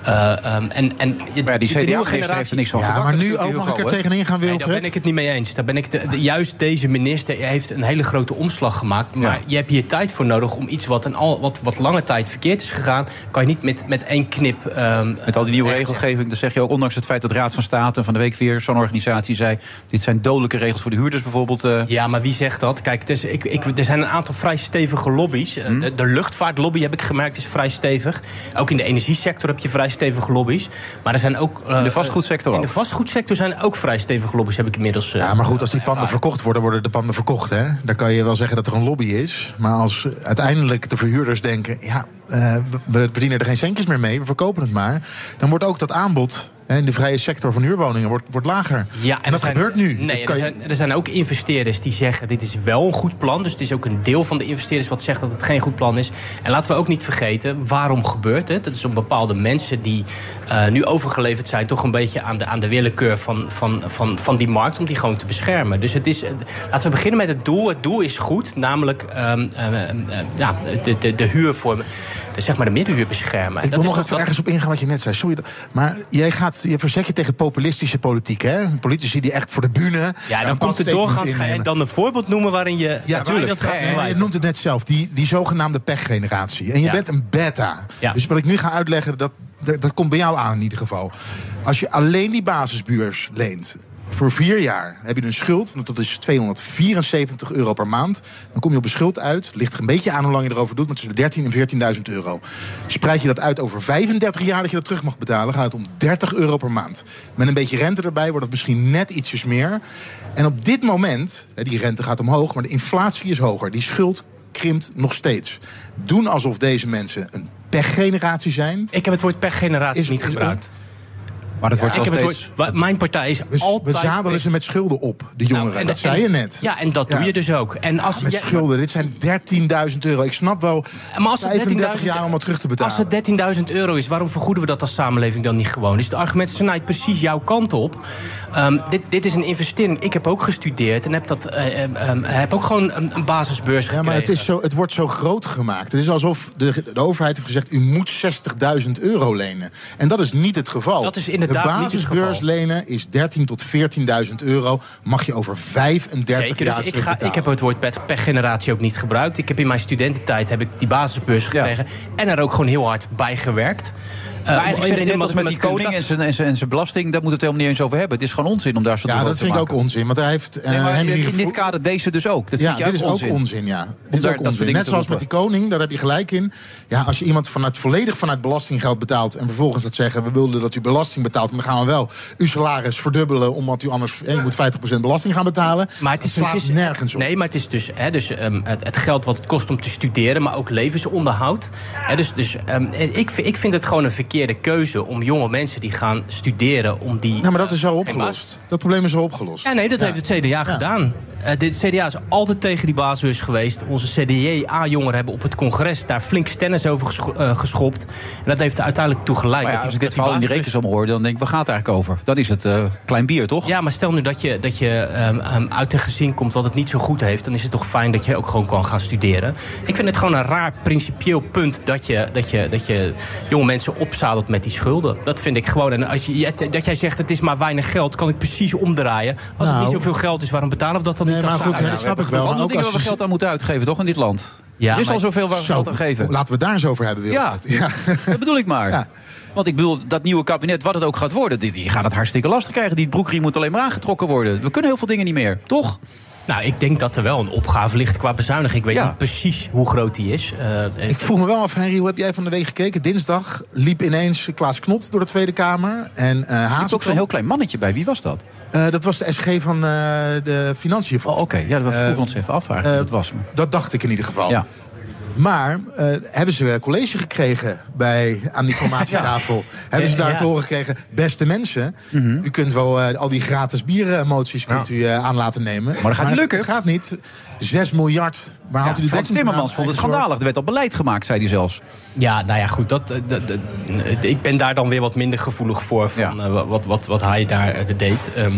Eh, ehm, en, en Maar ja, die CDA-minister heeft er niks van Ja, gebakken maar nu ook mag ik er tegenin gaan, Nee, Wilfred? daar ben ik het niet mee eens. Daar ben ik de, de- juist deze minister heeft een hele grote omslag gemaakt. Maar je hebt hier tijd voor nodig om iets wat, een al, wat, wat lange tijd verkeerd is gegaan... kan je niet met, met één knip... ehm, Met al die nieuwe echt- regelgeving, dan zeg je ook, ondanks het feit dat de Raad van State van de week weer zo'n organisatie zei: dit zijn dodelijke regels voor de huurders bijvoorbeeld. eh, Ja, maar wie zegt dat? Kijk, het is, ik, ik, er zijn een aantal vrij stevige lobby's. Eh, De, de luchtvaartlobby heb ik gemerkt is vrij stevig. Ook in de energiesector heb je vrij stevige lobby's. Maar er zijn ook... eh, In de vastgoedsector In de ook. vastgoedsector zijn ook vrij stevige lobby's, heb ik inmiddels... eh, Ja, maar goed, als die panden ervaren. verkocht worden, worden de panden verkocht. Hè? Dan kan je wel zeggen dat er een lobby is. Maar als uiteindelijk de verhuurders denken... ja, eh, we- verdienen er geen centjes meer mee, we verkopen het maar... dan wordt ook dat aanbod in de vrije sector van huurwoningen wordt, wordt lager. Ja, en, dat zijn- gebeurt nu. Nee, Dat er zijn, er zijn ook investeerders die zeggen: dit is wel een goed plan. Dus het is ook een deel van de investeerders wat zegt dat het geen goed plan is. En laten we ook niet vergeten waarom gebeurt het. Het is om bepaalde mensen die eh, nu overgeleverd zijn, toch een beetje aan de, aan de willekeur van, van, van, van die markt, om die gewoon te beschermen. Dus het is, eh, laten we beginnen met het doel. Het doel is goed, namelijk ehm, eh, eh, ja, de, de, de huur voor, de, zeg maar de middenhuur beschermen. Ik Dat wil is nog toch even ergens op ingaan wat je net zei. Sorry, dat- maar jij gaat, je verzet je tegen populistische politiek, hè? Politici die echt voor de bühne. Ja, dan komt het doorgaans. Ga je dan een voorbeeld noemen waarin je Ja, natuurlijk dat gaat gaat. Je noemt het net zelf, die, die zogenaamde pechgeneratie. En je Ja. bent een beta. Ja. Dus wat ik nu ga uitleggen, dat, dat, dat komt bij jou aan in ieder geval. Als je alleen die basisbuurs leent. Voor vier jaar heb je een schuld, want dat is 274 euro per maand. Dan kom je op een schuld uit. Ligt er een beetje aan hoe lang je erover doet, maar tussen de 13 en 14.000 euro. Spreid je dat uit over 35 jaar dat je dat terug mag betalen, gaat het om 30 euro per maand. Met een beetje rente erbij wordt het misschien net ietsjes meer. En op dit moment, die rente gaat omhoog, maar de inflatie is hoger. Die schuld krimpt nog steeds. Doen alsof deze mensen een pechgeneratie zijn. Ik heb het woord pechgeneratie niet gebruikt. Maar het wordt ik wel heb het steeds... woord- mijn partij is We, we altijd... zadelen ze met schulden op, de jongeren. Nou, en- dat zei je net. Ja, en dat doe Ja. je dus ook. En als, Met jij- schulden, dit zijn 13.000 euro. Ik snap wel, Maar als het 35 13.000 jaar om het terug te betalen. Als het 13.000 euro is, waarom vergoeden we dat als samenleving dan niet gewoon? Dus de argumenten snijdt precies jouw kant op. Ehm, dit, dit is een investering. Ik heb ook gestudeerd en heb, dat, eh, ehm, ehm, heb ook gewoon een, een basisbeurs Ja, gekregen. maar het, is zo, het wordt zo groot gemaakt. Het is alsof de, de overheid heeft gezegd... u moet 60.000 euro lenen. En dat is niet het geval. Dat is inderdaad de basisbeurs lenen is 13.000 tot 14.000 euro. Mag je over 35 Zeker, jaar dus ik, ga, ik heb het woord pech- pechgeneratie ook niet gebruikt. Ik heb in mijn studententijd heb ik die basisbeurs gekregen... en er ook gewoon heel hard bij gewerkt. Eh, Maar eigenlijk zeg je net als met die koning en zijn, en, zijn, en zijn belasting... daar moeten we het helemaal niet eens over hebben. Het is gewoon onzin om daar zo Ja, druk dat over te vind ik ook onzin. Want hij heeft eh, Nee, maar Henry in dit kader deze dus ook. Dat ja, vind je dit is onzin. ook onzin, ja. Dit is daar ook dat onzin. Net te zoals met die koning, daar heb je gelijk in. Ja, als je iemand vanuit, volledig vanuit belastinggeld betaalt... en vervolgens gaat zeggen, we wilden dat u belasting betaalt... maar dan gaan we wel uw salaris verdubbelen... omdat u anders, eh, je moet 50% belasting gaan betalen. Maar het is, Dat slaat het is nergens op. Nee, maar het is dus, hè, dus ehm, het, het geld wat het kost om te studeren, maar ook levensonderhoud. Hè, dus dus ehm, ik, vind- ik vind het gewoon een verkeerde keuze om jonge mensen die gaan studeren, om die. Ja, maar dat is zo geen opgelost. Dat probleem is zo opgelost. Ja, nee, dat heeft het CDA gedaan. Eh dit CDA is altijd tegen die basisbeurs geweest. Onze CDA-jongeren hebben op het congres daar flink stennis over gescho- eh, geschopt. En dat heeft er uiteindelijk toe geleid. Maar ja, dat als ik dit dat die verhaal in die basisbeurs- rekensom hoor... dan denk ik, waar gaat het eigenlijk over? Dan is het eh, klein bier, toch? Ja, maar stel nu dat je, dat je ehm, ehm, uit een gezin komt wat het niet zo goed heeft... dan is het toch fijn dat je ook gewoon kan gaan studeren. Ik vind het gewoon een raar principieel punt... dat je, dat je, dat je jonge mensen opzadelt met die schulden. Dat vind ik gewoon. En als je, dat jij zegt het is maar weinig geld... kan ik precies omdraaien. Als het Nou. niet zoveel geld is, waarom betalen we dat dan niet als maar goed, zaken? dat snap ik wel. Maar Andere ook dingen waar we je- geld aan moeten uitgeven, toch, in dit land? Ja, er is al zoveel waar we Zo, geld aan geven. Laten we het daar eens over hebben, Wilfred. Ja, dat bedoel ik maar. Ja. Want ik bedoel, dat nieuwe kabinet, wat het ook gaat worden... die, die gaat het hartstikke lastig krijgen. Die broekriem moet alleen maar aangetrokken worden. We kunnen heel veel dingen niet meer, toch? Nou, ik denk dat er wel een opgave ligt qua bezuiniging. Ik weet Ja. niet precies hoe groot die is. Eh, Ik vroeg me wel af, Henry, hoe heb jij van de week gekeken? Dinsdag liep ineens Klaas Knot door de Tweede Kamer. En eh Er is ook zo'n heel klein mannetje bij. Wie was dat? Eh, dat was de SG van eh, de Financiën. Oh, oké. Ja, we vroegen ons even af eigenlijk. eh, dat was me. Dat dacht ik in ieder geval. Ja. Maar eh, hebben ze college gekregen bij, aan die formatietafel? Hebben ze daar Ja. te horen gekregen? Beste mensen, u kunt wel eh, al die gratis biermoties kunt u, eh, aan laten nemen. dat gaat niet lukken. Het gaat niet. 6 miljard. U Ja, die Frans Timmermans vond het schandalig. Er werd al beleid gemaakt, zei hij zelfs. Ja, nou ja, goed. Dat, dat, dat- ik ben daar dan weer wat minder gevoelig voor. Van, Ja. wat, wat, wat hij daar deed. Ehm,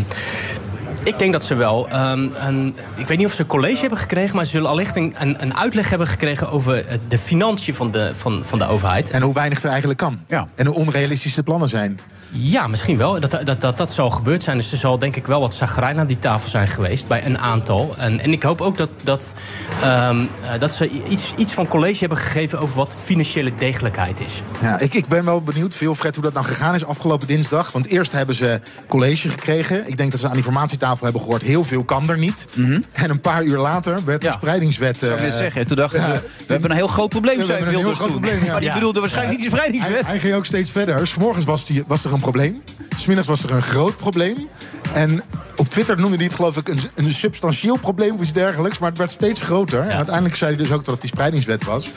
ik denk dat ze wel ehm, een. Ik weet niet of ze een college hebben gekregen. maar ze zullen allicht een, een, een uitleg hebben gekregen. over eh, de financiën van de, van, van de overheid. En hoe weinig er eigenlijk kan. Ja. En hoe onrealistisch de plannen zijn. Ja, misschien wel. Dat, dat, dat, dat zal gebeurd zijn. Dus er zal denk ik wel wat zagrijn aan die tafel zijn geweest. Bij een aantal. En, en ik hoop ook dat, dat, ehm, eh, dat ze iets, iets van college hebben gegeven. over wat financiële degelijkheid is. Ja, ik, ik ben wel benieuwd, Wilfred, hoe dat nou gegaan is afgelopen dinsdag. Want eerst hebben ze college gekregen. Ik denk dat ze aan die formatietafel hebben gehoord... heel veel kan er niet. En een paar uur later werd de Ja. spreidingswet... Zou ik eh, zeggen. Toen dachten ja. ze, we hebben een heel groot probleem, We zei hebben een heel Wilders groot toen. probleem, ja. Maar die Ja. bedoelde waarschijnlijk niet die Hij, spreidingswet. hij ging ook steeds verder. S'morgens was, die, was er een probleem. Smiddags was er een groot probleem. En op Twitter noemde hij het geloof ik een, een substantieel probleem of iets dergelijks. Maar het werd steeds groter. En uiteindelijk zei hij dus ook dat het die spreidingswet was.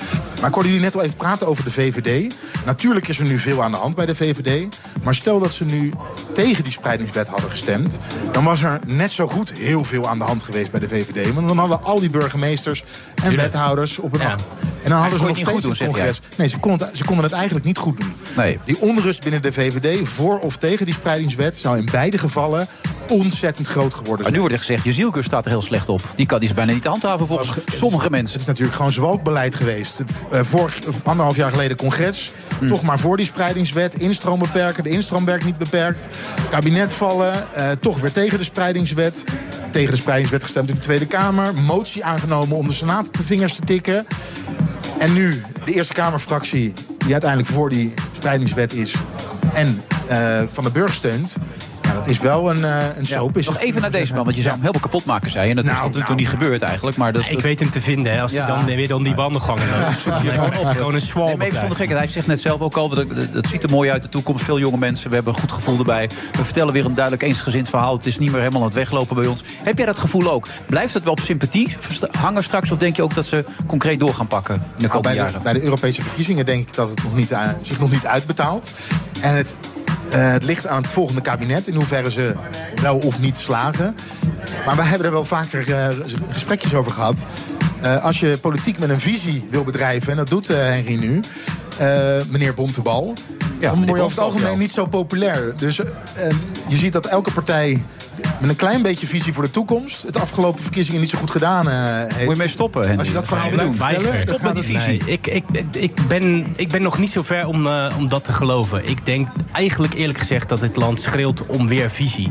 Maar ik hoorde jullie net al even praten over de VVD. Natuurlijk is er nu veel aan de hand bij de VVD. Maar stel dat ze nu tegen die spreidingswet hadden gestemd... dan was er net zo goed heel veel aan de hand geweest bij de VVD. Want dan hadden al die burgemeesters en wethouders op een... Ja. En dan hadden ze nog steeds een doen, congres. Nee, ze konden, het- ze konden het eigenlijk niet goed doen. Nee. Die onrust binnen de VVD, voor of tegen die spreidingswet... zou in beide gevallen ontzettend groot geworden Maar nu wordt er gezegd, Jezielke staat er heel slecht op. Die kan die is bijna niet handhaven volgens sommige mensen. Het is natuurlijk gewoon zwalkbeleid geweest. Eh, Vorig, of anderhalf jaar geleden congres. Hmm. Toch maar voor die spreidingswet. Instroom beperken, de instroom werd niet beperkt. Kabinet vallen, eh, toch weer tegen de spreidingswet. Tegen de spreidingswet gestemd in de Tweede Kamer. Motie aangenomen om de Senaat op de vingers te tikken. En nu de Eerste Kamerfractie, die uiteindelijk voor die spreidingswet is... en eh, van de burger steunt. Ja, dat is wel een, eh een soap. is Nog even naar deze man, want je zou hem helemaal kapot maken, zei je. En dat is Nou, tot nu toe nou. niet gebeurd eigenlijk. Maar dat, Ik weet hem te vinden, hè, als Ja. hij dan weer dan die wandelgangen loopt. Zoek je gewoon op, gewoon een zwalbe Nee, maar even zonder gekheid. Hij zegt net zelf ook al, dat, dat ziet er mooi uit de toekomst. Veel jonge mensen, we hebben een goed gevoel erbij. We vertellen weer een duidelijk eensgezind verhaal. Het is niet meer helemaal aan het weglopen bij ons. Heb jij dat gevoel ook? Blijft het wel op sympathie hangen straks? Of denk je ook dat ze concreet door gaan pakken in de Nou, komende bij, de, jaren? bij de Europese verkiezingen denk ik dat het nog niet, eh, zich nog niet uitbetaalt. En het, eh, het ligt aan het volgende kabinet in hoeverre ze wel of niet slagen. Maar we hebben er wel vaker eh, gesprekjes over gehad. Eh, als je politiek met een visie wil bedrijven, en dat doet eh, Henry nu, meneer Bontebal. dan word je over het algemeen ja. niet zo populair. Dus je ziet dat elke partij met een klein beetje visie voor de toekomst... het afgelopen verkiezingen niet zo goed gedaan eh, heeft. Moet je mee stoppen, Henry? Als je dat verhaal blijft doen? Stop met die visie. Nee, ik, ik, ik, ben, ik ben nog niet zo ver om, eh, om dat te geloven. Ik denk eigenlijk eerlijk gezegd dat dit land schreeuwt om weer visie.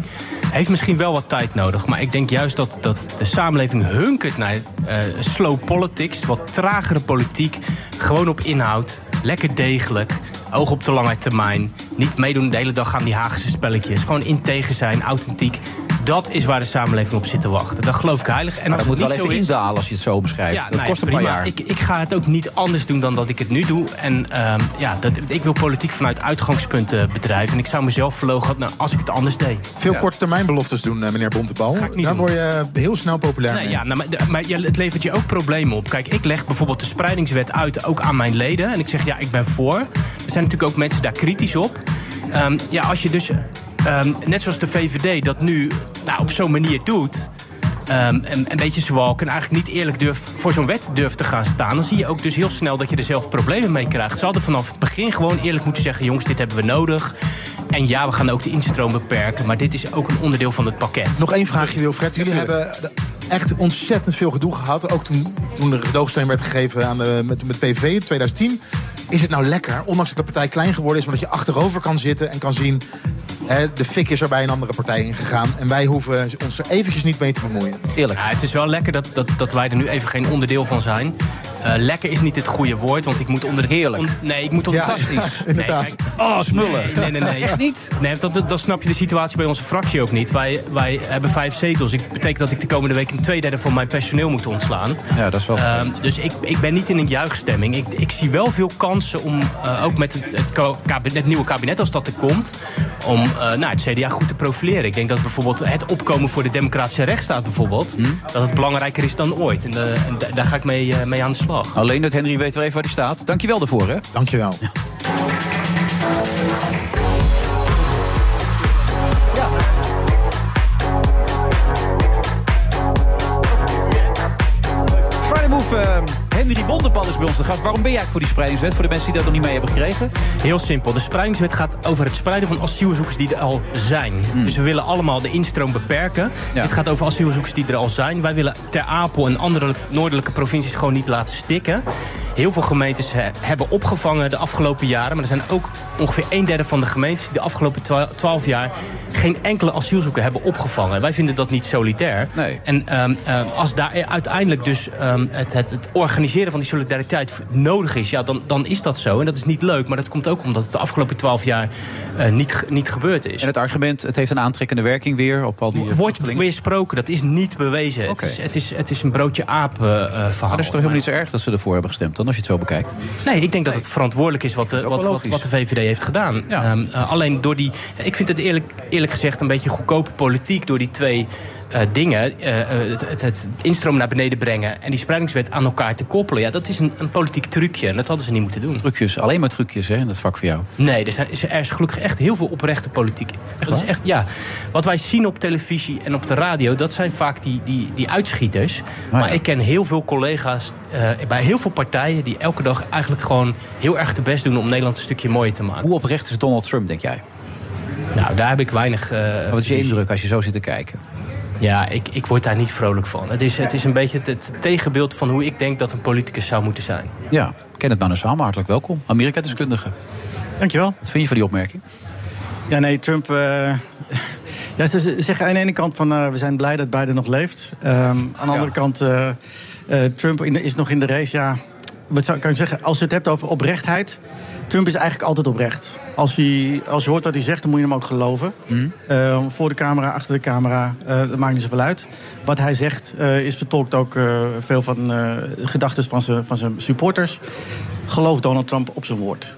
Heeft misschien wel wat tijd nodig. Maar ik denk juist dat, dat de samenleving hunkert naar eh, slow politics. Wat tragere politiek. Gewoon op inhoud. Lekker degelijk. Oog op de lange termijn. Niet meedoen de hele dag aan die Haagse spelletjes. Gewoon integer zijn, authentiek. Dat is waar de samenleving op zit te wachten. Dat geloof ik heilig. En Maar als dat moet wel niet even zo is, indalen als je het zo beschrijft. dat nou kost een paar jaar. Ik, ik ga het ook niet anders doen dan dat ik het nu doe. En ehm, ja, dat, ik wil politiek vanuit uitgangspunten bedrijven. En ik zou mezelf verlogen nou, als ik het anders deed. Veel korte termijn beloftes doen, eh, meneer Bontebal. Daar word je heel snel populair Nee, mee. ja, nou, maar, de- maar je- het levert je ook problemen op. Kijk, ik leg bijvoorbeeld de spreidingswet uit, ook aan mijn leden. En ik zeg, ja, ik ben voor. Er zijn natuurlijk ook mensen daar kritisch op. Ehm, ja, als je dus, ehm, net zoals de VVD dat nu nou, op zo'n manier doet... ehm, een, een beetje zwalk en eigenlijk niet eerlijk durf, voor zo'n wet durft te gaan staan... dan zie je ook dus heel snel dat je er zelf problemen mee krijgt. Ze hadden vanaf het begin gewoon eerlijk moeten zeggen... jongens, dit hebben we nodig. En ja, we gaan ook de instroom beperken. Maar dit is ook een onderdeel van het pakket. Nog één vraagje, Wilfred. Jullie hebben echt ontzettend veel gedoe gehad. Ook toen, toen er gedoogsteun werd gegeven aan de, met, met PVV in 2010. Is het nou lekker, ondanks dat de partij klein geworden is... maar dat je achterover kan zitten en kan zien... Hè, de fik is er bij een andere partij ingegaan. En wij hoeven ons er eventjes niet mee te bemoeien. Eerlijk. Ja, het is wel lekker dat, dat, dat wij er nu even geen onderdeel van zijn. Eh, lekker is niet het goede woord, want ik moet onder de... Heerlijk. on- nee, ik moet onder Ja, fantastisch. inderdaad. Nee, kijk, Oh, smullen. Nee, nee, nee. nee. Echt niet? Nee, want dat, dan snap je de situatie bij onze fractie ook niet. Wij, wij hebben vijf zetels. Ik betekent dat ik de komende week een twee derde van mijn personeel moet ontslaan. Ja, dat is wel... Ehm, dus ik, ik ben niet in een juichstemming. Ik, ik zie wel veel kansen om, eh, ook met het, het, kabinet, het nieuwe kabinet als dat er komt... om eh, nou, het CDA goed te profileren. Ik denk dat bijvoorbeeld het opkomen voor de democratische rechtsstaat bijvoorbeeld... dat het belangrijker is dan ooit. En, eh, en daar ga ik mee, mee aan de slag. Alleen dat Henry weet wel even waar hij staat. Dankjewel daarvoor, hè? Dankjewel. Henry Bondenpal is bij ons de gast. Waarom ben jij eigenlijk voor die spreidingswet? Voor de mensen die dat nog niet mee hebben gekregen? Heel simpel. De spreidingswet gaat over het spreiden van asielzoekers die er al zijn. Dus we willen allemaal de instroom beperken. Ja. Het gaat over asielzoekers die er al zijn. Wij willen Ter Apel en andere noordelijke provincies gewoon niet laten stikken. Heel veel gemeentes he- hebben opgevangen de afgelopen jaren. Maar er zijn ook ongeveer een derde van de gemeentes... die de afgelopen twa- twaalf jaar geen enkele asielzoeker hebben opgevangen. Wij vinden dat niet solidair. Nee. En ehm, ehm, als daar uiteindelijk dus ehm, het, het, het organiseren van die solidariteit nodig is... Ja, dan, dan is dat zo. En dat is niet leuk. Maar dat komt ook omdat het de afgelopen twaalf jaar eh, niet, niet gebeurd is. En het argument, het heeft een aantrekkende werking weer op al die... eh, Wordt weersproken, dat is niet bewezen. Het, is, het, is, het is een broodje aap eh, verhaal. Maar dat is toch helemaal niet zo erg dat ze ervoor hebben gestemd, dan als je het zo bekijkt? Nee, ik denk dat het verantwoordelijk is wat de, wat, wat, de VVD heeft gedaan. Ehm, eh, alleen door die. Ik vind het eerlijk, eerlijk gezegd een beetje goedkope politiek door die twee. Eh, dingen, eh, eh, het, het, het instroom naar beneden brengen en die spreidingswet aan elkaar te koppelen, ja, dat is een, een politiek trucje en dat hadden ze niet moeten doen. Trucjes, alleen maar trucjes hè, in dat vak voor jou. Nee, er, zijn, er is gelukkig echt heel veel oprechte politiek. Echt, dat is echt, ja, wat wij zien op televisie en op de radio, dat zijn vaak die, die, die uitschieters. Maar ik ken heel veel collega's bij heel veel partijen die elke dag eigenlijk gewoon heel erg de best doen om Nederland een stukje mooier te maken. Hoe oprecht is Donald Trump, denk jij? Nou, daar heb ik weinig. eh, Wat is je indruk als je zo zit te kijken? Ja, ik, ik word daar niet vrolijk van. Het is, het is een beetje het, het tegenbeeld van hoe ik denk dat een politicus zou moeten zijn. Ja, Kenneth Manusama, hartelijk welkom. Amerika-deskundige. Dankjewel. Wat vind je van die opmerking? Ja, nee, Trump. eh, ja, ze ze zeggen aan de ene kant van eh, we zijn blij dat Biden nog leeft. Ehm, aan de andere kant, eh, eh, Trump in de- is nog in de race. Ja, wat zou, kan je zeggen? Als je het hebt over oprechtheid. Trump is eigenlijk altijd oprecht. Als, hij, als je hoort wat hij zegt, dan moet je hem ook geloven. Eh, voor de camera, achter de camera, eh, dat maakt niet zoveel uit. Wat hij zegt eh, is vertolkt ook eh, veel van eh gedachten van zijn, van zijn supporters. Geloof Donald Trump op zijn woord.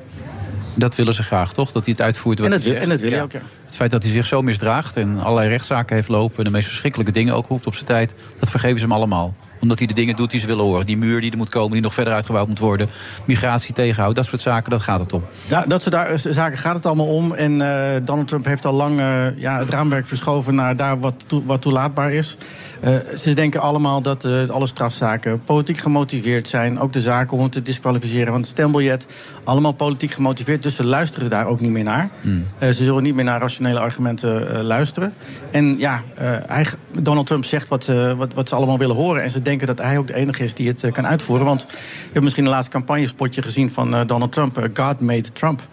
Dat willen ze graag, toch? Dat hij het uitvoert wat En dat hij wil- zegt. en dat wil hij ook, ja. Het feit dat hij zich zo misdraagt en allerlei rechtszaken heeft lopen... en de meest verschrikkelijke dingen ook roept op zijn tijd... dat vergeven ze hem allemaal. Omdat hij de dingen doet die ze willen horen. Die muur die er moet komen, die nog verder uitgebouwd moet worden. Migratie tegenhouden, dat soort zaken, dat gaat het om. Ja, dat soort daar- zaken gaat het allemaal om. En eh, Donald Trump heeft al lang eh, ja, het raamwerk verschoven naar daar wat, wat toelaatbaar is. Eh, ze denken allemaal dat eh, alle strafzaken politiek gemotiveerd zijn. Ook de zaken om het te disqualificeren van het stembiljet. Allemaal politiek gemotiveerd. Dus ze luisteren daar ook niet meer naar. Eh, ze zullen niet meer naar rationele argumenten eh, luisteren. En ja, eh, hij, Donald Trump zegt wat, ze- wat, wat ze allemaal willen horen. En ze denken dat hij ook de enige is die het eh, kan uitvoeren. Want je hebt misschien de laatste campagnespotje gezien van eh, Donald Trump. eh, God made Trump.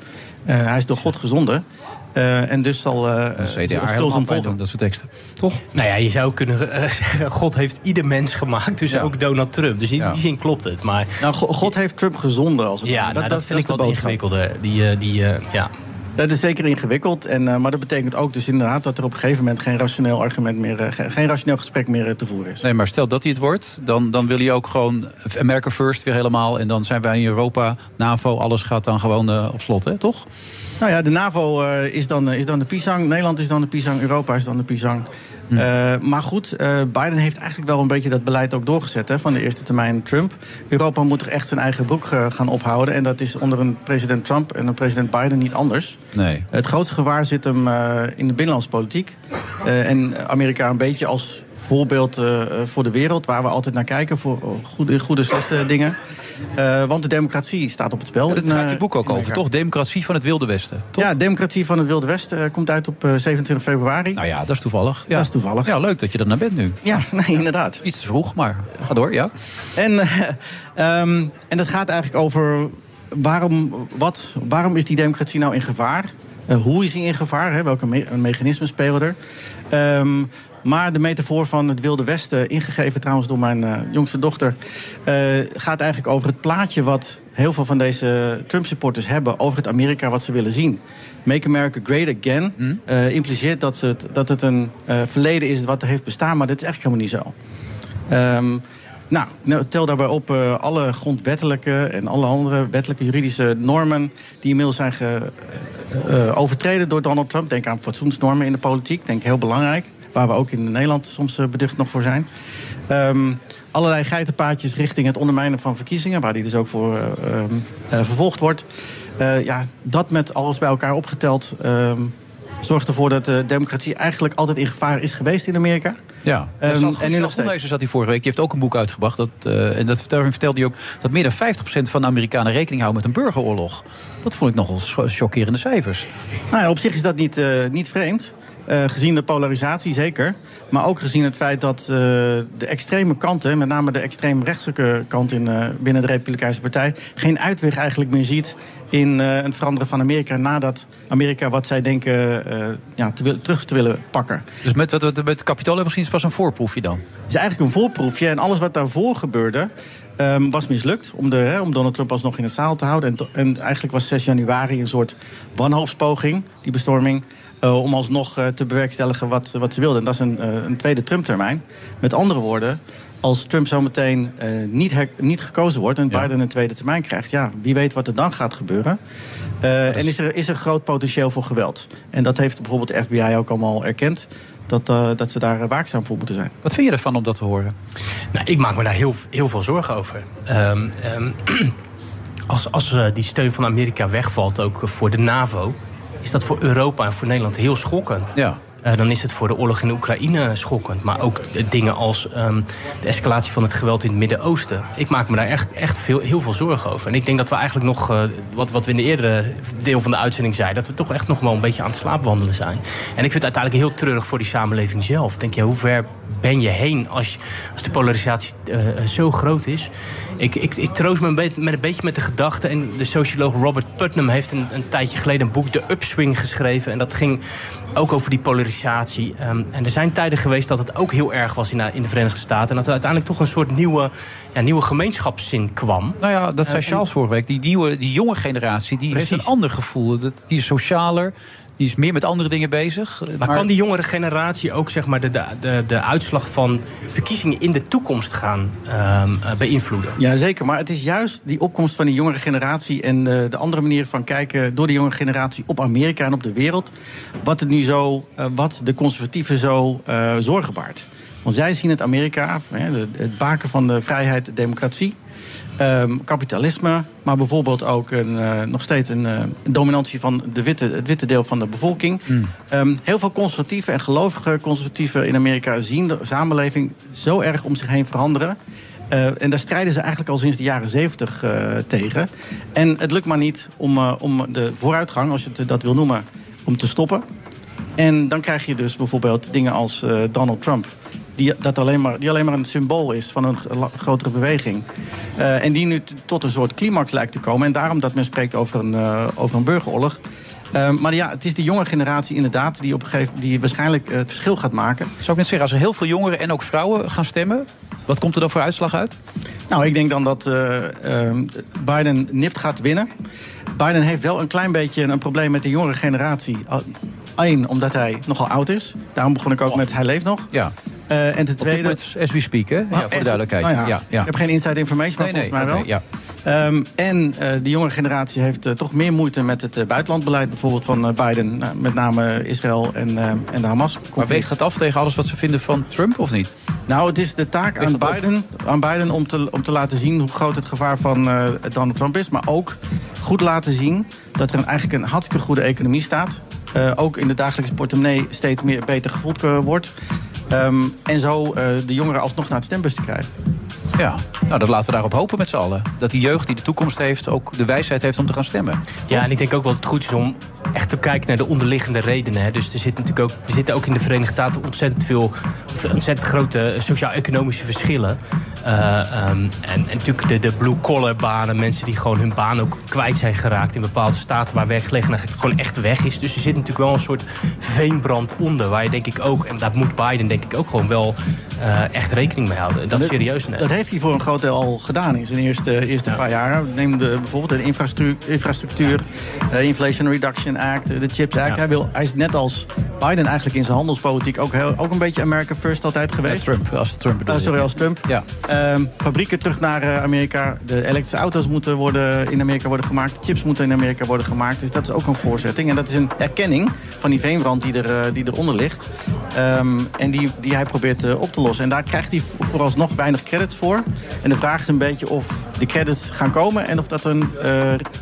Eh, hij is door God gezonden. Eh, en dus zal uh, CDA veel zijn volgen. dat soort teksten. Toch? Nou ja, je zou kunnen zeggen, God heeft ieder mens gemaakt, dus ook Donald Trump. Dus in die zin klopt het. Maar, nou, Go- God heeft Trump gezonden als het Ja, nou, dat, vind is ik de wat boodschap. ingewikkelder. Die, die, ja. Dat is zeker ingewikkeld. En, eh, maar dat betekent ook dus inderdaad dat er op een gegeven moment geen rationeel argument meer, eh, ge- geen rationeel gesprek meer eh, te voeren is. Nee, maar stel dat hij het wordt, dan, dan wil hij ook gewoon America First weer helemaal. En dan zijn wij in Europa, NAVO, alles gaat dan gewoon op slot, hè? toch? Nou ja, de NAVO is, dan, is dan de pisang. Nederland is dan de pisang. Europa is dan de pisang. Hm. Eh, maar goed, eh, Biden heeft eigenlijk wel een beetje dat beleid ook doorgezet hè, van de eerste termijn Trump. Europa moet toch echt zijn eigen broek eh, gaan ophouden. En dat is onder een president Trump en een president Biden niet anders. Nee. Het grootste gevaar zit hem in de binnenlandse politiek. Eh, en Amerika een beetje als voorbeeld eh, voor de wereld, waar we altijd naar kijken voor eh, goede, goede slechte dingen. Eh, want de democratie staat op het spel. Daar in, gaat eh, je boek ook over, toch? Democratie van het Wilde Westen. Toch? Ja, Democratie van het Wilde Westen eh, komt uit op eh, 27 februari. Nou ja, dat is toevallig. Ja. Dat is toevallig. Ja, leuk dat je er naar bent nu. Ja, nee, inderdaad. Iets te vroeg, maar ga door, ja. En, eh, ehm, en dat gaat eigenlijk over waarom, wat, waarom is die democratie nou in gevaar? Eh, hoe is die in gevaar? Hè? Welke me mechanismen spelen er? Ehm, maar de metafoor van het Wilde Westen, ingegeven trouwens door mijn eh, jongste dochter, eh, gaat eigenlijk over het plaatje wat heel veel van deze Trump-supporters hebben over het Amerika wat ze willen zien. Make America Great Again eh, impliceert dat het, dat het een verleden is wat er heeft bestaan, maar dat is eigenlijk helemaal niet zo. Ehm, nou, nou, tel daarbij op alle grondwettelijke en alle andere wettelijke juridische normen die inmiddels zijn ge, overtreden door Donald Trump. Denk aan fatsoensnormen in de politiek, denk heel belangrijk, waar we ook in Nederland soms eh, beducht nog voor zijn. Ehm, allerlei geitenpaadjes richting het ondermijnen van verkiezingen, waar hij dus ook voor eh, ehm, eh, vervolgd wordt. Eh, ja, dat met alles bij elkaar opgeteld ehm, zorgt ervoor dat de democratie eigenlijk altijd in gevaar is geweest in Amerika. Ja. En nu nog steeds. Zat hij vorige week. Die heeft ook een boek uitgebracht. Dat, eh, en dat vertelde, vertelde hij ook dat meer dan 50% van de Amerikanen rekening houden met een burgeroorlog. Dat vond ik nogal chockerende cijfers. Nou ja, op zich is dat niet, eh, niet vreemd. Eh, gezien de polarisatie zeker. Maar ook gezien het feit dat eh, de extreme kanten, met name de extreem rechtse kant in, eh, binnen de Republikeinse Partij, geen uitweg eigenlijk meer ziet in het veranderen van Amerika. Nadat Amerika wat zij denken ja, te terug te willen pakken. Dus met wat we met het hebben gezien is pas een voorproefje dan. Het is eigenlijk een voorproefje. En alles wat daarvoor gebeurde, ehm, was mislukt. Om, de, om Donald Trump alsnog in het zaal te houden. En, en eigenlijk was 6 januari een soort wanhoopspoging, die bestorming. Eh, om alsnog eh, te bewerkstelligen wat, wat ze wilden. En dat is een, eh, een tweede Trump-termijn. Met andere woorden, als Trump zometeen eh niet, her- niet gekozen wordt en Biden een tweede termijn krijgt, ja, wie weet wat er dan gaat gebeuren. Uh, En is er, is er groot potentieel voor geweld. En dat heeft bijvoorbeeld de FBI ook allemaal erkend. Dat, uh, dat we daar waakzaam voor moeten zijn. Wat vind je ervan om dat te horen? Nou, ik maak me daar heel, heel veel zorgen over. Um, um, als als uh, die steun van Amerika wegvalt, ook voor de NAVO, is dat voor Europa en voor Nederland heel schokkend. Ja. Uh, dan is het voor de oorlog in Oekraïne schokkend. Maar ook dingen als um, de escalatie van het geweld in het Midden-Oosten. Ik maak me daar echt, echt veel, heel veel zorgen over. En ik denk dat we eigenlijk nog, uh, wat, wat we in de eerdere deel van de uitzending zeiden... dat we toch echt nog wel een beetje aan het slaapwandelen zijn. En ik vind het uiteindelijk heel treurig voor die samenleving zelf. Denk je, hoe ver ben je heen als, als de polarisatie uh, zo groot is? Ik, ik, ik troost me een beetje met, een beetje met de gedachte... en de socioloog Robert Putnam heeft een, een tijdje geleden een boek... De Upswing geschreven. En dat ging ook over die polarisatie. Um, en er zijn tijden geweest dat het ook heel erg was in, in de Verenigde Staten. En dat er uiteindelijk toch een soort nieuwe, ja, nieuwe gemeenschapszin kwam. Nou ja, dat zei uh, Charles vorige week. Die, nieuwe, die jonge generatie die heeft een ander gevoel. Die is socialer. Die is meer met andere dingen bezig. Maar, maar... kan die jongere generatie ook zeg maar, de, de, de uitslag van verkiezingen in de toekomst gaan um, beïnvloeden? Ja, zeker. Maar het is juist die opkomst van die jongere generatie en de, de andere manier van kijken door de jongere generatie op Amerika en op de wereld. Wat het nu zo, uh, wat de conservatieven zo uh, zorgen baart. Want zij zien het Amerika, het baken van de vrijheid, de democratie. Um, kapitalisme, maar bijvoorbeeld ook een, uh, nog steeds een uh, dominantie van de witte, het witte deel van de bevolking. Mm. Um, heel veel conservatieven en gelovige conservatieven in Amerika zien de samenleving zo erg om zich heen veranderen. Uh, en daar strijden ze eigenlijk al sinds de jaren zeventig tegen. En het lukt maar niet om, om de vooruitgang, als je het, dat wil noemen, om te stoppen. En dan krijg je dus bijvoorbeeld dingen als Donald Trump die, dat alleen maar, die alleen maar een symbool is van een grotere beweging. Uh, en die nu tot een soort climax lijkt te komen. En daarom dat men spreekt over een, uh, over een burgeroorlog. Uh, maar ja, het is de jonge generatie inderdaad die, op een gegeven, die waarschijnlijk het verschil gaat maken. Zou ik net zeggen, als er heel veel jongeren en ook vrouwen gaan stemmen... wat komt er dan voor uitslag uit? Nou, ik denk dan dat Biden nipt gaat winnen. Biden heeft wel een klein beetje een probleem met de jongere generatie. Eén, omdat hij nogal oud is. Daarom begon ik ook oh. met hij leeft nog. Ja. Uh, en ten tweede. As we speak, hè? Ja, voor de duidelijkheid. Nou ja, ja, ja, Ik heb geen inside information, maar nee, volgens nee, mij wel. Okay, um, en uh, de jongere generatie heeft uh, toch meer moeite met het buitenlandbeleid, bijvoorbeeld van Biden. met name Israël en, en de Hamas. -conflict. Maar weegt het af tegen alles wat ze vinden van Trump of niet? Nou, het is de taak aan Biden, aan Biden om, te, om te laten zien hoe groot het gevaar van Donald Trump is. Maar ook goed laten zien dat er een, eigenlijk een hartstikke goede economie staat. ook in de dagelijkse portemonnee steeds meer beter gevoeld wordt. Um, en zo uh, de jongeren alsnog naar het stembus te krijgen. Ja, nou, dat laten we daarop hopen met z'n allen. Dat die jeugd die de toekomst heeft ook de wijsheid heeft om te gaan stemmen. Ja, en ik denk ook wel dat het goed is om echt te kijken naar de onderliggende redenen. Hè. Dus er, zit natuurlijk ook, er zitten ook in de Verenigde Staten ontzettend veel, ontzettend grote sociaal-economische verschillen. Uh, um, en, en natuurlijk de, de blue-collar banen, mensen die gewoon hun baan ook kwijt zijn geraakt in bepaalde staten waar werkgelegenheid gewoon echt weg is. Dus er zit natuurlijk wel een soort veenbrand onder, waar je denk ik ook, en daar moet Biden denk ik ook gewoon wel uh, echt rekening mee houden. Dat is serieus nemen. Dat heeft hij voor een groot deel al gedaan in zijn eerste, eerste ja. paar jaar. Neem de, bijvoorbeeld de infrastructuur, infrastructuur uh, Inflation Reduction Act, de Chips Act. Ja. Hij, wil, hij is net als Biden eigenlijk in zijn handelspolitiek ook, heel, ook een beetje America First altijd geweest. Ja, Trump, als Trump uh, Sorry, als Trump. Ja. Um, fabrieken terug naar uh, Amerika. De elektrische auto's moeten worden in Amerika worden gemaakt. Chips moeten in Amerika worden gemaakt. Dus dat is ook een voorzetting. En dat is een erkenning van die veenbrand die, er, uh, die eronder ligt. Um, en die, die hij probeert uh, op te lossen. En daar krijgt hij vooralsnog weinig credits voor. En de vraag is een beetje of de credits gaan komen... en of dat een,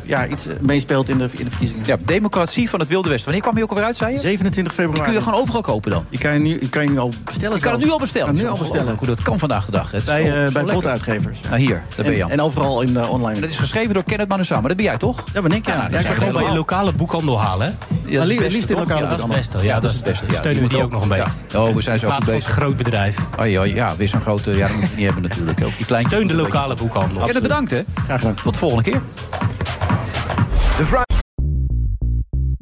ja, iets meespeelt in de, in de verkiezingen. Ja, democratie van het Wilde Westen. Wanneer kwam je ook alweer uit, zei je? 27 februari. Die kun je gewoon overal kopen dan? Die kan je nu, kan je nu al bestellen. Je kan het nu al bestellen? nu al bestellen. Hoe dat kan vandaag de dag. Het bij bij potuitgevers. Nou, hier, daar ben je en, en overal in de online. Dat is geschreven door Kenneth Manusama. Dat ben jij toch? Ja, ben ik. Ja, ja, ja, ja kan gewoon bij je lokale boekhandel halen. Ja, liefst, liefst in lokale boekhandel. Ja, dat is het beste. Steunen we die ook nog een beetje. Oh, we zijn zo goed bezig. groot bedrijf. Oh, ja, ja, weer zo'n grote... Ja, dat moet je niet hebben natuurlijk. Ook die Steun de lokale boekhandel. Kenneth, bedankt hè. Graag gedaan. Tot de volgende keer.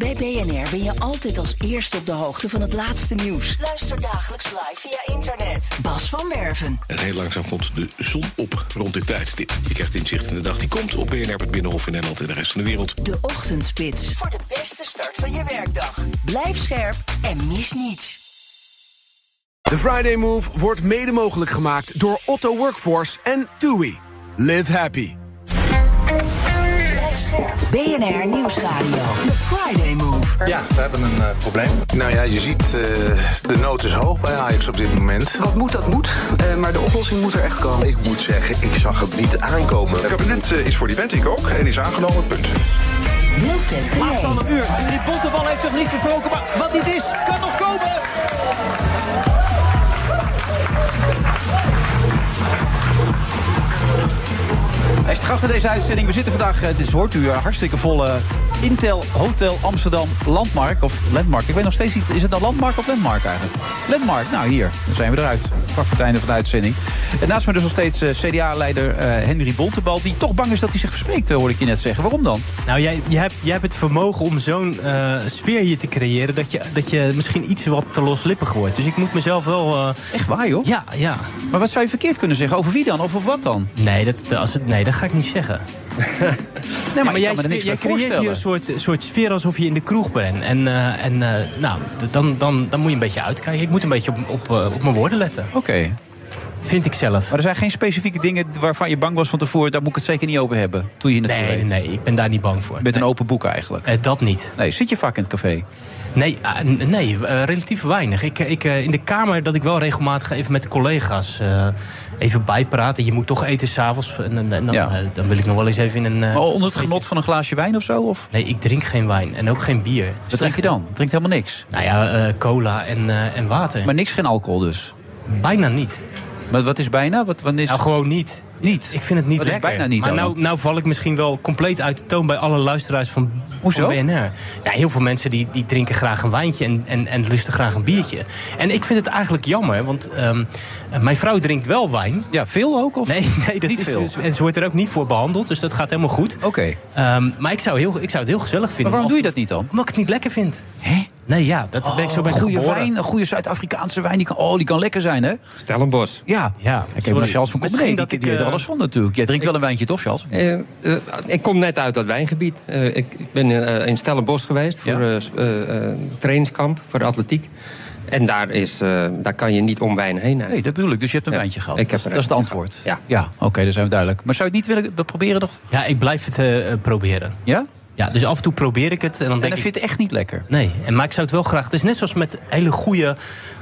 Bij BNR ben je altijd als eerste op de hoogte van het laatste nieuws. Luister dagelijks live via internet. Bas van Werven. En heel langzaam komt de zon op rond dit tijdstip. Je krijgt inzicht in de dag die komt op BNR, het Binnenhof in Nederland en de rest van de wereld. De Ochtendspits. Voor de beste start van je werkdag. Blijf scherp en mis niets. De Friday Move wordt mede mogelijk gemaakt door Otto Workforce en TUI. Live happy. BNR Nieuwsradio. The Friday Move. Ja, we hebben een eh, probleem. Nou ja, je ziet, eh, de nood is hoog bij Ajax op dit moment. Wat moet, dat moet. Eh, maar de oplossing moet er echt komen. Ik moet zeggen, ik zag het niet aankomen. Het kabinet is voor die wet ik ook en is aangenomen, punt. Wilfred Laatste half uur. En die heeft zich niet versproken, maar wat niet is, kan nog komen. Hij is de gast in deze uitzending. We zitten vandaag, het is hoort u, een hartstikke volle Intel Hotel Amsterdam Landmark. Of Landmark, ik weet nog steeds niet, is het nou Landmark of Landmark eigenlijk? Landmark, nou hier, dan zijn we eruit. Vlak voor het einde van de uitzending. En naast me dus nog steeds eh, CDA-leider eh, Henry Bontebal... die toch bang is dat hij zich verspreekt, eh, hoorde ik je net zeggen. Waarom dan? Nou, jij, jij, hebt, jij hebt het vermogen om zo'n eh, sfeer hier te creëren... Dat je, dat je misschien iets wat te loslippig wordt. Dus ik moet mezelf wel... eh, Echt waar, joh? Ja, ja. Maar wat zou je verkeerd kunnen zeggen? Over wie dan? Over wat dan? Nee, dat, als het, nee dat ga ik niet zeggen. Nee, maar, jij, er creëert hier een soort, soort sfeer alsof je in de kroeg bent. En, eh, en eh, nou, dan, dan, dan moet je een beetje uitkijken. Ik moet een beetje op, op, eh, op mijn woorden letten. Oké. Vind ik zelf. Maar er zijn geen specifieke dingen waarvan je bang was van tevoren... daar moet ik het zeker niet over hebben, toen je het Nee, weet. nee, ik ben daar niet bang voor. Je bent een open boek eigenlijk. Eh, dat niet. Nee, zit je vaak in het café? Nee, n- nee eh, relatief weinig. Ik, ik, eh, in de kamer dat ik wel regelmatig even met de collega's eh, even bijpraten. Je moet toch eten s'avonds. En, en, en dan, Ja. eh, dan wil ik nog wel eens even in een... eh, Maar onder het genot van een glaasje wijn of zo? Of? Nee, ik drink geen wijn en ook geen bier. Wat drink je dan? Drinkt helemaal niks? Nou ja, eh, cola en, eh, en water. Maar niks, geen alcohol dus? Bijna niet. Maar wat is bijna? Wat, wat is... Nou, gewoon niet. Niet? Ik vind het niet Wat is lekker. bijna niet maar nou, nou val ik misschien wel compleet uit de toon bij alle luisteraars van, Hoezo? van BNR. Ja, heel veel mensen die, die drinken graag een wijntje en, en, en lusten graag een biertje. En ik vind het eigenlijk jammer, want ehm, mijn vrouw drinkt wel wijn. Ja, veel ook? Of? Nee, nee dat Niet is, veel? En ze wordt er ook niet voor behandeld, dus dat gaat helemaal goed. Oké. Ehm, maar ik zou, heel, ik zou het heel gezellig vinden. Maar waarom doe je dat niet dan? Omdat ik het niet lekker vind. Hè? Nee, ja, dat ben ik zo ben ik goede geboren. wijn, een goede Zuid-Afrikaanse wijn, die kan, oh, die kan lekker zijn, hè? Stellenbosch. Ja. Ja, Ik heb naar Charles van Commene, dat die, ik, die weet er eh, alles van natuurlijk. Jij drinkt wel een wijntje, toch, Charles? Eh, eh, ik kom net uit dat wijngebied. Eh, ik, ik ben in Stellenbosch geweest voor Ja. eh, eh, eh, trainingskamp voor de atletiek. En daar, is, eh, daar kan je niet om wijn heen. eigenlijk. Nee, dat bedoel ik. Dus je hebt een Ja, wijntje gehad. ik heb dat, is- dat is het antwoord. gehad, Ja, oké, dan zijn we duidelijk. Maar zou je het niet willen proberen nog? Ja, ik blijf het proberen. Ja? Ja, dus af en toe probeer ik het. En dan En denk ik, vind je het echt niet lekker. Nee, en, maar ik zou het wel graag... Het is net zoals met hele goede,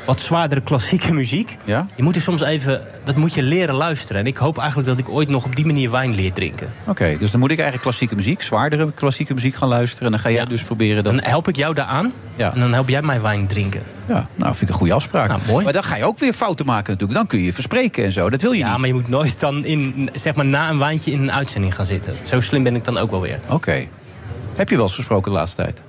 wat zwaardere klassieke muziek. Ja? Je moet er soms even... Dat moet je leren luisteren. En ik hoop eigenlijk dat ik ooit nog op die manier wijn leer drinken. Oké, dus dan moet ik eigenlijk klassieke muziek, zwaardere klassieke muziek gaan luisteren. En dan ga jij dus proberen dat... Dan help ik jou daaraan. Ja. En dan help jij mij wijn drinken. Ja, nou vind ik een goede afspraak. Nou, mooi. Maar dan ga je ook weer fouten maken natuurlijk. Dan kun je verspreken en zo. Dat wil je Ja, niet. maar je moet nooit dan in, zeg maar, na een wijntje in een uitzending gaan zitten. Zo slim ben ik dan ook wel weer. Oké. Heb je wel eens versproken de laatste tijd?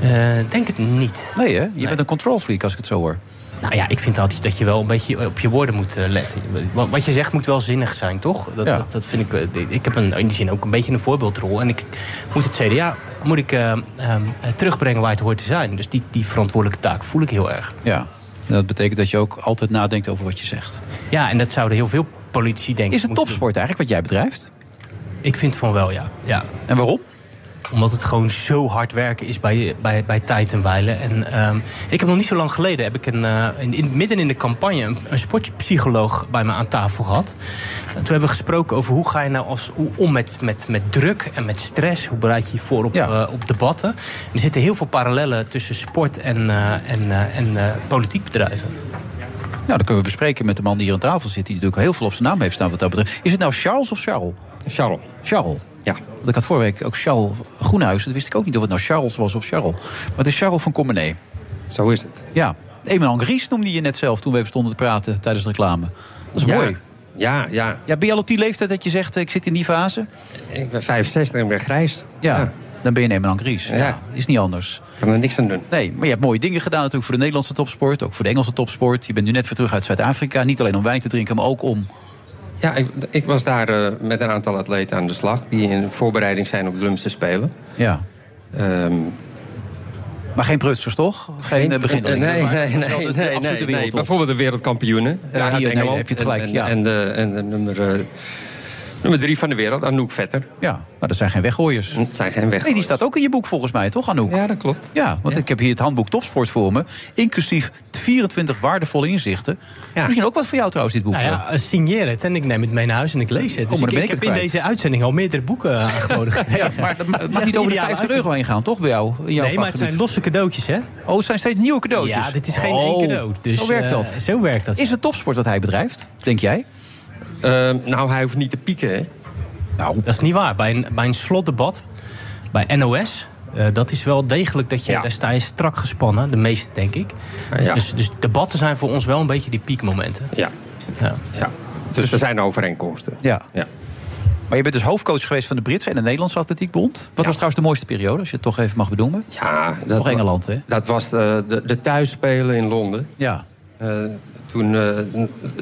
Eh, denk het niet. Nee hè? Je bent een control freak als ik het zo hoor. Nou ja, ik vind altijd dat je wel een beetje op je woorden moet eh, letten. Wat je zegt moet wel zinnig zijn, toch? Dat, Ja. dat, dat vind ik. eh, Ik heb een, in die zin ook een beetje een voorbeeldrol. En ik moet het CDA moet ik, eh, ehm, eh, terugbrengen waar het hoort te zijn. Dus die, die verantwoordelijke taak voel ik heel erg. Ja. En dat betekent dat je ook altijd nadenkt over wat je zegt. Ja, en dat zouden heel veel politici denken. Is het topsport eigenlijk wat jij bedrijft? Ik vind van wel, ja. ja. En waarom? Omdat het gewoon zo hard werken is bij, bij, bij tijd en wijlen. En ehm, ik heb nog niet zo lang geleden, heb ik een, eh, in, in- midden in de campagne, een, een sportpsycholoog bij me aan tafel gehad. En toen hebben we gesproken over hoe ga je nou als, hoe om met, met, met druk en met stress. Hoe bereid je je voor op, eh, op debatten. En er zitten heel veel parallellen tussen sport en, eh, en, eh, en eh, politiek bedrijven. Nou, dat kunnen we bespreken met de man die hier aan tafel zit... die natuurlijk heel veel op zijn naam heeft staan wat dat betreft. Is het nou Charles of Charles? Charles. Charles? Ja. Want ik had vorige week ook Charles Groenhuis. Dat wist ik ook niet of het nou Charles was of Charles. Maar het is Charles van Commenee. Zo is het. Ja. Eenmaal Gries noemde je net zelf toen we even stonden te praten tijdens de reclame. Dat is Ja. mooi. Ja, ja. Ja, ben je al op die leeftijd dat je zegt, eh, ik zit in die fase? Ik ben 65 en ik ben grijs. Ja, dan ben je een Gries. Ja. Ja. Is niet anders. Ik kan er niks aan doen. Nee, maar je hebt mooie dingen gedaan natuurlijk voor de Nederlandse topsport. Ook voor de Engelse topsport. Je bent nu net weer terug uit Zuid-Afrika. Niet alleen om wijn te drinken, maar ook om... Ja, ik, ik was daar eh, met een aantal atleten aan de slag... die in voorbereiding zijn op de Olympische Spelen. Ja. Ehm, Maar geen prutsers, toch? Geen eh, beginnelingen. Nee, nee, nee, nee, nee. Bijvoorbeeld de wereldkampioenen eh, Ja, uit hier, nee, Engeland. heb je het gelijk, En, ja. en, de, en de nummer, eh, Nummer drie van de wereld, Anouk Vetter. Ja, maar dat zijn geen weggooiers. Het zijn geen weggooiers. Nee, die staat ook in je boek volgens mij, toch Anouk? Ja, dat klopt. Ja, want ik heb hier het handboek Topsport voor me. Inclusief 24 waardevolle inzichten. Misschien ook wat voor jou trouwens, dit boek. Nou ja, signeer het en ik neem het mee naar huis en ik lees het. Dus maar dan ik, ik ik heb in deze uitzending al meerdere boeken aangeboden gekregen. Ja, maar dat mag niet over de 50 euro heen gaan, toch bij jou? Nee, maar het zijn losse cadeautjes, hè? Oh, het zijn steeds nieuwe cadeautjes. Ja, dit is geen Oh, één cadeau. Dus, zo werkt eh, dat. zo werkt dat. Is het topsport wat hij bedrijft, denk jij? Ehm, nou, hij hoeft niet te pieken, hè? Nou, dat is niet waar. Bij een, bij een slotdebat, bij NOS, eh, dat is wel degelijk dat je, daar sta je strak gespannen, de meeste denk ik. Ja. Dus, dus debatten zijn voor ons wel een beetje die piekmomenten. Ja. Ja. ja. Dus er zijn overeenkomsten. Ja. ja. Maar je bent dus hoofdcoach geweest van de Britse en de Nederlandse Atletiekbond. Wat was trouwens de mooiste periode, als je het toch even mag benoemen? Ja, dat Nog Engeland, hè? Dat was eh, de, de thuisspelen in Londen. Ja. Eh, toen eh,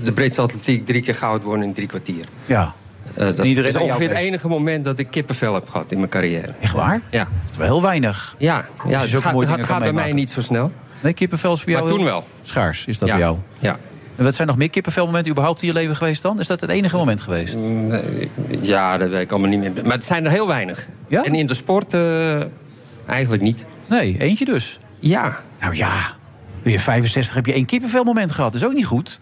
de Britse atletiek drie keer goud won in drie kwartier. Ja. Eh, dat is ongeveer het enige moment dat ik kippenvel heb gehad in mijn carrière. Echt waar? Ja. Dat is wel heel weinig. Ja, ja het gaat, het gaat bij mij niet zo snel. Nee, kippenvel is bij jou Maar toen wel. Schaars is dat Ja. bij jou. Ja. En wat zijn nog meer kippenvelmomenten überhaupt in je leven geweest dan? Is dat het enige moment geweest? Mm, nee, Ja, dat weet ik allemaal niet meer. Maar het zijn er heel weinig. En in de sport eigenlijk niet. Nee, eentje dus. Ja. Nou ja, je 65 heb je één kippenvelmoment gehad. Dat is ook niet goed.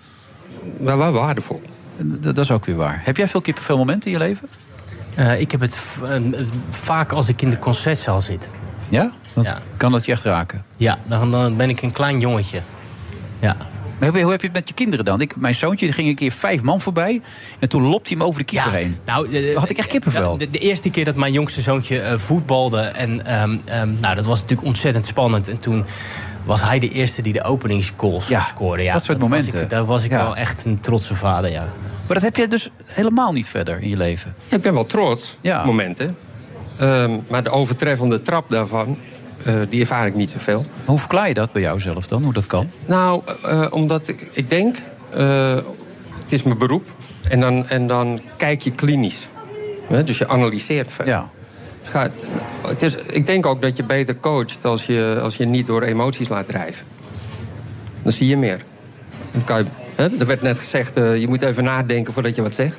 Maar wel waardevol. Dat, dat is ook weer waar. Heb jij veel kippenvelmomenten in je leven? Eh, ik heb het eh, vaak als ik in de concertzaal zit. Ja? Dat- Kan dat je echt raken? Ja, dan, dan ben ik een klein jongetje. Ja. Maar hoe, hoe heb je het met je kinderen dan? Ik, mijn zoontje ging een keer vijf man voorbij. En toen lopte hij hem over de keeper heen. Nou, eh, had ik echt kippenvel. De, de eerste keer dat mijn jongste zoontje eh, voetbalde. En ehm, ehm, nou, dat was natuurlijk ontzettend spannend. En toen was hij de eerste die de openingsgoals scoorde. Ja, dat soort was momenten. ik- daar was ik Ja. wel echt een trotse vader, ja. Maar dat heb je dus helemaal niet verder in je leven. Ik ben wel trots, Ja. momenten. Ehm, maar de overtreffende trap daarvan, eh, die ervaar ik niet zoveel. Maar hoe verklaar je dat bij jou zelf dan? Hoe dat kan? Nou, eh, omdat ik, ik denk, eh, het is mijn beroep. En dan, en dan kijk je klinisch. Hè, dus je analyseert veel. Ja. Het gaat, het is, ik denk ook dat je beter coacht als je, als je niet door emoties laat drijven. Dan zie je meer. Dan kan je, hè, er werd net gezegd, eh, je moet even nadenken voordat je wat zegt.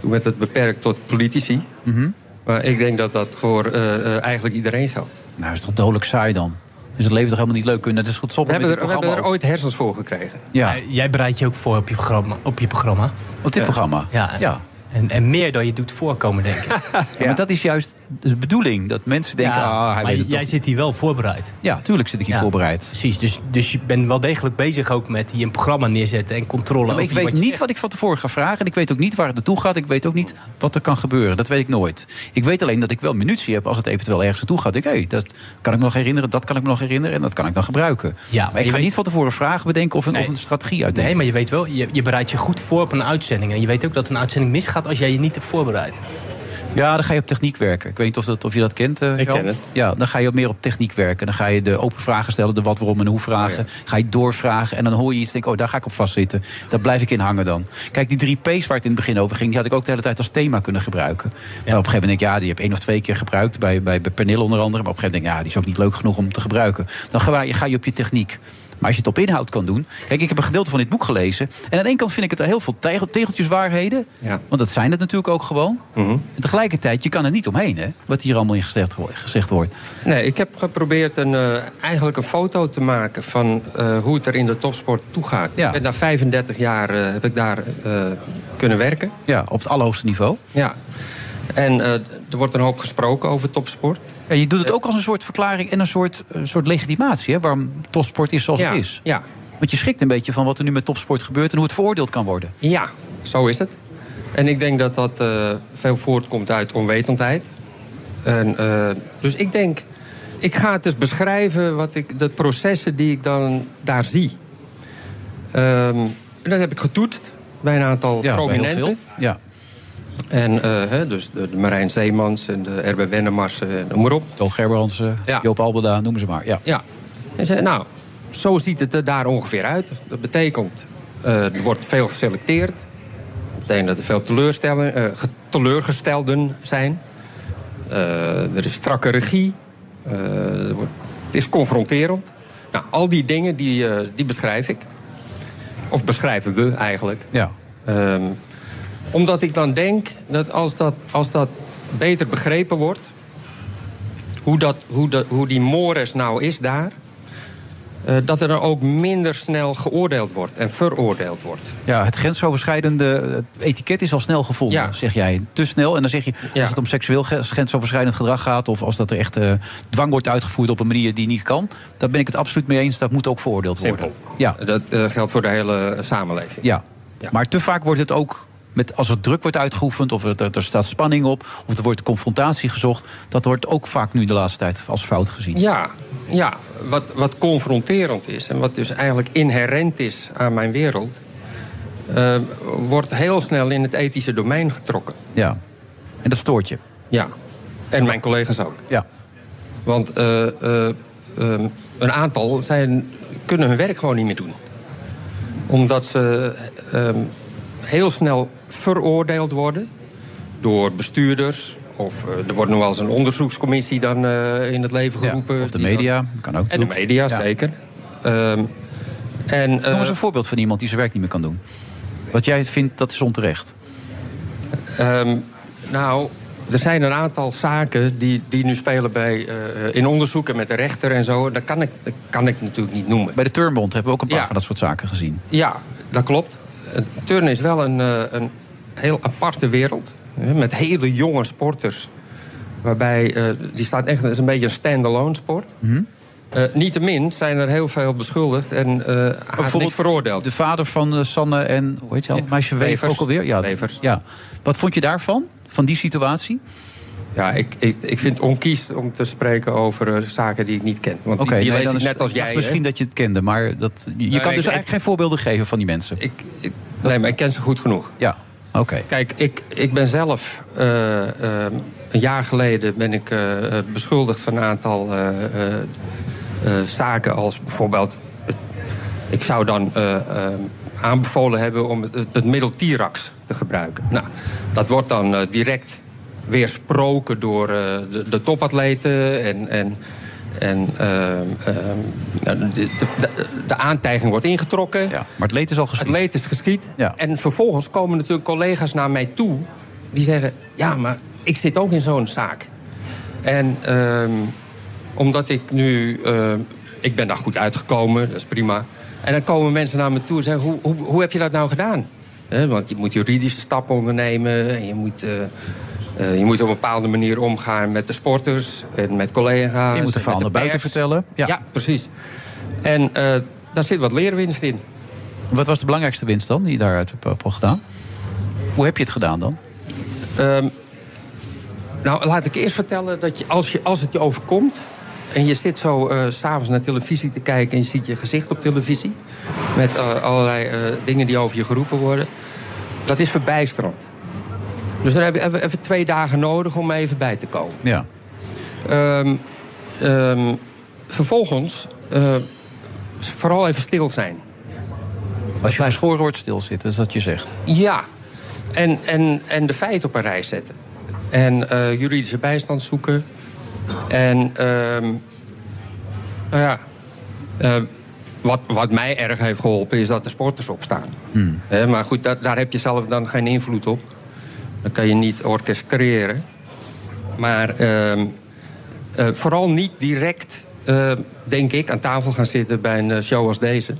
Toen werd het beperkt tot politici. Mhm. Maar ik denk dat dat voor eh, eh, eigenlijk iedereen geldt. Nou, is toch dodelijk saai dan? Is het leven toch helemaal niet leuk kunnen? Het is goed We hebben, er, we hebben er ooit hersens voor gekregen. Ja. Jij bereidt je ook voor op je programma. Op, je programma. Op dit Ja. programma? Ja. Ja. En, en meer dan je doet voorkomen, denk ik. Ja, Maar dat is juist de bedoeling. Dat mensen denken, Ja, ah, hij maar weet het jij toch. zit hier wel voorbereid. Ja, tuurlijk zit ik hier voorbereid. Precies, dus, dus je bent wel degelijk bezig ook met hier een programma neerzetten en controle maar ik weet wat niet wat ik van tevoren ga vragen. En ik weet ook niet waar het naartoe gaat. Ik weet ook niet wat er kan gebeuren. Dat weet ik nooit. Ik weet alleen dat ik wel munitie heb als het eventueel ergens naartoe gaat. Ik, hey, dat kan ik me nog herinneren, dat kan ik me nog herinneren. En dat kan ik dan gebruiken. Ja, maar maar ik ga weet- niet van tevoren vragen bedenken of een, of een strategie uitdenken. Nee, maar je weet wel, je, je bereidt je goed voor op een uitzending. En je weet ook dat een uitzending misgaat als jij je niet hebt voorbereid. Ja, dan ga je op techniek werken. Ik weet niet of, dat, of je dat kent. eh, Ik ken het. Ja, dan ga je meer op techniek werken. Dan ga je de open vragen stellen, de wat, waarom en hoe vragen. Ga je doorvragen en dan hoor je iets en denk oh, daar ga ik op vastzitten. Daar blijf ik in hangen dan. Kijk, die drie P's waar het in het begin over ging... die had ik ook de hele tijd als thema kunnen gebruiken. Maar op een gegeven moment denk ik, ja, die heb ik één of twee keer gebruikt. Bij, bij, bij Pernil onder andere. Maar op een gegeven moment denk ik, ja, die is ook niet leuk genoeg om te gebruiken. Dan ga je, ga je op je techniek. Maar als je het op inhoud kan doen... Kijk, ik heb een gedeelte van dit boek gelezen. En aan de ene kant vind ik het er heel veel tegel, tegeltjeswaarheden. Ja. Want dat zijn het natuurlijk ook gewoon. Mhm. En tegelijkertijd, je kan er niet omheen, hè? Wat hier allemaal in gezegd, gezegd wordt. Nee, ik heb geprobeerd een, eh, eigenlijk een foto te maken van eh, hoe het er in de topsport toegaat. Ik ben na 35 jaar eh, heb ik daar kunnen werken. Ja, op het allerhoogste niveau. Ja. En eh, er wordt een hoop gesproken over topsport. Ja, je doet het ook als een soort verklaring en een soort, een soort legitimatie, hè? Waarom topsport is zoals Ja, het is. Ja. Want je schrikt een beetje van wat er nu met topsport gebeurt en hoe het veroordeeld kan worden. Ja, zo is het. En ik denk dat dat eh, veel voortkomt uit onwetendheid. En, eh, dus ik denk, ik ga het eens beschrijven, wat ik, de processen die ik dan daar zie. En dat heb ik getoetst bij een aantal Ja, bij heel prominenten. veel. Ja. En eh, dus de, Marijn Zeemans en de Erbe Wennemars, eh, noem maar op. Toon Gerbrands, Ja. Joop Albeda, noem ze maar. Ja. Ja. En zei, nou, zo ziet het er daar ongeveer uit. Dat betekent, eh, er wordt veel geselecteerd. Dat betekent dat er veel teleurgestelden zijn. Er is strakke regie. Wordt- het is confronterend. Nou, al die dingen die, die beschrijf ik. Of beschrijven we eigenlijk. Ja. Ehm, Omdat ik dan denk dat als dat, als dat beter begrepen wordt... hoe, dat, hoe, dat, hoe die mores nou is daar... eh, dat er dan ook minder snel geoordeeld wordt en veroordeeld wordt. Ja, het grensoverschrijdende etiket is al snel gevonden, Ja. zeg jij. Te snel. En dan zeg je, Ja. als het om seksueel grensoverschrijdend gedrag gaat... of als dat er echt eh, dwang wordt uitgevoerd op een manier die niet kan... daar ben ik het absoluut mee eens. Dat moet ook veroordeeld worden. Simpel. Ja. Dat eh, geldt voor de hele samenleving. Ja. maar te vaak wordt het ook... Met, als er druk wordt uitgeoefend, of er, er staat spanning op... of er wordt confrontatie gezocht... dat wordt ook vaak nu de laatste tijd als fout gezien. Ja, ja wat, wat confronterend is en wat dus eigenlijk inherent is aan mijn wereld... eh, wordt heel snel in het ethische domein getrokken. Ja. En dat stoort je. Ja. En mijn collega's ook. Ja. Want eh, eh, ehm, een aantal zijn, kunnen hun werk gewoon niet meer doen. Omdat ze ehm, heel snel veroordeeld worden door bestuurders. Of eh, er wordt nog wel eens een onderzoekscommissie dan eh, in het leven geroepen. of de media, dan- kan ook En de media, Ja. zeker. Ehm, en, Noem eens eh, een voorbeeld van iemand die zijn werk niet meer kan doen. Wat jij vindt, dat is onterecht. Ehm, nou, er zijn een aantal zaken die, die nu spelen bij, in onderzoeken met de rechter en zo. Dat kan ik, dat kan ik natuurlijk niet noemen. Bij de Turnbond hebben we ook een paar Ja. van dat soort zaken gezien. Ja, dat klopt. Turnen is wel een, eh, een heel aparte wereld. hè, Met hele jonge sporters. Waarbij, eh, die staat echt, het is een beetje een stand-alone sport. Mhm. Eh, Niettemin zijn er heel veel beschuldigd en niks veroordeeld. De vader van Sanne en, hoe heet je al, meisje Wever Wevers. ook alweer? Ja, Wevers. ja. Wat vond je daarvan, van die situatie? Ja, ik, ik, ik vind het onkies om te spreken over zaken die ik niet ken. Want Oké, die, die nee, lees dan ik net als jij. Misschien hè? dat je het kende, maar dat, je kan dus ik- eigenlijk geen voorbeelden geven van die mensen. Ik, ik, nee, maar ik ken ze goed genoeg. Ja, oké. Kijk, ik, ik ben zelf... eh, eh, een jaar geleden ben ik eh, beschuldigd van een aantal zaken als bijvoorbeeld... ik zou dan aanbevolen hebben om het, het middel Tirax te gebruiken. Nou, dat wordt dan direct weersproken door de, de topatleten en... en en ehm, ehm, nou, de, de, de, aantijging wordt ingetrokken. Maar het leed is al geschied. Het leed is geschied. En vervolgens komen natuurlijk collega's naar mij toe... die zeggen, ja, maar ik zit ook in zo'n zaak. En ehm, omdat ik nu... ik ben daar goed uitgekomen, dat is prima. En dan komen mensen naar me toe en zeggen... hoe, hoe, hoe heb je dat nou gedaan? Want je moet juridische stappen ondernemen... en je moet... eh, eh, je moet op een bepaalde manier omgaan met de sporters en met collega's. Je moet de verhaal naar buiten vertellen. Ja. precies. En eh, daar zit wat leerwinst in. Wat was de belangrijkste winst dan, die je daaruit hebt hebt gedaan? Hoe heb je het gedaan dan? Ehm, nou, laat ik eerst vertellen dat je als, je, als het je overkomt... en je zit zo eh, s s'avonds naar televisie te kijken... en je ziet je gezicht op televisie... met eh, allerlei eh, dingen die over je geroepen worden... dat is verbijsterend. Dus dan heb je even, twee dagen nodig om even bij te komen. Ja. Ehm, ehm, vervolgens eh, vooral even stil zijn. Als je geschoren wordt, stilzitten, is dat je zegt. Ja, en, en, en de feiten op een rij zetten. En eh, juridische bijstand zoeken. En, ehm, nou ja, eh, wat, wat mij erg heeft geholpen is dat de sporters opstaan. Hmm. Maar goed, daar, daar heb je zelf dan geen invloed op. Dat kan je niet orchestreren. Maar ehm, eh, vooral niet direct, eh, denk ik, aan tafel gaan zitten bij een eh, show als deze.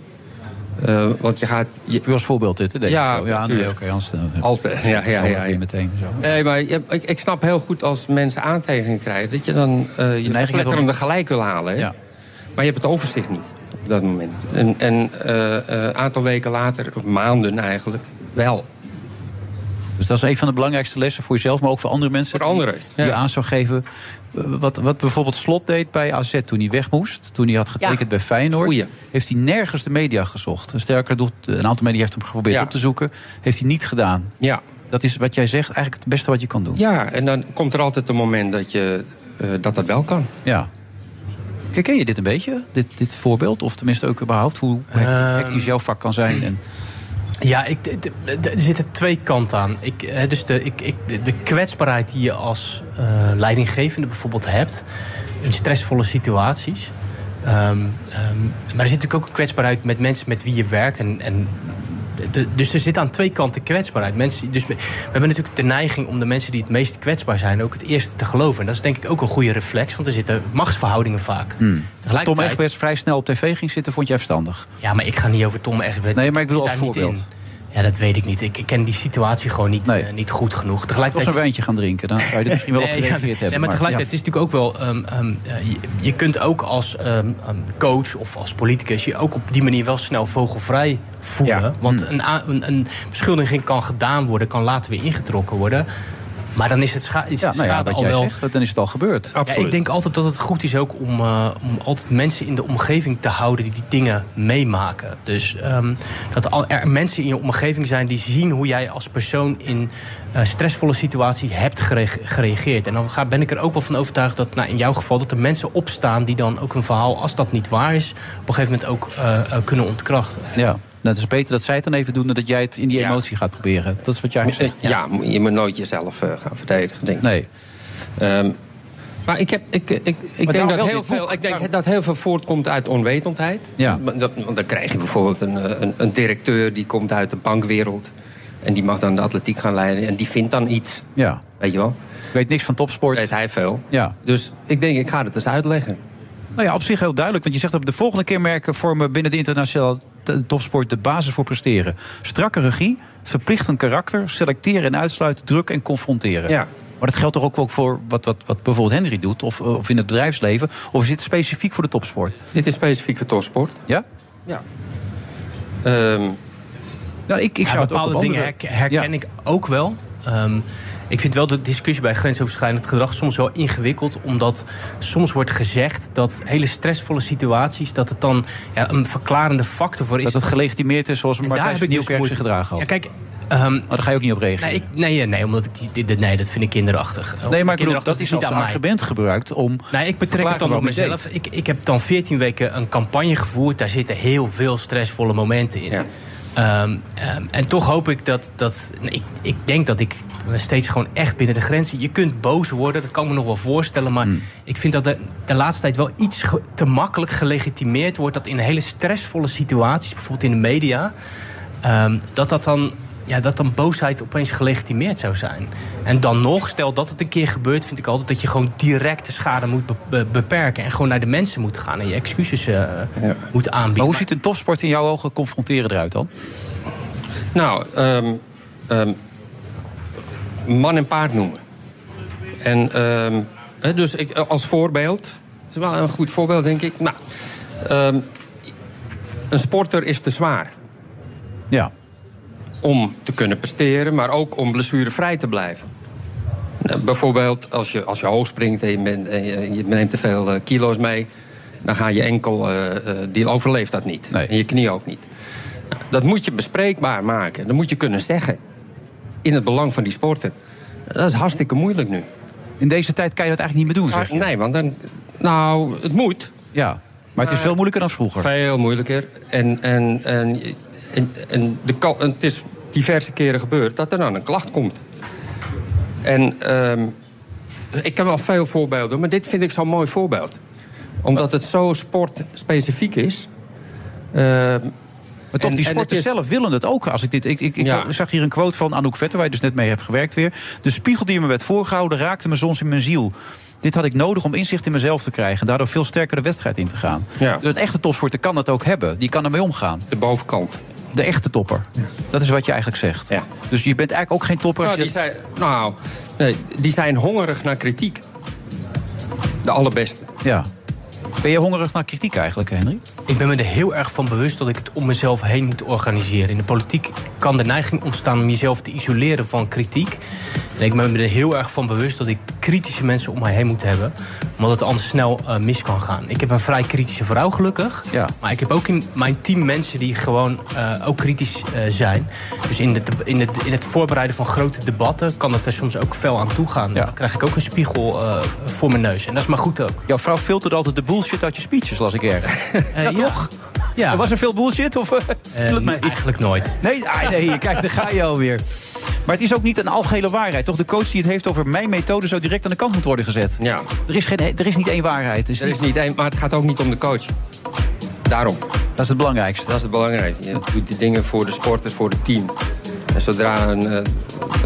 Eh, want je gaat. Je... Als voorbeeld dit, hè, deze ja, show. Ja, nee, oké, Altijd. Ja, ja, ja, ja. Meteen, zo. Nee, maar je- ik, ik snap heel goed als mensen aantijgingen krijgen... dat je dan eh je verpletterende gelijk wil halen. Hè? Ja. Maar je hebt het overzicht niet op dat moment. En een aantal weken later, of maanden eigenlijk, wel. Dus dat is een van de belangrijkste lessen voor jezelf, maar ook voor andere mensen. Voor anderen, Die ja. je aan zou geven. Wat, wat bijvoorbeeld Slot deed bij AZ toen hij weg moest. Toen hij had getekend Ja, bij Feyenoord. goeie. Heeft hij nergens de media gezocht. Sterker, nog, een aantal media heeft hem geprobeerd Ja. op te zoeken. Heeft hij niet gedaan. Ja. Dat is wat jij zegt eigenlijk het beste wat je kan doen. Ja, en dan komt er altijd een moment dat je, eh, dat, dat wel kan. Ja. Ken je dit een beetje, dit, dit voorbeeld? Of tenminste ook überhaupt hoe hectisch hectisch jouw vak kan zijn? En... Ja, ik, er zitten twee kanten aan. Ik, dus de, ik, ik, de kwetsbaarheid die je als eh, leidinggevende bijvoorbeeld hebt... in stressvolle situaties. Ehm, ehm, maar er zit natuurlijk ook een kwetsbaarheid met mensen met wie je werkt... en, en de- dus er zit aan twee kanten kwetsbaarheid. Mensen, dus we, we hebben natuurlijk de neiging om de mensen die het meest kwetsbaar zijn... ook het eerste te geloven. En dat is denk ik ook een goede reflex, want er zitten machtsverhoudingen vaak. Hmm. Tom Egbers vrij snel op tv ging zitten, vond jij verstandig? Ja, maar ik ga niet over Tom Egbers. Nee, maar ik bedoel zit als voorbeeld. Ja, dat weet ik niet. Ik, ken die situatie gewoon niet, eh, niet goed genoeg. Als Tegelijkertijd een wijntje gaan drinken, dan zou je er misschien wel op Nee, ja, gereageerd hebben. Nee, maar tegelijkertijd is het natuurlijk ook wel... ehm, ehm, eh, je, je kunt ook als ehm, coach of als politicus... je ook op die manier wel snel vogelvrij voelen. Want Hmm. een, een, een beschuldiging kan gedaan worden... kan later weer ingetrokken worden. Maar dan is het, scha is Ja, het nou ja, schade wat al jij wel... zegt, dan is het al gebeurd. Ja, ik denk altijd dat het goed is ook om, eh, om altijd mensen in de omgeving te houden die die dingen meemaken. Dus ehm, dat er mensen in je omgeving zijn die zien hoe jij als persoon in eh, stressvolle situaties hebt gere- gereageerd. En dan ga, ben ik er ook wel van overtuigd dat nou, in jouw geval dat er mensen opstaan die dan ook een verhaal, als dat niet waar is, op een gegeven moment ook eh, kunnen ontkrachten. Ja, dat is beter dat zij het dan even doen... dan dat jij het in die emotie gaat proberen. Dat is wat jij zegt. Ja, je moet nooit jezelf eh, gaan verdedigen, denk ik. Nee. Ehm, maar ik, heb, ik, ik, ik, denk, dat heel veel, ik denk dat heel veel voortkomt uit onwetendheid. Ja. Want dat- want dan krijg je bijvoorbeeld een, eh, een, een directeur die komt uit de bankwereld. En die mag dan de atletiek gaan leiden. En die vindt dan iets. Ja. Weet je wel? Weet niks van topsport. Weet hij veel. Ja. Dus ik denk, ik ga het eens uitleggen. Nou ja, op zich heel duidelijk. Want je zegt dat de volgende kenmerken vormen binnen de internationale t- topsport de basis voor presteren. Strakke regie, verplichtend karakter, selecteren en uitsluiten, druk en confronteren. Ja. Maar dat geldt toch ook voor wat, wat, wat bijvoorbeeld Henry doet, of, of in het bedrijfsleven? Of is dit specifiek voor de topsport? Dit is specifiek voor topsport. Ja? Ja. Ehm, nou, ik, ik Ja, zou het ook bepaalde dingen andere- herken, herken ik ook wel. Ehm, ik vind wel de discussie bij grensoverschrijdend gedrag soms wel ingewikkeld. Omdat soms wordt gezegd dat hele stressvolle situaties... dat het dan ja, een verklarende factor voor is. Dat het gelegitimeerd is zoals Martijn ik dus Nieuwkerk zich moeite- gedragen had. Ja, kijk... ehm, Maar daar ga je ook niet op reageren. Nee, ik, nee, nee, omdat ik die, dit- nee, dat vind ik kinderachtig. Of Nee, maar ik bedoel, dat is niet als aan argument gebruikt om... Nee, ik betrek het dan op mezelf. Ik, ik heb dan 14 weken een campagne gevoerd. Daar zitten heel veel stressvolle momenten in. Ehm, ehm, en toch hoop ik dat. dat ik, ik denk dat ik steeds gewoon echt binnen de grenzen. Je kunt boos worden, dat kan ik me nog wel voorstellen. Maar Hmm. ik vind dat er de laatste tijd wel iets te makkelijk gelegitimeerd wordt. Dat in hele stressvolle situaties, bijvoorbeeld in de media. ehm, dat dat dan. Ja, dat dan boosheid opeens gelegitimeerd zou zijn. En dan nog, stel dat het een keer gebeurt, vind ik altijd dat je gewoon direct de schade moet be- be- beperken. En gewoon naar de mensen moet gaan en je excuses eh, moet aanbieden. Maar hoe ziet een topsport in jouw ogen confronteren eruit dan? Nou, ehm, ehm, man en paard noemen. En ehm, hè, dus ik, als voorbeeld, dat is wel een goed voorbeeld, denk ik. Nou, ehm, een sporter is te zwaar. Ja. Om te kunnen presteren, maar ook om blessurevrij te blijven. Nou, bijvoorbeeld als je, als je hoog springt en je, bent- en je, je neemt te veel eh, kilo's mee... dan ga je enkel, eh, eh, die overleeft dat niet. En je knie ook niet. Nou, dat moet je bespreekbaar maken. Dat moet je kunnen zeggen. In het belang van die sporter. Dat is hartstikke moeilijk nu. In deze tijd kan je dat eigenlijk niet meer doen, zeg je? Nee, want dan... Nou, het moet. Ja, maar het is veel moeilijker dan vroeger. Veel moeilijker. En, en, en, en, en de, en het is diverse keren gebeurd dat er dan een klacht komt. En ehm, ik heb wel veel voorbeelden, maar dit vind ik zo'n mooi voorbeeld. Omdat het zo sportspecifiek is. Ehm, Maar toch, en- die sporters is- zelf willen het ook. Als ik, dit, ik, ik, ik Ja. zag hier een quote van Anouk Vetter, waar je dus net mee hebt gewerkt weer. De spiegel die me werd voorgehouden raakte me soms in mijn ziel. Dit had ik nodig om inzicht in mezelf te krijgen. En daardoor veel sterker de wedstrijd in te gaan. Ja. Dus een echte topsporter kan dat ook hebben. Die kan ermee omgaan. De bovenkant. De echte topper. Dat is wat je eigenlijk zegt. Dus je bent eigenlijk ook geen topper. Als Nou, je... die zijn, nou nee, die zijn hongerig naar kritiek. De allerbeste. Ja. Ben je hongerig naar kritiek eigenlijk, Henry? Ik ben me er heel erg van bewust dat ik het om mezelf heen moet organiseren. In de politiek kan de neiging ontstaan om jezelf te isoleren van kritiek. En ik ben me er heel erg van bewust dat ik kritische mensen om mij heen moet hebben. Omdat het anders snel eh, mis kan gaan. Ik heb een vrij kritische vrouw, gelukkig. Ja. Maar ik heb ook in mijn team mensen die gewoon eh, ook kritisch eh, zijn. Dus in, de, in, het, in het voorbereiden van grote debatten kan het er soms ook fel aan toe gaan. Dan krijg ik ook een spiegel voor mijn neus. En dat is maar goed ook. Jouw vrouw filterde altijd de bullshit uit je speeches, las ik erg. ja, toch? Ja. Was er veel bullshit? Of, het mee? Eigenlijk nooit. Nee, ah, nee, kijk, daar ga je alweer. Maar het is ook niet een algehele waarheid. Toch de coach die het heeft over mijn methode... zou direct aan de kant moeten worden gezet. Ja. Er is, geen, er is niet één waarheid. Dus Er is niet één, maar het gaat ook niet om de coach. Daarom. Dat is het belangrijkste. Dat is het belangrijkste. Je doet die dingen voor de sporters, voor het team. En zodra een, eh,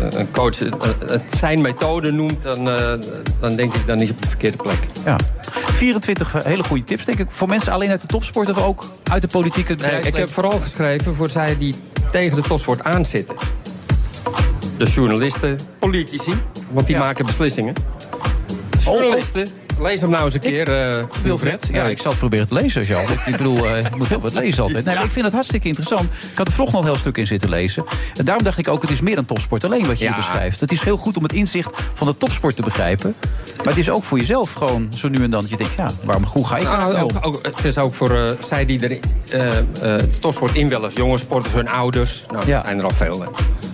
een coach het, het zijn methode noemt, dan, eh, dan denk ik dan is hij op de verkeerde plek. Ja. 24 hele goede tips, denk ik. Voor mensen alleen uit de topsport of ook uit de politiek? Het Nee, ik heb vooral geschreven voor zij die tegen de topsport aanzitten. De journalisten, politici, want die maken beslissingen. Journalisten, lees hem nou eens een keer. eh, Wilfred, ja, ik zal het proberen te lezen, Jan. Ik, bedoel, ik moet heel wat lezen altijd. Nee, maar ik vind het hartstikke interessant. Ik had er vlog nog een heel stuk in zitten lezen. En daarom dacht ik ook, het is meer dan topsport alleen wat je Ja. hier beschrijft. Het is heel goed om het inzicht van de topsport te begrijpen. Maar het is ook voor jezelf gewoon zo nu en dan dat je denkt... ja, waarom, hoe ga ik Nou, er nou ook, ook, het is ook voor eh, zij die er de topsport in willen. Jonge sporters, hun ouders. Nou, dat zijn er al veel. Hè.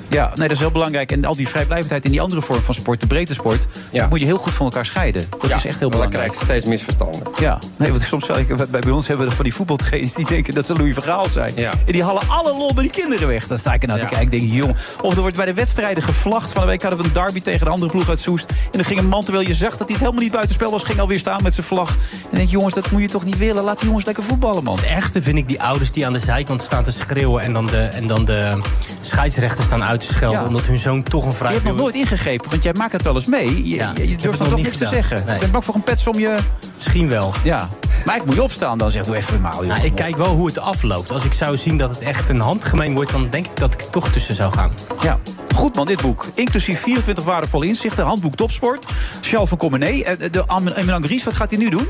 Ja, nee, dat is heel belangrijk. En al die vrijblijvendheid in die andere vorm van sport, de breedte sport... dat moet je heel goed van elkaar scheiden. Dat is echt heel maar dan belangrijk. krijg je steeds misverstanden. Ja, nee, want soms zou ik, bij ons hebben we van die voetbaltrainers die denken dat ze Louis Vergaal zijn. Ja. En die halen alle lol bij die kinderen weg. Dan sta ik er nou te kijken en denk ik, jongen. Of er wordt bij de wedstrijden gevlacht. Van de week hadden we een derby tegen een andere ploeg uit Soest. En dan ging een man, terwijl je zag dat hij het helemaal niet buitenspel was, ging alweer staan met zijn vlag. En dan denk je, jongens, dat moet je toch niet willen. Laat die jongens lekker voetballen, man. Het ergste vind ik die ouders die aan de zijkant staan te schreeuwen... en dan de, en dan de scheidsrechters staan uit te schelden... Ja. omdat hun zoon toch een Je vrij hebt nog nooit ingegrepen, want jij maakt het wel eens mee. Je, Ja, je, je durft dan nog toch niet niks te zeggen. Nee. Ik ben bang voor een pets om je... Misschien wel. Ja. Maar ik moet je opstaan dan, zeg doe even normaal, joh. Nou, ik kijk wel hoe het afloopt. Als ik zou zien dat het echt een handgemeen wordt... dan denk ik dat ik er toch tussen zou gaan. Ja, goed man, dit boek. Inclusief 24 waardevolle inzichten. Handboek Topsport. Charles van Comenee. Eh, De Emmelang Ries, wat gaat hij nu doen?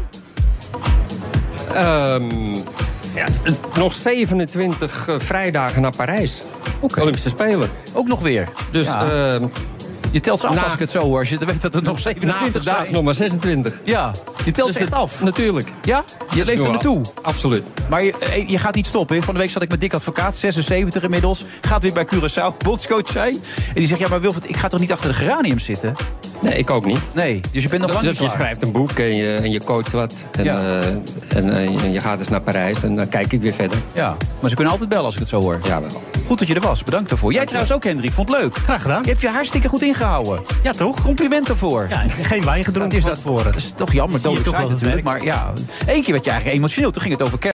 Ehm, ja, nog 27 eh, vrijdagen naar Parijs. Olympische Spelen. Ook nog weer. Dus Ja. ehm, Je telt ze af Na- als ik het zo hoor. Als je weet dat er nog na 27 vandaag zijn. nog maar 26. Ja, je telt Dus ze echt het- af. Natuurlijk. Ja? Je leeft er naartoe. Absoluut. Maar je, eh, je gaat niet stoppen. Van de week zat ik met Dick Advocaat, 76 inmiddels. Gaat weer bij Curaçao, bondscoach zijn. En die zegt, ja maar Wilfred, ik ga toch niet achter de geranium zitten? Nee, ik ook niet. Nee, dus je bent nog lang dus niet je klaar. schrijft een boek en je, en je coacht wat. En, Ja. eh, en, eh, en je gaat eens naar Parijs en dan kijk ik weer verder. Ja, maar ze kunnen altijd bellen als ik het zo hoor. Ja, wel. Goed dat je er was, bedankt daarvoor. Jij trouwens ook, Hendrik, vond het leuk. Graag gedaan. Je hebt je hartstikke goed ingehouden. Ja, toch? Compliment daarvoor. Ja, geen wijn gedronken is van dat, tevoren. dat is toch jammer, dodelijk toch wel het natuurlijk. Maar ja, één keer werd je eigenlijk emotioneel. Toen ging het over.